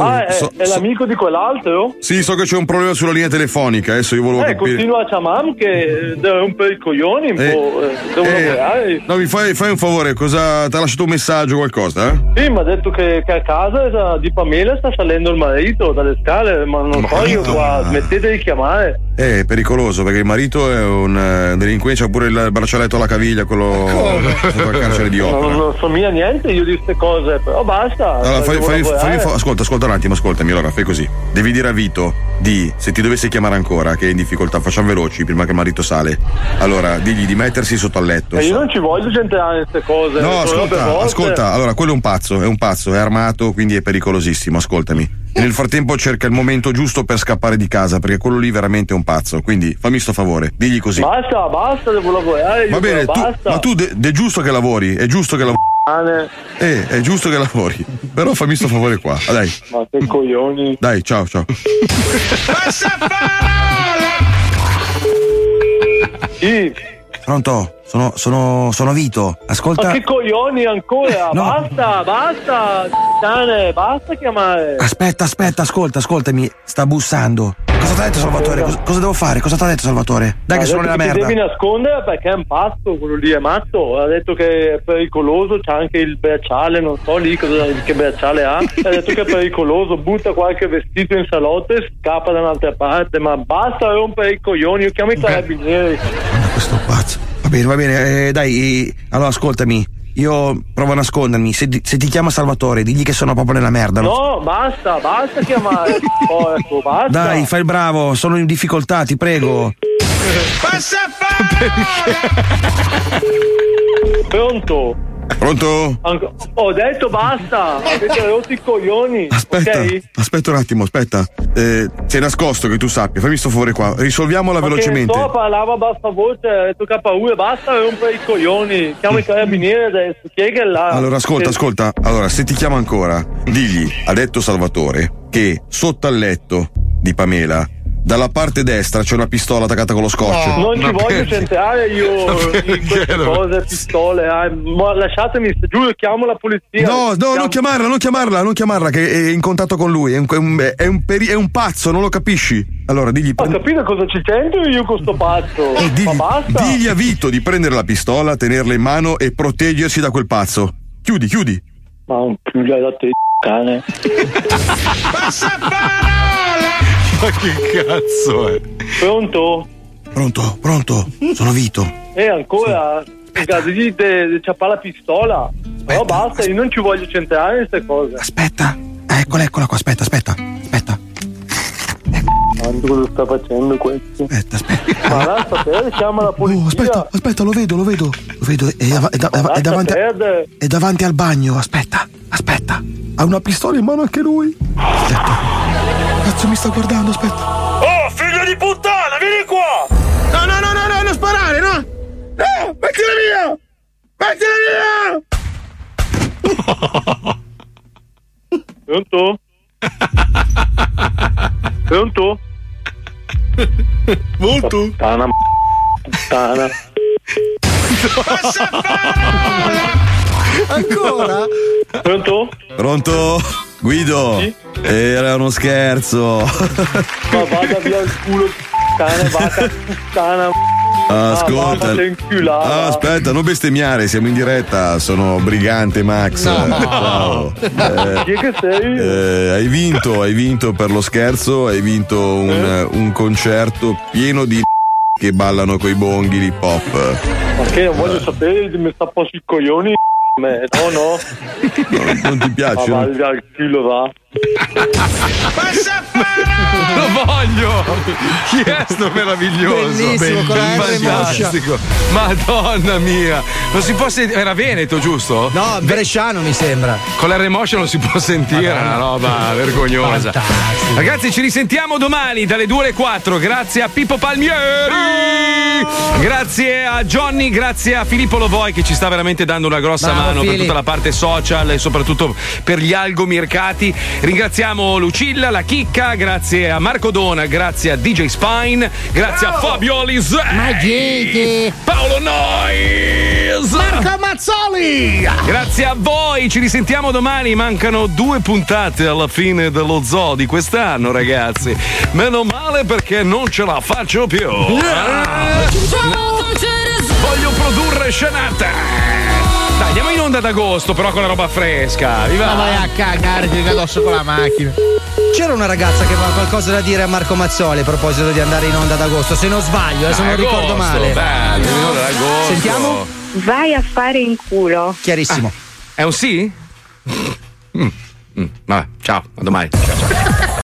Ah, è, so- è so- l'amico di quell'altro? sì, so che c'è un problema sulla linea telefonica. Adesso io volevo Eh, capire. continua a chiamarmi che deve rompere i coglioni un Eh, po'. eh, Devo eh, lavorare. no, mi fai, fai un favore, cosa. Ti ha lasciato un messaggio o qualcosa? eh? Sì, mi ha detto che, che a casa eh, di Pamela sta salendo il marito dalle scale, ma non so io Marito? qua, smettete di chiamare. Eh, È pericoloso perché il marito è un eh, delinquente, c'ha pure il braccialetto alla caviglia, quello sotto il carcere di opera. Non so mica niente io di queste cose, però basta. Allora, fai- devo fai- lavorare. fammi fa- ascolta, ascolta un attimo, ascoltami. Allora, fai così. Devi dire a Vito di, se ti dovesse chiamare ancora, che è in difficoltà, facciamo veloci prima che il marito sale. Allora, digli di mettersi sotto al letto. E io non ci voglio centrare in queste cose. No, ascolta, ascolta, allora quello è un pazzo, è un pazzo, è armato, quindi è pericolosissimo, ascoltami. E nel frattempo cerca il momento giusto per scappare di casa, perché quello lì veramente è un pazzo. Quindi fammi sto favore, digli così. Basta, basta, devo lavorare. Va bene, tu, ma tu de- è giusto che lavori, è giusto che lavori. Eh, è giusto che lavori. Però fammi sto favore qua. Ah, dai. Ma che coglioni. Dai, ciao, ciao. Sì. Pronto? Sono, sono, sono Vito. Ascolta. Ma che coglioni ancora? No. Basta, basta, cane, basta chiamare. Aspetta, aspetta, ascolta, ascoltami. Sta bussando. Cosa ti ha detto Salvatore? Cosa, cosa devo fare? Cosa ti ha detto Salvatore? Dai, che Ha sono detto nella che merda. Devi nascondere perché è un pazzo, quello lì è matto. Ha detto che è pericoloso, c'ha anche il bracciale, non so lì cosa, che bracciale ha. Ha detto che è pericoloso, butta qualche vestito in salotto e scappa da un'altra parte. Ma basta rompere i coglioni, io chiamo i carabinieri. Questo pazzo. Va bene, va bene. eh, dai, allora ascoltami. Io provo a nascondermi. Se, se ti chiama Salvatore, digli che sono proprio nella merda. No, basta, basta chiamare. *laughs* Porco, basta. Dai, fai il bravo, sono in difficoltà, ti prego. *laughs* Pronto? Pronto? Anco- Ho detto basta, avete rotto i coglioni. Aspetta, ok? aspetta un attimo, aspetta. Eh, sei nascosto che tu sappia, fammi sto favore qua. Risolviamola Ma velocemente. so, parlava a bassa voce, ha detto ha paura, basta rompere i coglioni. Chiamo i carabinieri adesso, chi è che è là? Allora, ascolta, ascolta. Allora, se ti chiama ancora, digli, ha detto Salvatore, che sotto al letto di Pamela, dalla parte destra c'è una pistola attaccata con lo scotch. Non ci voglio centrare io *laughs* in queste cose, pistole, eh. ma lasciatemi, giuro, chiamo la polizia. No, no, Chiamo- non chiamarla, non chiamarla, non chiamarla, che è in contatto con lui. È un, è un- è un peri- è un pazzo, non lo capisci. Allora, digli. Ho capito cosa ci c'entro io con sto pazzo. Eh, digli, ma basta. digli a Vito di prendere la pistola, tenerla in mano e proteggersi da quel pazzo. Chiudi, chiudi. Ma un più da te, cane. *laughs* Ma che cazzo è? Pronto? Pronto, pronto, sono Vito. E ancora, in caso di c'ha la pistola. Però basta, io non ci voglio centrare in queste cose. Aspetta. Eccola, eccola qua, aspetta, aspetta. Aspetta. Quanto cosa sta facendo questo? Aspetta, aspetta. Ma lascia perdere, chiama la polizia. Oh, aspetta, aspetta, lo vedo, lo vedo. Lo vedo, è, è da- è davanti, a- è davanti al bagno. Aspetta, aspetta. Ha una pistola in mano anche lui. Aspetta. Cazzo, mi sta guardando, aspetta. Oh, figlio di puttana, vieni qua! No, no, no, no, no, non sparare, no! No, mettila via! Mettila via! Pronto? Pronto? *laughs* Molto. Puttana, m- puttana. Ancora? Pronto? Pronto? Guido? Era uno scherzo. Ma vada via il culo, puttana, vada puttana. Ascolta. Ah. Ah, aspetta, non bestemmiare, siamo in diretta. Sono Brigante Max. No. Ciao. Eh, Chi è che sei? eh, hai vinto, hai vinto per lo scherzo, hai vinto un, Eh? un concerto pieno di che ballano coi bonghi l'hip hop. Ma che non voglio sapere, mi sta a posto i coglioni. me. No, no. *laughs* Non ti piace? Ma no? al chilo, va. Lo voglio! Chi è sto meraviglioso? Bellissimo, con la R Fantastico. Madonna mia! Non si può sentire. Era Veneto, giusto? No, Bresciano mi sembra. Con l'R motion non si può sentire, è una roba vergognosa. Ragazzi, ci risentiamo domani dalle 2 alle 4. Grazie a Pippo Palmieri. Grazie a Johnny, grazie a Filippo Lovoi che ci sta veramente dando una grossa Bravo, mano per Fili. tutta la parte social e soprattutto per gli algomercati. Ringraziamo Lucilla, la chicca, grazie a Marco Dona, grazie a DJ Spine, grazie a Fabio Alisei. Paolo Nois. Marco Mazzoli! Grazie a voi, ci risentiamo domani. Mancano due puntate alla fine dello zoo di quest'anno, ragazzi. Meno male perché non ce la faccio più. Eh, Voglio produrre scenate. Dai, andiamo in onda ad agosto, però con la roba fresca. Viva! Ma vai a cagare, ti venga addosso con la macchina. C'era una ragazza che aveva qualcosa da dire a Marco Mazzoli a proposito di andare in onda ad agosto, se non sbaglio, adesso non Dai, ricordo agosto, male. bello, in onda ad agosto. Sentiamo? Vai a fare in culo. Chiarissimo. È un sì? Mm, mm, Vabbè, ciao, a domani. Ciao, ciao.